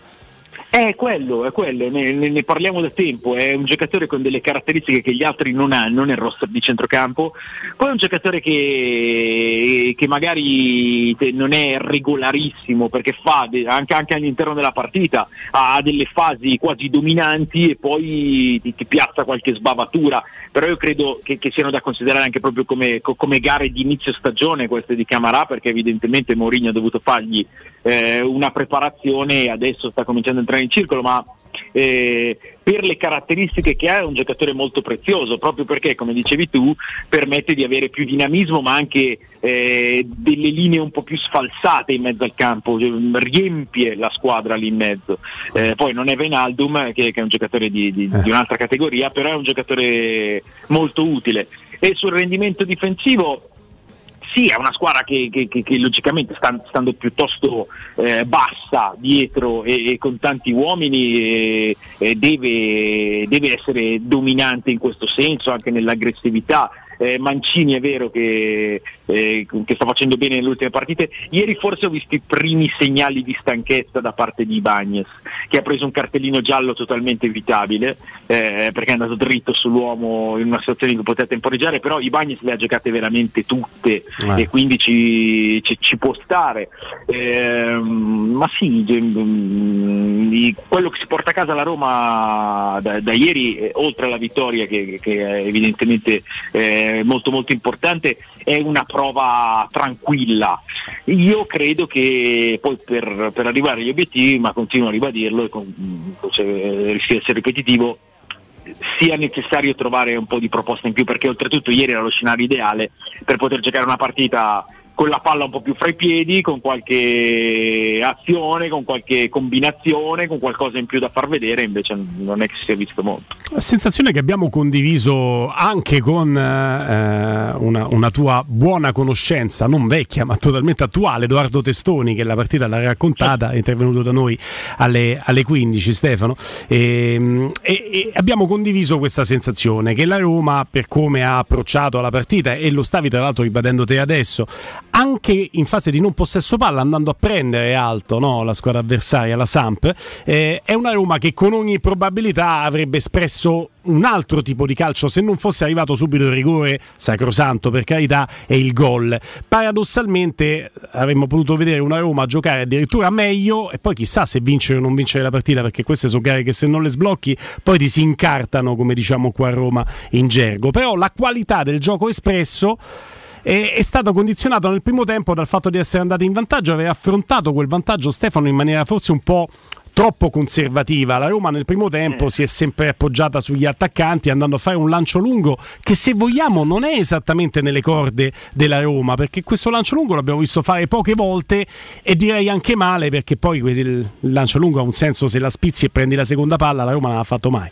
È quello, è quello, ne, ne, parliamo da tempo, è un giocatore con delle caratteristiche che gli altri non hanno nel roster di centrocampo, poi è un giocatore che, che magari non è regolarissimo perché fa anche, anche, all'interno della partita, ha delle fasi quasi dominanti e poi ti, ti piazza qualche sbavatura, però io credo che, che, siano da considerare anche proprio come, come gare di inizio stagione queste di Camarà perché evidentemente Mourinho ha dovuto fargli eh, una preparazione adesso sta cominciando a entrare in circolo, ma eh, per le caratteristiche che ha è un giocatore molto prezioso, proprio perché, come dicevi tu, permette di avere più dinamismo ma anche eh, delle linee un po' più sfalsate in mezzo al campo, cioè, riempie la squadra lì in mezzo. Eh, poi non è Venaldum che, che è un giocatore di, di, di un'altra categoria, però è un giocatore molto utile. E sul rendimento difensivo sì, è una squadra che, che, che, che logicamente sta, stando piuttosto eh, bassa dietro e, e, con tanti uomini eh, deve, deve essere dominante in questo senso, anche nell'aggressività eh, Mancini è vero che, eh, che, sta facendo bene nelle ultime partite, ieri forse ho visto i primi segnali di stanchezza da parte di Bagnes, che ha preso un cartellino giallo totalmente evitabile, eh, perché è andato dritto sull'uomo in una situazione in cui poteva temporeggiare, però i Bagnes le ha giocate veramente tutte Eh. e quindi ci, ci- ci può stare. Ehm, ma sì, di- quello che si porta a casa la Roma da, da ieri, eh, oltre alla vittoria che, che evidentemente eh, molto molto importante, è una prova tranquilla. Io credo che poi per, per arrivare agli obiettivi, ma continuo a ribadirlo e con, cioè, eh, rischia di essere ripetitivo, sia necessario trovare un po' di proposta in più perché oltretutto ieri era lo scenario ideale per poter giocare una partita con la palla un po' più fra i piedi, con qualche azione, con qualche combinazione, con qualcosa in più da far vedere, invece non è che si sia visto molto. La sensazione che abbiamo condiviso anche con eh, una, una tua buona conoscenza, non vecchia ma totalmente attuale, Edoardo Testoni, che la partita l'ha raccontata, è intervenuto da noi alle, alle 15, Stefano, e, e- e abbiamo condiviso questa sensazione che la Roma, per come ha approcciato la partita, e lo stavi tra l'altro ribadendo te adesso, anche in fase di non possesso palla, andando a prendere alto no, la squadra avversaria, la Samp, eh, è una Roma che con ogni probabilità avrebbe espresso un altro tipo di calcio se non fosse arrivato subito il rigore sacrosanto per carità e il gol. Paradossalmente avremmo potuto vedere una Roma giocare addirittura meglio e poi chissà se vincere o non vincere la partita perché queste sono gare che se non le sblocchi poi ti si incartano come diciamo qua a Roma in gergo. Però la qualità del gioco espresso è, è stato condizionato nel primo tempo dal fatto di essere andati in vantaggio, aver affrontato quel vantaggio Stefano in maniera forse un po' troppo conservativa. La Roma nel primo tempo si è sempre appoggiata sugli attaccanti andando a fare un lancio lungo che se vogliamo non è esattamente nelle corde della Roma perché questo lancio lungo l'abbiamo visto fare poche volte e direi anche male perché poi il lancio lungo ha un senso se la spizzi e prendi la seconda palla, la Roma non l'ha fatto mai.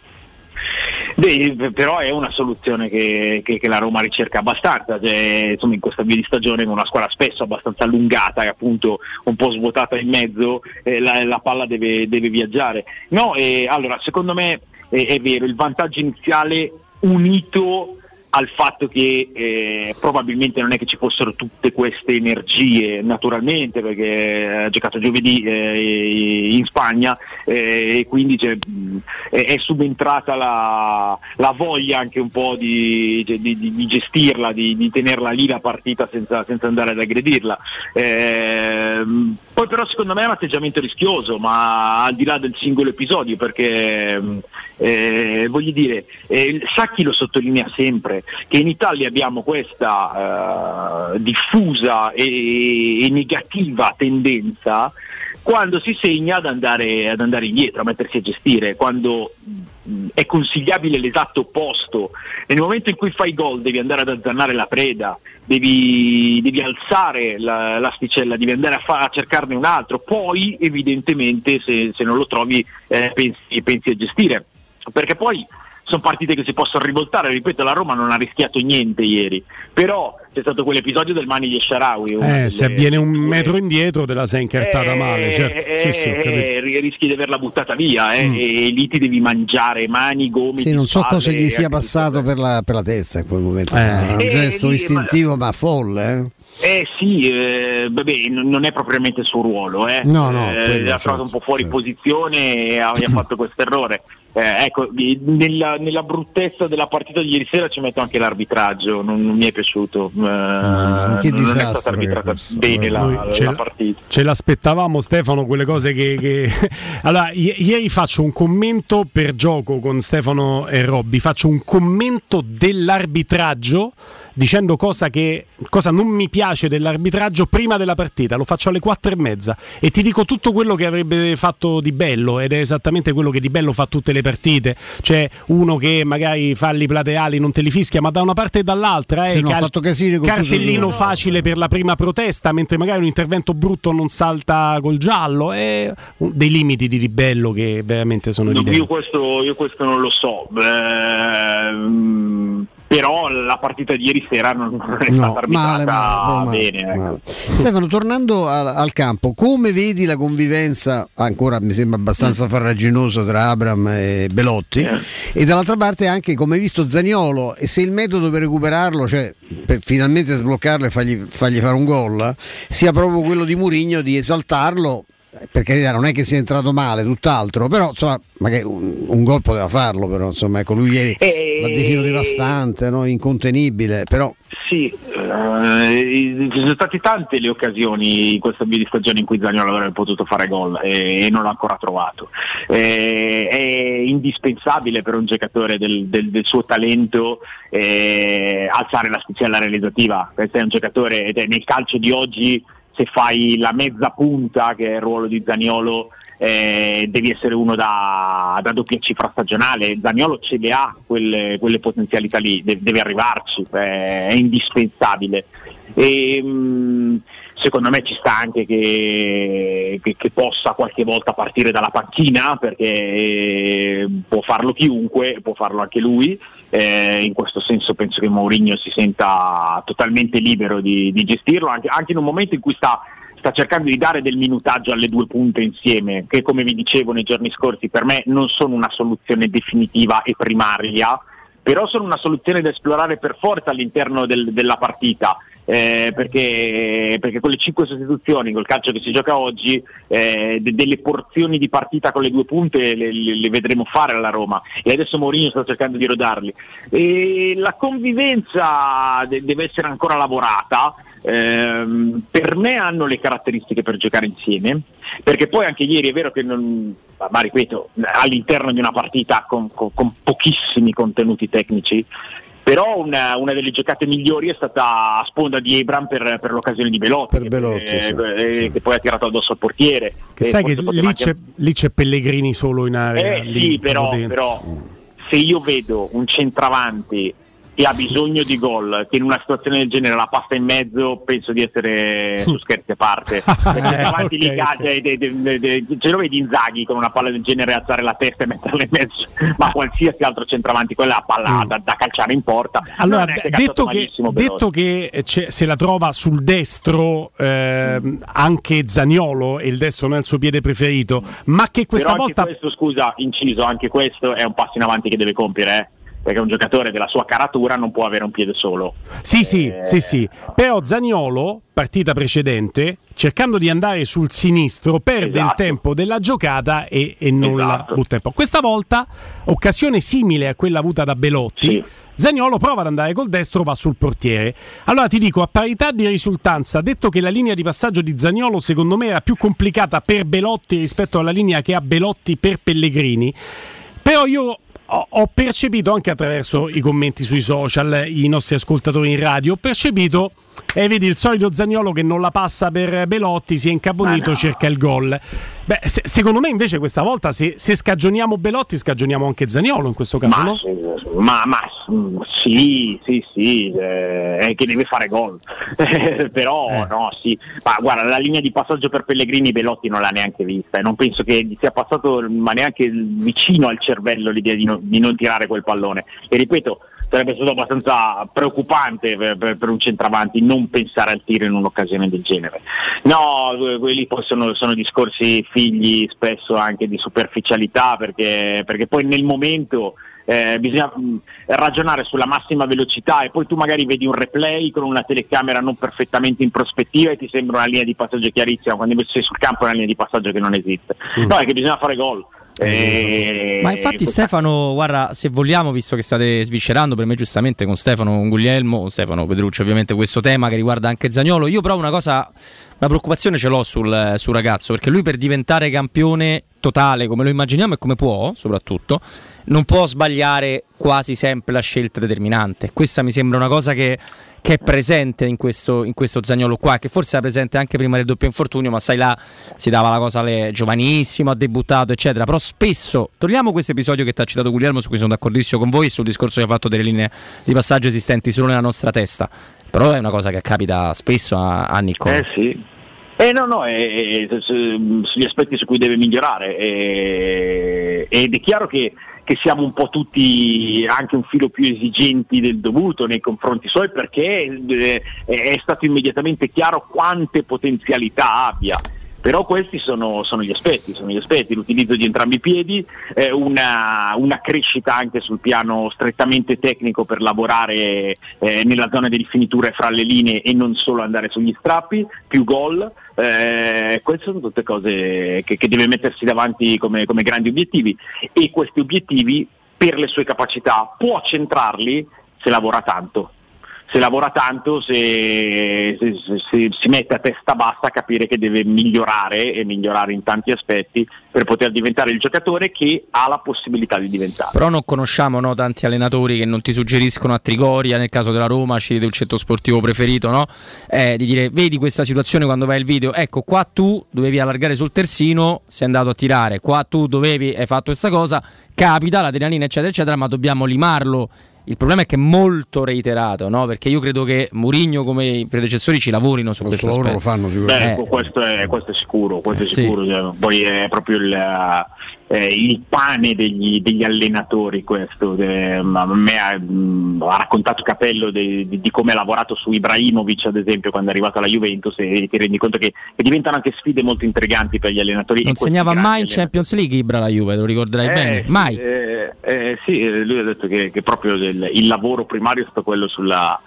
Beh, però è una soluzione che, che- che la Roma ricerca abbastanza, cioè, insomma, in questa via di stagione con una squadra spesso abbastanza allungata e appunto un po' svuotata in mezzo, eh, la, la palla deve, deve viaggiare. No, eh, allora secondo me eh, è vero, il vantaggio iniziale unito al fatto che eh, probabilmente non è che ci fossero tutte queste energie naturalmente perché ha giocato giovedì eh, in Spagna eh, e quindi mh, è, subentrata la, la voglia anche un po' di, di- di- gestirla, di, di tenerla lì la partita senza, senza andare ad aggredirla. Poi però secondo me è un atteggiamento rischioso, ma al di là del singolo episodio, perché mh, eh, voglio dire, eh, Sacchi lo sottolinea sempre, che in Italia abbiamo questa eh, diffusa e, e negativa tendenza quando si segna ad andare, ad andare indietro, a mettersi a gestire, quando mh, è consigliabile l'esatto opposto. Nel momento in cui fai gol devi andare ad azzannare la preda, devi, devi alzare la- l'asticella, devi andare a, fa- a cercarne un altro, poi evidentemente se, se non lo trovi eh, pensi, pensi a gestire. Perché poi sono partite che si possono rivoltare, ripeto, la Roma non ha rischiato niente ieri, però c'è stato quell'episodio del Mani di Sharawi. una Eh, se avviene un metro indietro te la sei incartata eh, male, certo. Sì, sì, capito. eh, ri- rischi di averla buttata via eh, Mm. e lì ti devi mangiare mani, gomiti. Sì, non so spalle, cosa gli sia anche passato per la, per la testa in quel momento. Eh. un Eh, gesto istintivo ma folle. eh. Eh sì, eh, vabbè, non è propriamente il suo ruolo, eh. No, no, Eh, quello, ha trovato certo, un po' fuori posizione e ha, e ha fatto questo errore. Eh, ecco, nella, nella bruttezza della partita di ieri sera ci metto anche l'arbitraggio, non, non mi è piaciuto. Eh, che non è disastro stata arbitrata bene la, la partita. Ce l'aspettavamo Stefano, quelle cose che... che- Allora, i- ieri faccio un commento per gioco con Stefano e Robby, faccio un commento dell'arbitraggio dicendo cosa, che, cosa non mi piace piace dell'arbitraggio prima della partita, lo faccio alle quattro e mezza e ti dico tutto quello che avrebbe fatto di bello ed è esattamente quello che di bello fa tutte le partite. C'è uno che magari falli plateali non te li fischia, ma da una parte e dall'altra Sì, eh, con cartellino tutto. facile per la prima protesta, mentre magari un intervento brutto non salta col giallo. È un- dei limiti di ribello che veramente sono No, evidenti. io, questo, io questo non lo so, Ehm, però la partita di ieri sera non, è No, stata male, male, male, bene. ecco. male. Stefano, tornando al, al campo, come vedi la convivenza, ancora mi sembra abbastanza farraginosa, tra Abram e Belotti, e dall'altra parte anche come hai visto Zaniolo, e se il metodo per recuperarlo, cioè per finalmente sbloccarlo e fargli, fargli fare un gol, sia proprio quello di Murigno di esaltarlo, eh, per carità non è che sia entrato male, tutt'altro, però insomma magari un, un gol poteva farlo, però insomma ecco lui ieri E- l'ha definito devastante, no? incontenibile, però... Sì, eh, ci sono state tante le occasioni in questo avvio di stagione in cui Zagnolo avrebbe potuto fare gol e, e non l'ha ancora trovato. Eh, è indispensabile per un giocatore del, del- del suo talento eh, alzare l'asticella realizzativa. Questo è un giocatore ed è nel calcio di oggi se fai la mezza punta che è il ruolo di Zaniolo eh, devi essere uno da, da doppia cifra stagionale. Zaniolo ce le ha quelle, quelle potenzialità lì, de- deve arrivarci, eh, è indispensabile. E, mh, secondo me ci sta anche che, che- che possa qualche volta partire dalla panchina perché eh, può farlo chiunque, può farlo anche lui. Eh, in questo senso penso che Mourinho si senta totalmente libero di, di gestirlo, anche, anche in un momento in cui sta, sta cercando di dare del minutaggio alle due punte insieme, che come vi dicevo nei giorni scorsi per me non sono una soluzione definitiva e primaria, però sono una soluzione da esplorare per forza all'interno del- della partita. Eh, perché, perché con le cinque sostituzioni, col calcio che si gioca oggi, eh, de- delle porzioni di partita con le due punte le, le- le vedremo fare alla Roma e adesso Mourinho sta cercando di rodarli. E la convivenza de- deve essere ancora lavorata. ehm, per me hanno le caratteristiche per giocare insieme, perché poi anche ieri è vero che non, ma ripeto, all'interno di una partita con, con- con pochissimi contenuti tecnici, però una, una delle giocate migliori è stata a sponda di Ebram per, per l'occasione di Belotti, che, eh, eh, che poi ha tirato addosso al portiere. Che sai che forse poteva lì anche- c'è, lì c'è Pellegrini solo in area. eh lì, sì, però, però se io vedo un centravanti che ha bisogno di gol, che in una situazione del genere la passa in mezzo, penso di essere su scherzi a parte. Perché Eh, davanti lì cade- de- de- de- de- ce lo vedi Inzaghi con una palla del genere alzare la testa e metterla in mezzo, ma qualsiasi altro centravanti, quella palla da, da calciare in porta. Mm. Allora, che detto che, detto che c'è- se la trova sul destro ehm, anche Zaniolo e il destro non è il suo piede preferito, ma che questa Però volta questo, scusa, inciso, anche questo è un passo in avanti che deve compiere, eh? Perché un giocatore della sua caratura non può avere un piede solo. Sì, sì, Eh, sì, sì. Però Zaniolo, partita precedente, cercando di andare sul sinistro, perde il Esatto. tempo della giocata e, e non Esatto. la butta in po'. Questa volta, occasione simile a quella avuta da Belotti. Zaniolo prova ad andare col destro, va sul portiere. Allora ti dico, a parità di risultanza, detto che la linea di passaggio di Zaniolo secondo me era più complicata per Belotti rispetto alla linea che ha Belotti per Pellegrini, però io ho, percepito anche attraverso i commenti sui social, i nostri ascoltatori in radio, ho percepito, e vedi il solito Zagnolo che non la passa per Belotti, si è incaponito, cerca il gol. Beh, se- secondo me invece questa volta se, se scagioniamo Belotti, scagioniamo anche Zagnolo in questo caso, Ma, no? sì, ma, ma, sì, sì, sì, eh, è che deve fare gol. Però Eh. no, sì. Ma guarda, la linea di passaggio per Pellegrini Belotti non l'ha neanche vista e non penso che gli sia passato ma neanche vicino al cervello l'idea di, no- di non tirare quel pallone. E ripeto, sarebbe stato abbastanza preoccupante per, per- per un centravanti non pensare al tiro in un'occasione del genere. No, que- quelli poi sono, sono discorsi figli spesso anche di superficialità perché, perché poi nel momento eh, bisogna mh, ragionare sulla massima velocità e poi tu magari vedi un replay con una telecamera non perfettamente in prospettiva e ti sembra una linea di passaggio chiarissima quando invece sei sul campo è una linea di passaggio che non esiste. No, è che bisogna fare gol. Eh, Ma infatti questa- Stefano, guarda, se vogliamo, visto che state sviscerando per me giustamente con Stefano, con Guglielmo, Stefano Petrucci ovviamente questo tema che riguarda anche Zagnolo, io però una cosa, una preoccupazione ce l'ho sul, sul ragazzo, perché lui per diventare campione totale come lo immaginiamo e come può, soprattutto, non può sbagliare quasi sempre la scelta determinante. Questa mi sembra una cosa che, che è presente in questo, in questo Zagnolo qua, che forse era presente anche prima del doppio infortunio, ma sai là si dava la cosa alle giovanissimo, ha debuttato, eccetera. Però spesso, togliamo questo episodio che ti ha citato Guglielmo, su cui sono d'accordissimo con voi, sul discorso che ha fatto delle linee di passaggio esistenti solo nella nostra testa. Però è una cosa che capita spesso a, a Nicco. Eh sì. Eh no, no, è, è, è, sugli aspetti su cui deve migliorare è, ed è chiaro che, che, siamo un po' tutti anche un filo più esigenti del dovuto nei confronti suoi perché eh, è stato immediatamente chiaro quante potenzialità abbia però questi sono, sono, gli aspetti, sono gli aspetti, l'utilizzo di entrambi i piedi, eh, una, una, crescita anche sul piano strettamente tecnico per lavorare eh, nella zona di rifinitura fra le linee e non solo andare sugli strappi, più gol. Eh, queste sono tutte cose che, che deve mettersi davanti come, come grandi obiettivi e questi obiettivi per le sue capacità può centrarli se lavora tanto se lavora tanto, se, se, se, si mette a testa bassa a capire che deve migliorare e migliorare in tanti aspetti per poter diventare il giocatore che ha la possibilità di diventare. Però non conosciamo no, tanti allenatori che non ti suggeriscono a Trigoria, nel caso della Roma, scegli il centro sportivo preferito, no? eh, di dire vedi questa situazione quando vai il video, ecco qua tu dovevi allargare sul terzino, sei andato a tirare, qua tu dovevi, hai fatto questa cosa, capita l'adrenalina eccetera eccetera, ma dobbiamo limarlo il problema è che è molto reiterato, no? perché io credo che Murigno come i predecessori ci lavorino su questo, questo lavoro lo fanno sicuramente. Beh, questo, è, questo, è, sicuro, questo è sicuro. Cioè, poi è proprio il, eh, il pane degli, degli, allenatori questo. Eh, a me ha, mh, ha, raccontato Capello di, di, di, come ha lavorato su Ibrahimovic ad esempio quando è arrivato alla Juventus e ti rendi conto che, che diventano anche sfide molto intriganti per gli allenatori. Non segnava mai in Champions League Ibra la Juve, lo ricorderai eh, bene? Mai. Eh, eh, sì, lui ha detto che, che proprio il il, lavoro primario è stato quello sulla,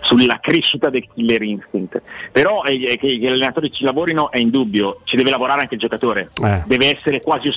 sulla crescita del killer instinct. Però eh, che gli allenatori ci lavorino è indubbio, ci deve lavorare anche il giocatore, eh. deve essere quasi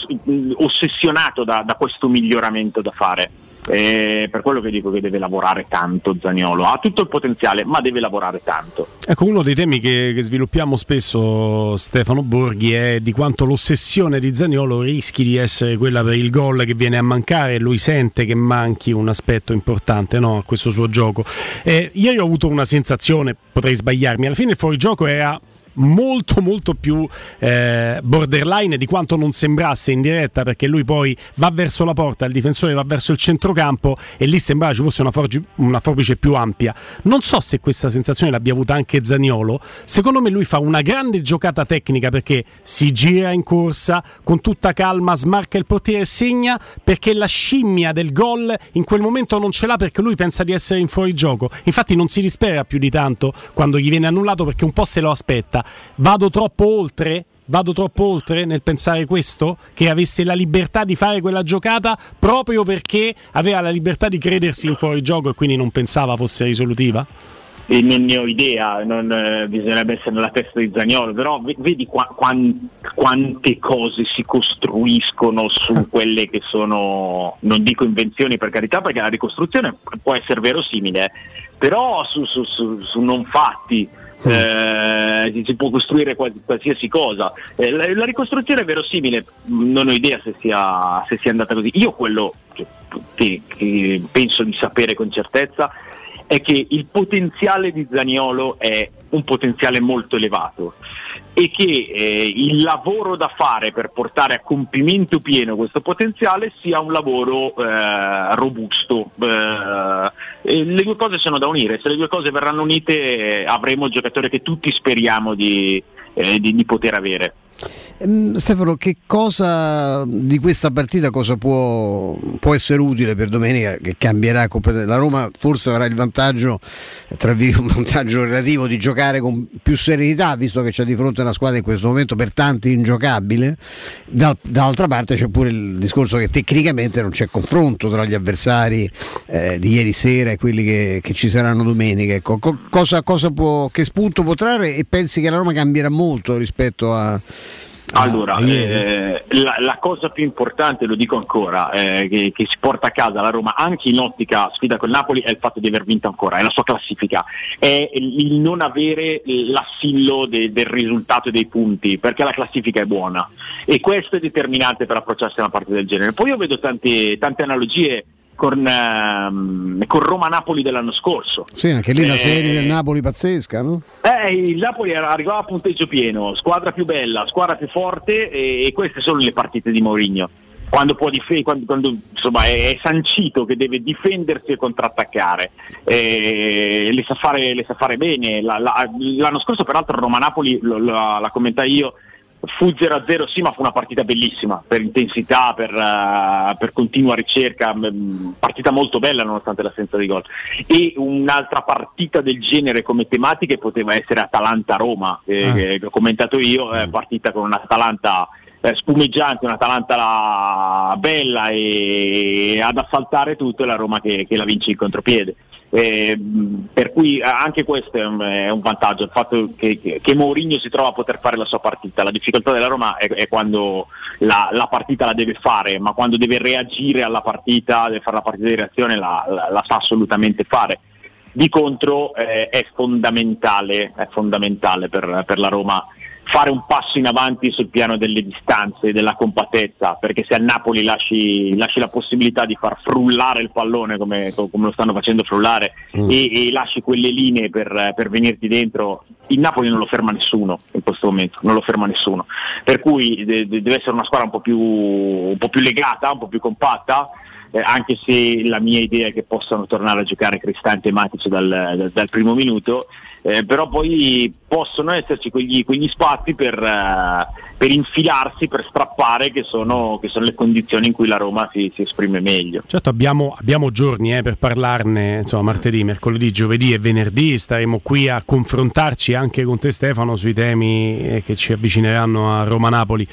ossessionato da, da questo miglioramento da fare. Eh, per quello che dico che deve lavorare tanto Zagnolo, ha tutto il potenziale ma deve lavorare tanto. Ecco, uno dei temi che, che, sviluppiamo spesso Stefano Borghi è di quanto l'ossessione di Zagnolo rischi di essere quella per il gol che viene a mancare lui sente che manchi un aspetto importante no, a questo suo gioco. Eh, ieri ho avuto una sensazione, potrei sbagliarmi, alla fine il fuorigioco era molto molto più eh, borderline di quanto non sembrasse in diretta perché lui poi va verso la porta, il difensore va verso il centrocampo e lì sembrava ci fosse una, forgi- una forbice più ampia. Non so se questa sensazione l'abbia avuta anche Zaniolo, secondo me lui fa una grande giocata tecnica perché si gira in corsa con tutta calma, smarca il portiere e segna perché la scimmia del gol in quel momento non ce l'ha perché lui pensa di essere in fuorigioco. Infatti non si dispera più di tanto quando gli viene annullato perché un po' se lo aspetta. Vado troppo oltre? Vado troppo oltre nel pensare questo? Che avesse la libertà di fare quella giocata proprio perché aveva la libertà di credersi in fuorigioco e quindi non pensava fosse risolutiva? E non ne ho idea, non, eh, bisognerebbe essere nella testa di Zagnolo, però vedi qua, quan, quante cose si costruiscono su quelle che sono, non dico invenzioni per carità, perché la ricostruzione può essere verosimile, però su, su, su, su non fatti eh, si può costruire qualsiasi cosa. Eh, la, la, ricostruzione è verosimile, non ho idea se sia, se sia andata così. Io quello che, che penso di sapere con certezza è che il potenziale di Zaniolo è un potenziale molto elevato e che eh, il lavoro da fare per portare a compimento pieno questo potenziale sia un lavoro eh, robusto. Eh, le due cose sono da unire, se le due cose verranno unite eh, avremo il giocatore che tutti speriamo di, eh, di, di poter avere. Ehm, Stefano, che cosa di questa partita cosa può, può, essere utile per domenica che cambierà completamente? La Roma forse avrà il vantaggio, tra un vantaggio relativo di giocare con più serenità, visto che c'è di fronte una squadra in questo momento per tanti ingiocabile. Dal, dall'altra parte c'è pure il discorso che tecnicamente non c'è confronto tra gli avversari eh, di ieri sera e quelli che, che ci saranno domenica. Ecco, co- cosa, cosa può, che spunto può trarre e pensi che la Roma cambierà molto rispetto a allora, eh, la, la, cosa più importante, lo dico ancora, eh, che, che, si porta a casa la Roma anche in ottica sfida con Napoli è il fatto di aver vinto ancora, è la sua classifica, è il non avere l'assillo de, del risultato e dei punti, perché la classifica è buona e questo è determinante per approcciarsi a una partita del genere. Poi io vedo tante, tante analogie con, ehm, con Roma-Napoli dell'anno scorso. Sì, anche lì la Eh, serie del Napoli pazzesca, no? Eh, il Napoli arrivava a punteggio pieno, squadra più bella, squadra più forte e, e queste sono le partite di Mourinho. Quando, può dif- quando, quando, insomma, è, è sancito che deve difendersi e contrattaccare, Eh, le, sa fare, le sa fare bene. La- la- l'anno scorso, peraltro, Roma-Napoli, lo- la, la commentai io, fu 0-0, sì, ma fu una partita bellissima per intensità, per, eh, per continua ricerca, mh, partita molto bella nonostante l'assenza di gol. E un'altra partita del genere come tematiche poteva essere Atalanta-Roma, eh, Ah. che ho commentato io, eh, partita con un'Atalanta eh, spumeggiante, un'Atalanta la- bella e ad assaltare tutto e la Roma che, che la vince in contropiede. Eh, per cui eh, anche questo è un, è un vantaggio, il fatto che, che, che Mourinho si trova a poter fare la sua partita. La difficoltà della Roma è, è quando la, la partita la deve fare, ma quando deve reagire alla partita, deve fare la partita di reazione, la, la- la sa assolutamente fare. Di contro eh, è fondamentale, è fondamentale per, per la Roma fare un passo in avanti sul piano delle distanze, della compattezza, perché se al Napoli lasci, lasci la possibilità di far frullare il pallone come, come lo stanno facendo frullare e, e lasci quelle linee per, per venirti dentro, il Napoli non lo ferma nessuno in questo momento, non lo ferma nessuno. Per cui de- de- deve essere una squadra un po' più, un po' più legata, un po' più compatta. eh, anche se la mia idea è che possano tornare a giocare Cristante e Matic dal, dal- dal primo minuto, eh, però poi possono esserci quegli, quegli spazi per, eh, per infilarsi, per strappare, che sono, che sono le condizioni in cui la Roma si, si esprime meglio. Certo, abbiamo, abbiamo giorni eh, per parlarne, insomma, martedì, mercoledì, giovedì e venerdì. Staremo qui a confrontarci anche con te, Stefano, sui temi eh, che ci avvicineranno a Roma-Napoli.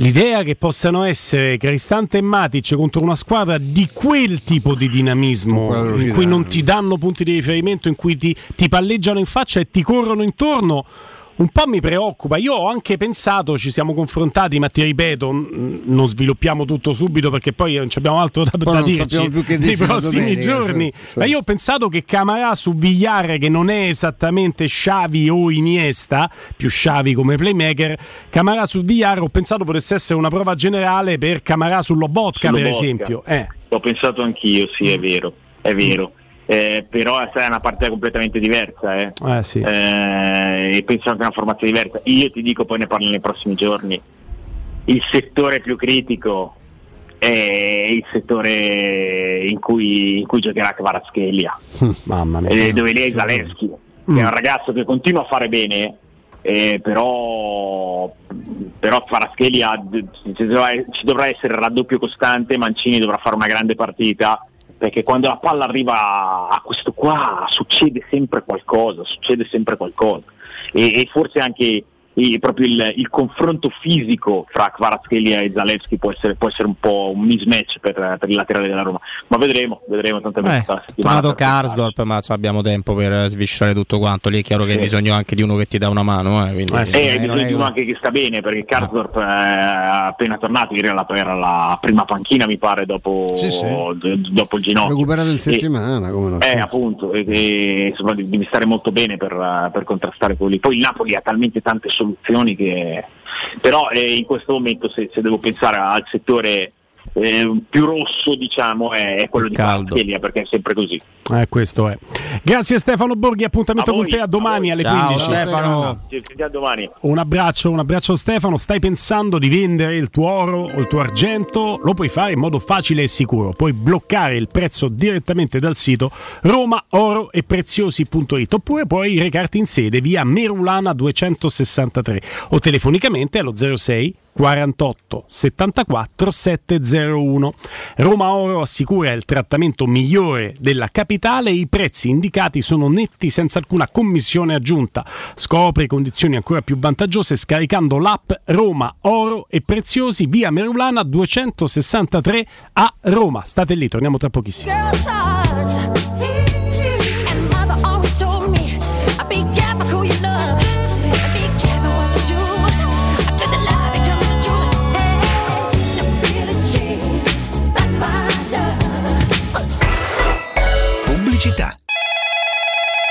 L'idea che possano essere Cristante e Matic contro una squadra di quel tipo di dinamismo, in cui non ti danno punti di riferimento, in cui ti, ti palleggiano in faccia e ti corrono intorno. Un po' mi preoccupa, io ho anche pensato, ci siamo confrontati, ma ti ripeto, n- non sviluppiamo tutto subito perché poi non ci abbiamo altro da, Poi da dirci nei prossimi domenica, giorni. cioè, cioè. Ma io ho pensato che Camarà su Vigliare, che non è esattamente Xavi o Iniesta, più Xavi come playmaker, Camarà su Vigliare ho pensato potesse essere una prova generale per Camarà sullobotka, per Lobotka. esempio. Eh. L'ho pensato anch'io, sì, è vero, è vero. Eh, però sarà una partita completamente diversa eh. Eh, sì. Eh, e penso anche a una formazione diversa. Io ti dico, poi ne parlo nei prossimi giorni, il settore più critico è il settore in cui, in cui giocherà Kvaratskhelia, Mamma mia. eh, dove lì è Zaleschi, che è un ragazzo che continua a fare bene, eh, però, però Kvaratskhelia d- ci dovrà, ci dovrà essere il raddoppio costante, Mancini dovrà fare una grande partita, perché quando la palla arriva a questo qua succede sempre qualcosa, succede sempre qualcosa. E, e forse anche eh, proprio il, il confronto fisico fra Kvaratskhelia e Zalewski può essere, può essere un po' un mismatch per, per il laterale della Roma. Ma vedremo, vedremo tanto è Eh, tornato Karsdorp, ma abbiamo tempo per sviscerare tutto quanto. Lì è chiaro che hai Sì. bisogno anche di uno che ti dà una mano. Eh, quindi, Eh, non è- hai bisogno di uno anche che sta bene perché Karsdorp è appena tornato, ieri era la, era la prima panchina mi pare dopo, Sì, sì. d- dopo il ginocchio. Recuperato in E- settimana, come no? eh, appunto, e, e, insomma, devi stare molto bene per, eh, per contrastare quelli. Poi il Napoli ha talmente tante soluzioni che. Però eh, in questo momento, se, se devo pensare al settore eh, più rosso, diciamo, è, è quello di Kvaratskhelia perché è sempre così. Eh, questo è. Grazie Stefano Borghi, appuntamento A voi, con te a domani a alle Ciao, 15. Stefano. Ci sentiamo domani. Un abbraccio, un abbraccio Stefano. Stai pensando di vendere il tuo oro o il tuo argento? Lo puoi fare in modo facile e sicuro. Puoi bloccare il prezzo direttamente dal sito romaoroepreziosi.it oppure puoi recarti in sede via Merulana 263 o telefonicamente allo 06 48 74 701. Roma Oro assicura il trattamento migliore della capitale e i prezzi indicati sono netti senza alcuna commissione aggiunta. Scopri condizioni ancora più vantaggiose scaricando l'app Roma Oro e Preziosi via Merulana 263 a Roma. State lì, torniamo tra pochissimo.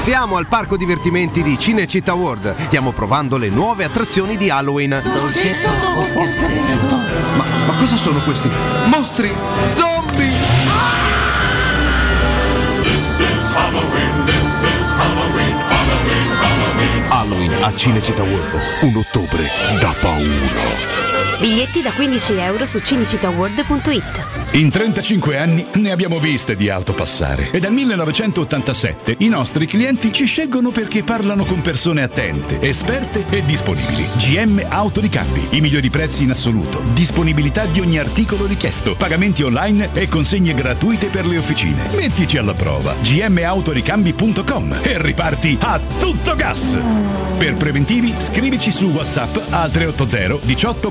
Siamo al parco divertimenti di Cinecittà World. Stiamo provando le nuove attrazioni di Halloween. Ma, ma cosa sono questi? Mostri! Zombie! This is Halloween, this is Halloween, Halloween, Halloween. Halloween a Cinecittà World. Un ottobre da paura. Biglietti da 15 euro su cinecittàworld.it. In 35 anni ne abbiamo viste di auto passare e dal 1987 i nostri clienti ci scelgono perché parlano con persone attente, esperte e disponibili. GM Autoricambi, i migliori prezzi in assoluto, disponibilità di ogni articolo richiesto, pagamenti online e consegne gratuite per le officine. Mettici alla prova gmautoricambi.com e riparti a tutto gas. Per preventivi scrivici su WhatsApp al 380 18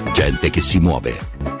Gente che si muove.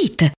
It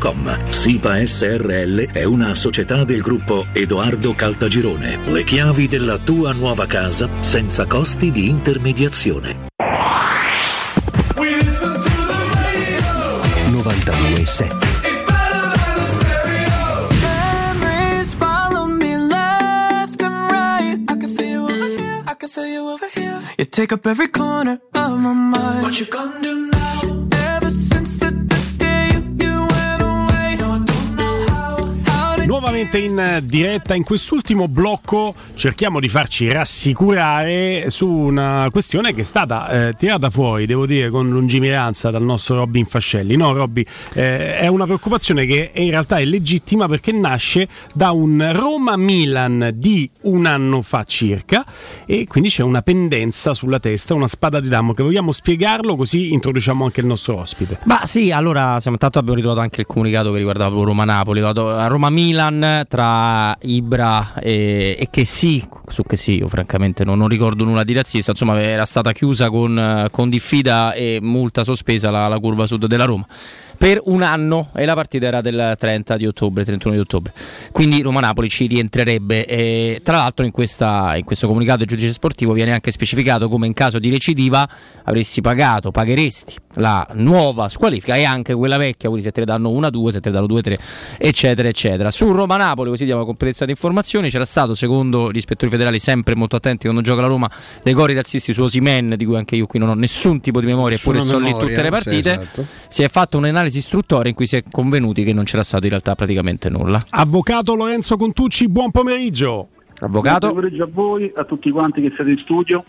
www.keicalt.com. SIPA SRL è una società del gruppo Edoardo Caltagirone. Le chiavi della tua nuova casa senza costi di intermediazione. 92.7 Memories follow me left and right. I can feel you over here. I can feel you over here. You take up every corner of my mind. What you gonna do Nuovamente in diretta in quest'ultimo blocco cerchiamo di farci rassicurare su una questione che è stata eh, tirata fuori, devo dire, con lungimiranza dal nostro Robin Fascelli. No, Robby, eh, è una preoccupazione che in realtà è legittima perché nasce da un Roma-Milan di un anno fa circa e quindi c'è una pendenza sulla testa, una spada di Damocle. Vogliamo spiegarlo così introduciamo anche il nostro ospite. Ma sì, allora siamo, intanto abbiamo ritrovato anche il comunicato che riguardava Roma-Napoli, a Roma-Milan tra Ibra e, e che sì, su che sì, io francamente non, non ricordo nulla di razzista, insomma era stata chiusa con, con diffida e multa sospesa la, la curva sud della Roma per un anno e la partita era del 30 di ottobre, 31 di ottobre. Quindi Roma-Napoli ci rientrerebbe. E, tra l'altro in, questa, in questo comunicato del giudice sportivo viene anche specificato come in caso di recidiva avresti pagato, pagheresti la nuova squalifica e anche quella vecchia, quindi se te ne danno 1-2, se te ne danno 2-3, eccetera, eccetera. Su Roma-Napoli, così diamo completezza di informazioni, c'era stato, secondo gli ispettori federali, sempre molto attenti quando gioca la Roma, dei cori razzisti su Osimen, di cui anche io qui non ho nessun tipo di memoria, eppure sono lì tutte le partite. esatto. Si è fatta un'analisi istruttoria in cui si è convenuti che non c'era stato in realtà praticamente nulla. Avvocato Lorenzo Contucci, buon pomeriggio. Avvocato. Buon pomeriggio a voi, a tutti quanti che siete in studio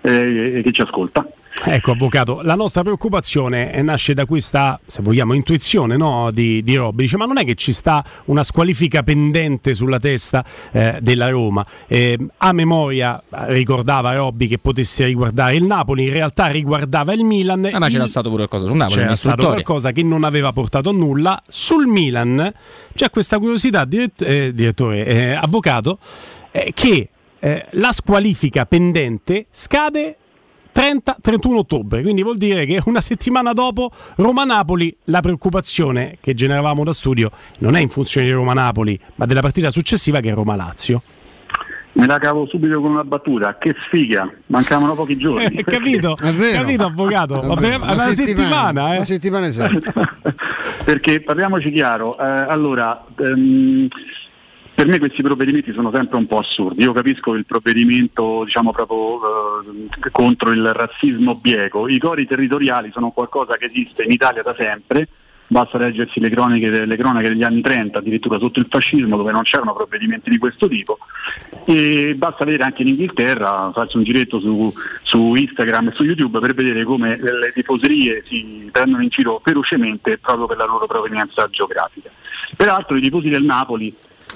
eh, e che ci ascolta. Ecco, avvocato, la nostra preoccupazione eh, nasce da questa, se vogliamo, intuizione no, di, di Robby. Dice, ma non è che ci sta una squalifica pendente sulla testa eh, della Roma? Eh, a memoria ricordava Robby che potesse riguardare il Napoli, in realtà riguardava il Milan. Ah, ma Il- c'era stato pure qualcosa sul Napoli, C'era stato qualcosa che non aveva portato a nulla. Sul Milan c'è questa curiosità, dirett- eh, direttore, eh, avvocato, eh, che eh, la squalifica pendente scade 30-31 ottobre, quindi vuol dire che una settimana dopo Roma-Napoli la preoccupazione che generavamo da studio non è in funzione di Roma-Napoli, ma della partita successiva che è Roma-Lazio. Me la cavo subito con una battuta, che sfiga, mancavano pochi giorni. capito? È vero. Capito, avvocato? Una, settimana, settimana, eh. una settimana esatta. Perché parliamoci chiaro, eh, allora, ehm, per me questi provvedimenti sono sempre un po' assurdi. Io capisco il provvedimento diciamo proprio eh, contro il razzismo bieco. I cori territoriali sono qualcosa che esiste in Italia da sempre. Basta leggersi le cronache, le cronache degli anni 30, addirittura sotto il fascismo, dove non c'erano provvedimenti di questo tipo. E basta vedere anche in Inghilterra, farsi un giretto su, su Instagram e su YouTube per vedere come le tifoserie si prendono in giro ferocemente proprio per la loro provenienza geografica. Peraltro i tifosi del Napoli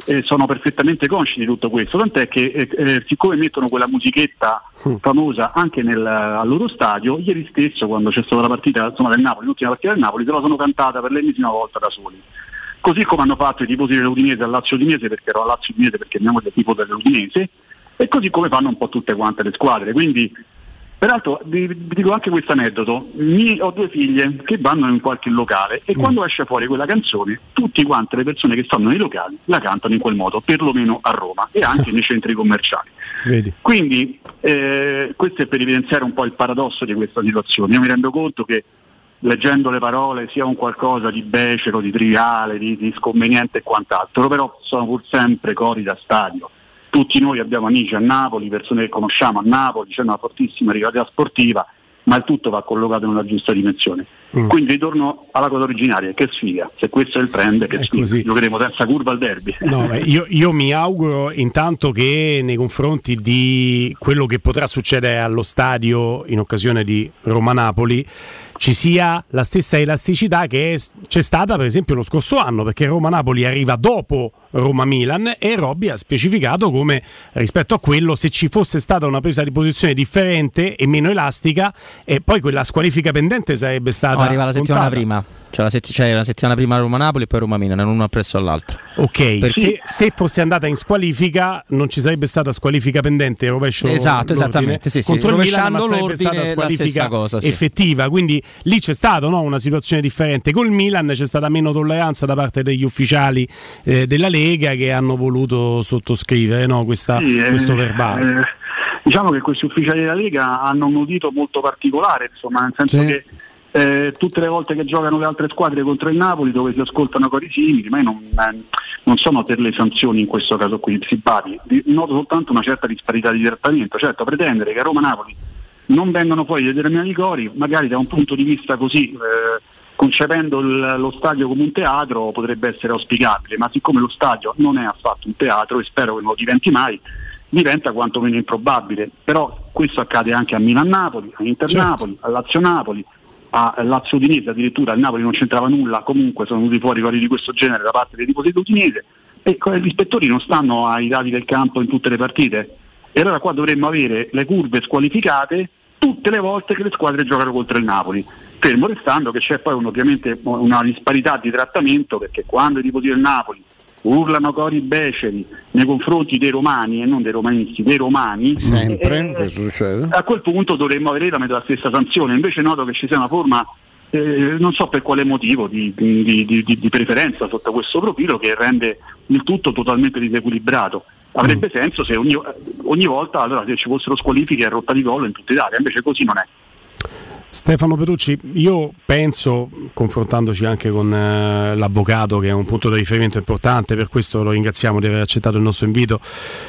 eh, sono perfettamente consci di tutto questo, tant'è che eh, eh, siccome mettono quella musichetta famosa anche nel, al loro stadio, ieri stesso quando c'è stata la partita insomma, del Napoli, l'ultima partita del Napoli, se la sono cantata per l'ennesima volta da soli. Così come hanno fatto i tifosi dell'Udinese al Lazio Udinese, perché ero al Lazio Udinese perché mia moglie è tifo dell'Udinese, e così come fanno un po' tutte quante le squadre. Quindi, peraltro, vi, vi dico anche questo aneddoto: Mi- ho due figlie che vanno in qualche locale e quando esce fuori quella canzone, tutte quante le persone che stanno nei locali la cantano in quel modo, perlomeno a Roma e anche nei centri commerciali. Vedi. Quindi eh, questo è per evidenziare un po' il paradosso di questa situazione. Io mi rendo conto che leggendo le parole sia un qualcosa di becero, di triviale, di, di sconveniente e quant'altro, però sono pur sempre cori da stadio. Tutti noi abbiamo amici a Napoli, persone che conosciamo a Napoli, c'è una fortissima rivalità sportiva, ma il tutto va collocato in una giusta dimensione. Quindi ritorno alla cosa originaria, che sfiga, se questo è il trend, che sfiga, giocheremo senza curva al derby. No, beh, io, io mi auguro intanto che nei confronti di quello che potrà succedere allo stadio in occasione di Roma-Napoli, ci sia la stessa elasticità che è- c'è stata per esempio lo scorso anno, perché Roma-Napoli arriva dopo Roma-Milan e Robby ha specificato come rispetto a quello se ci fosse stata una presa di posizione differente e meno elastica e poi quella squalifica pendente sarebbe stata No, arriva la settimana prima. Cioè la, setti- c'è la settimana prima Roma-Napoli e poi Roma-Milan, non uno appresso all'altro. Ok, Per- se, se fosse andata in squalifica non ci sarebbe stata squalifica pendente, rovescio Esatto, l'ordine esattamente, sì, sì, contro il Milan, ma rovesciando sarebbe l'ordine stata squalifica stessa cosa, sì. effettiva, quindi lì c'è stata no, una situazione differente. Col Milan c'è stata meno tolleranza da parte degli ufficiali eh, della Lega che hanno voluto sottoscrivere no, questa- Sì, eh, questo verbale. eh, diciamo che questi ufficiali della Lega hanno un udito molto particolare, insomma, nel senso Sì. che eh, tutte le volte che giocano le altre squadre contro il Napoli dove si ascoltano cori simili, ma io non, eh, non sono per le sanzioni in questo caso qui, si Di- noto soltanto una certa disparità di trattamento, certo pretendere che a Roma-Napoli non vengano fuori determinati cori, magari da un punto di vista così, eh, concependo il- lo stadio come un teatro, potrebbe essere auspicabile, ma siccome lo stadio non è affatto un teatro e spero che non lo diventi mai, diventa quantomeno improbabile. Però questo accade anche a Milan-Napoli, a Inter-Napoli, a Lazio-Napoli, a Lazio-Udinese, addirittura il Napoli non c'entrava nulla, comunque sono venuti fuori cori di questo genere da parte dei tifosi dell'Udinese e co- gli ispettori non stanno ai dati del campo in tutte le partite. E allora qua dovremmo avere le curve squalificate tutte le volte che le squadre giocano contro il Napoli. Fermo restando che c'è poi un- ovviamente una disparità di trattamento perché quando i tifosi del Napoli urlano cori beceri nei confronti dei romani e non dei romanisti, dei romani, Sempre, eh, succede. a quel punto dovremmo avere la, la stessa sanzione, invece noto che ci sia una forma, eh, non so per quale motivo, di, di- di- di- preferenza sotto questo profilo che rende il tutto totalmente disequilibrato. Avrebbe senso se ogni, ogni volta allora, se ci fossero squalifiche a rotta di gol in tutta Italia, invece così non è. Stefano Petrucci, io penso, confrontandoci anche con eh, l'avvocato che è un punto di riferimento importante, per questo lo ringraziamo di aver accettato il nostro invito,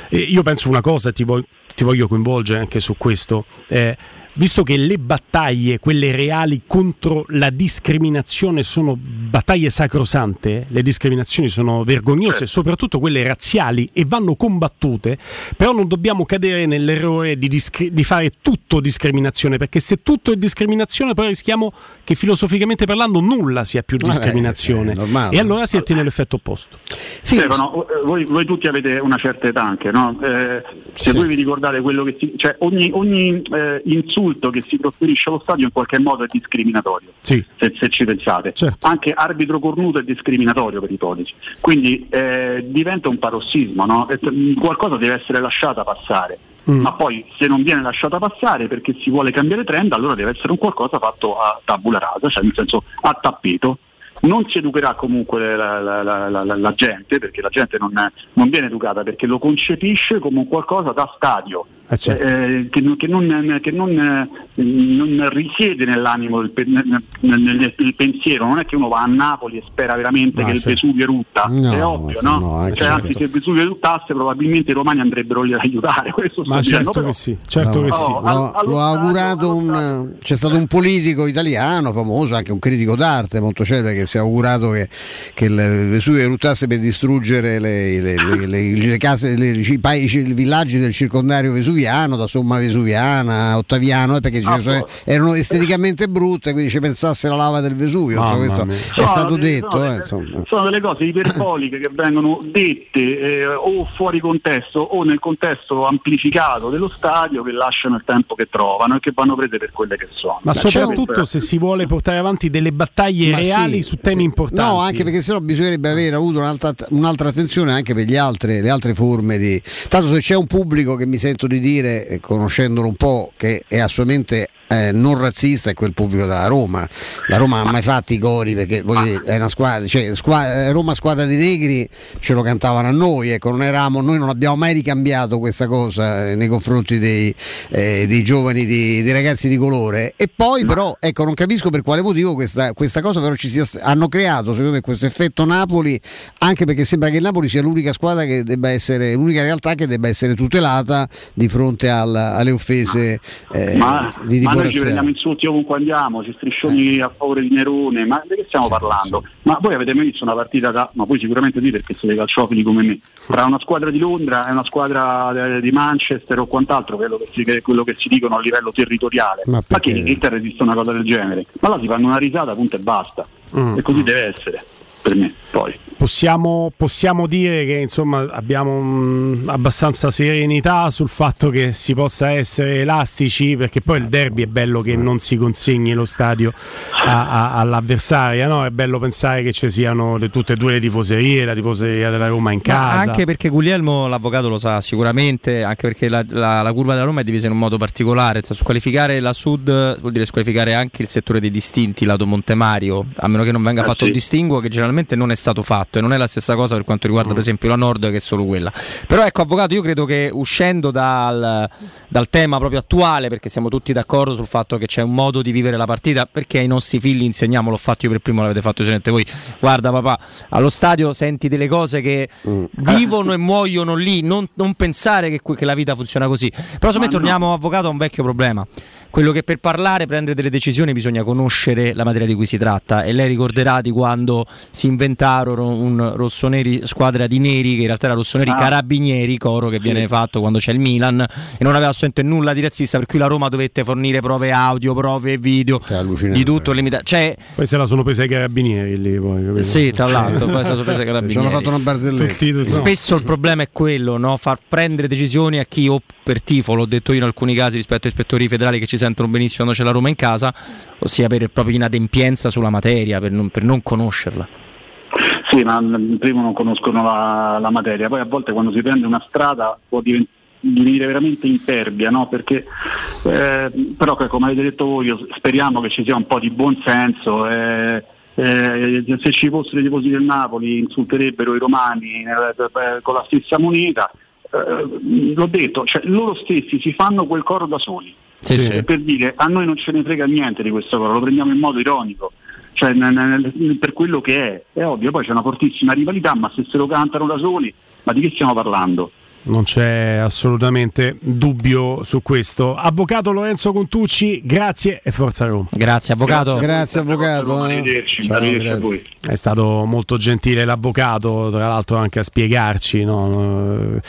eh, io penso una cosa e ti, vo- ti voglio coinvolgere anche su questo. eh, Visto che le battaglie, quelle reali contro la discriminazione, sono battaglie sacrosante, le discriminazioni sono vergognose, soprattutto quelle razziali, e vanno combattute, però non dobbiamo cadere nell'errore di, discri- di fare tutto discriminazione, perché se tutto è discriminazione poi rischiamo che filosoficamente parlando nulla sia più Vabbè, discriminazione. è normale. e allora si ottiene l'effetto opposto. Stefano, eh, voi, voi tutti avete una certa età anche, no? Eh, se voi vi ricordate quello che si. cioè ogni, ogni, eh, insulto che si proferisce allo stadio in qualche modo è discriminatorio. Sì. Se, se ci pensate. Anche arbitro cornuto è discriminatorio per ipotesi. Quindi eh, diventa un parossismo, no? Qualcosa deve essere lasciata passare. Ma poi se non viene lasciata passare perché si vuole cambiare trend, allora deve essere un qualcosa fatto a tabula rasa, cioè nel senso a tappeto. Non si educherà comunque la, la- la- la- gente, perché la gente non, non viene educata, perché lo concepisce come un qualcosa da stadio, Eh, certo. eh, che, non- che non, che non, eh, non risiede nell'animo del nel, nel- nel- pensiero, non è che uno va a Napoli e spera veramente No, che il certo. Vesuvio erutta, No, è ovvio, no, no? eh, Cioè, certo. Anzi, se il Vesuvio eruttasse probabilmente i romani andrebbero lì ad aiutare, questo sto Ma certo però- che sì, certo che sì. L'ho, l'ho augurato un, c'è stato un politico italiano famoso, anche un critico d'arte molto celebre, che si è augurato che, che il Vesuvio eruttasse per distruggere le, le- le- le- case, i, i villaggi del circondario vesuviano, da Somma Vesuviana, Ottaviano, eh, perché Ah, cioè, erano esteticamente brutte, quindi ci pensasse la lava del Vesuvio. Insomma, questo mia. è Sono stato delle- detto. sono eh, delle- insomma. sono delle cose iperboliche che vengono dette eh, o fuori contesto o nel contesto amplificato dello stadio che lasciano il tempo che trovano e che vanno prese per quelle che sono. Ma Beh, soprattutto se si vuole portare avanti delle battaglie Ma reali sì, su temi importanti. No, anche perché sennò bisognerebbe avere avuto un'altra, un'altra attenzione anche per gli altre, le altre forme di. Tanto se c'è un pubblico che mi sento di dire, eh, conoscendolo un po', che è assolutamente eh, non razzista, è quel pubblico della Roma. La Roma ha mai fatto i cori perché voi, è una squadra, cioè squa- eh, Roma squadra di negri ce lo cantavano a noi, ecco, non eravamo, noi non abbiamo mai ricambiato questa cosa eh, nei confronti dei, eh, dei giovani, di- dei ragazzi di colore. E poi però, ecco, non capisco per quale motivo questa, questa cosa però ci sia, hanno creato secondo me questo effetto Napoli, anche perché sembra che il Napoli sia l'unica squadra che debba essere, l'unica realtà che debba essere tutelata di fronte al- alle offese eh, ma, di tipo noi ci prendiamo insulti ovunque andiamo, ci striscioni a favore di Nerone, ma di che stiamo parlando? Ma voi avete mai visto una partita da, ma voi sicuramente dite perché siete calciofili come me, tra una squadra di Londra e una squadra eh, di Manchester o quant'altro, quello che si, che- quello che si dicono a livello territoriale. Ma Ma, che in Inghilterra esiste una cosa del genere? Ma là si fanno una risata, punto e basta. Mm. E così deve essere, per me, poi. Possiamo, possiamo dire che insomma abbiamo mm, abbastanza serenità sul fatto che si possa essere elastici perché poi il derby è bello che non si consegni lo stadio a- a- all'avversaria, no? è bello pensare che ci siano le- tutte e due le tifoserie, la tifoseria della Roma in Ma casa. anche perché Guglielmo, l'avvocato, lo sa sicuramente, anche perché la, la- la curva della Roma è divisa in un modo particolare. Cioè, squalificare la Sud vuol dire squalificare anche il settore dei distinti, lato Montemario, a meno che non venga Eh, fatto sì. il distinguo, che generalmente non è stato fatto e non è la stessa cosa per quanto riguarda, per esempio, la Nord, che è solo quella. Però ecco, avvocato, io credo che uscendo dal, dal tema proprio attuale, perché siamo tutti d'accordo sul fatto che c'è un modo di vivere la partita, perché ai nostri figli insegniamo, l'ho fatto io per primo, l'avete fatto sicuramente voi. Guarda papà, allo stadio senti delle cose che vivono e muoiono lì, non, non pensare che, che la vita funziona così. Però secondo me torniamo, avvocato, a un vecchio problema. Quello che per parlare, prendere delle decisioni bisogna conoscere la materia di cui si tratta e lei ricorderà di quando si inventarono un rossoneri squadra di neri che in realtà era rossoneri Ah. carabinieri, coro che viene fatto quando c'è il Milan e non aveva assolutamente nulla di razzista per cui la Roma dovette fornire prove audio, prove video di tutto limitato. Cioè, Poi se la sono presa i carabinieri lì poi, capito? sì, tra l'altro, poi è stato preso ai carabinieri. Ci hanno fatto una barzelletta. Tutti- no. Spesso il problema è quello, no? far prendere decisioni a chi o per tifo, l'ho detto io in alcuni casi rispetto ai ispettori federali che ci sentono benissimo quando c'è la Roma in casa, ossia per proprio inadempienza sulla materia, per non, per non conoscerla. Sì, ma mm, prima non conoscono la, la materia, poi a volte quando si prende una strada può diven- divenire veramente imperbia, no? Perché, eh, però come avete detto voi, speriamo che ci sia un po' di buon senso. eh, eh, se ci fossero i tifosi del Napoli insulterebbero i romani eh, eh, con la stessa moneta. eh, l'ho detto, cioè, loro stessi si fanno quel coro da soli. Sì, sì. Per dire a noi non ce ne frega niente di questo lo prendiamo in modo ironico cioè, n- n- per quello che è. È ovvio, poi c'è una fortissima rivalità, ma se se lo cantano da soli, ma di che stiamo parlando? Non c'è assolutamente dubbio su questo. Avvocato Lorenzo Contucci, grazie e forza Roma. Grazie avvocato. Grazie avvocato. eh. Arrivederci, Ciao, arrivederci a grazie. voi. È stato molto gentile l'avvocato, tra l'altro anche a spiegarci. no?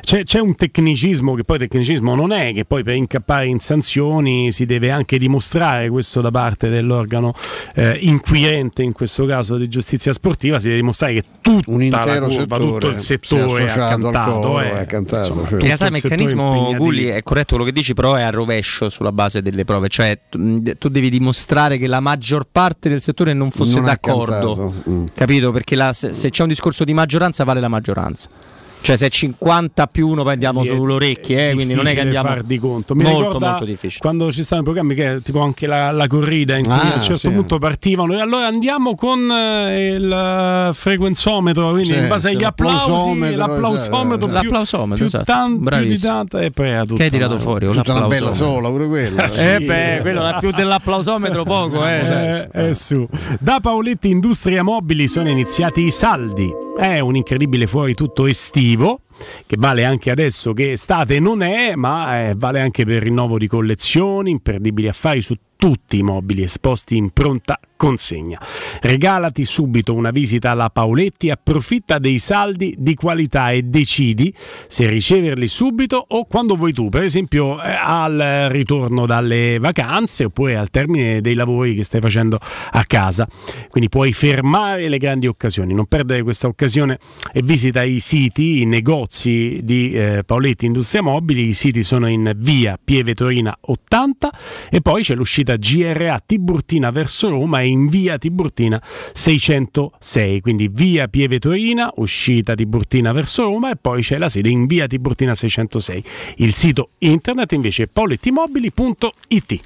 C'è, c'è un tecnicismo che poi tecnicismo non è, che poi per incappare in sanzioni si deve anche dimostrare questo da parte dell'organo eh, inquirente, in questo caso di giustizia sportiva, si deve dimostrare che tutta Un la intero curva, settore tutto il settore ha cantato. coro, eh. Ha cantato, Insomma, cioè. In realtà il meccanismo. Gulli è corretto quello che dici, però è a rovescio sulla base delle prove, cioè tu, tu devi dimostrare che la maggior parte del settore non fosse Non d'accordo, mm. capito? Perché la- se, se c'è un discorso di maggioranza vale la maggioranza. Cioè se è 50 più 1 poi andiamo sulle orecchie, eh, quindi non è che andiamo far di conto. Mi molto molto difficile. Quando ci stanno i programmi che è tipo anche la, la corrida in cui Ah, a un certo sì. punto partivano e allora andiamo con eh, il eh, frequenzometro, quindi Sì, in base sì, agli applausi, l'applausometro, più, L'applausometro, più, esatto. tan- più di Bravissimo. tanta e poi tutto Che hai tirato fuori? Tutta una bella sola, pure quella. Eh beh, quello è più dell'applausometro poco, eh. Eh, eh, su. Da Paoletti Industria Mobili sono iniziati i saldi. È un incredibile fuori tutto estivo che vale anche adesso che estate non è, ma eh, vale anche per rinnovo di collezioni, imperdibili affari su tutti i mobili esposti in pronta consegna. Regalati subito una visita alla Paoletti, approfitta dei saldi di qualità e decidi se riceverli subito o quando vuoi tu, per esempio eh, al ritorno dalle vacanze oppure al termine dei lavori che stai facendo a casa. Quindi puoi fermare le grandi occasioni, non perdere questa occasione e visita i siti, i negozi di eh, Paoletti Industria Mobili. I siti sono in via Pieve Torina 80 e poi c'è l'uscita GRA Tiburtina verso Roma e in via Tiburtina 606. Quindi via Pieve Torina, uscita Tiburtina verso Roma e poi c'è la sede in via Tiburtina 606. Il sito internet invece è paulettimobili.it.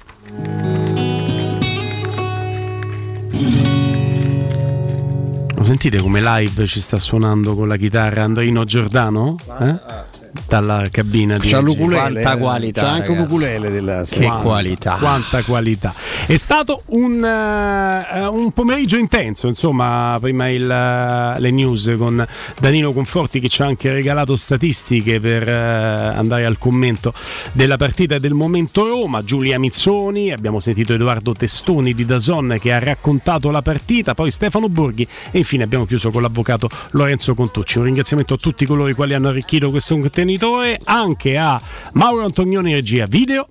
Lo sentite come live ci sta suonando con la chitarra Andrino Giordano? Eh? Dalla cabina di C'ha regia. l'ukulele, Quanta eh. qualità, C'ha anche ragazzi. l'ukulele della Che Quanta- qualità. Quanta qualità. È stato un, eh, un pomeriggio intenso, insomma, prima il, eh, le news con Danilo Conforti che ci ha anche regalato statistiche per eh, andare al commento della partita e del momento Roma, Giulia Mizzoni, abbiamo sentito Edoardo Testoni di Dazon che ha raccontato la partita, poi Stefano Borghi e infine abbiamo chiuso con l'avvocato Lorenzo Contucci. Un ringraziamento a tutti coloro i quali hanno arricchito questo contenitore, anche a Mauro Antonioni regia video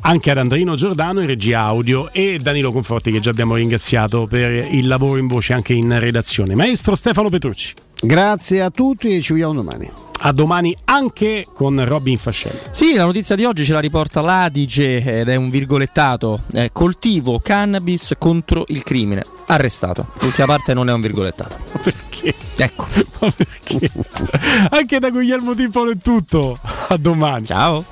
anche ad Andrino Giordano in regia audio e Danilo Conforti che già abbiamo ringraziato per il lavoro in voce anche in redazione. Maestro Stefano Petrucci. Grazie a tutti e ci vediamo domani. A domani anche con Robin Fascelli. Sì, la notizia di oggi ce la riporta l'Adige ed è un virgolettato. eh, coltivo cannabis contro il crimine. Arrestato. L'ultima parte non è un virgolettato. Perché? Ecco. Ma perché? anche da Guglielmo Timpolo è tutto. A domani. Ciao.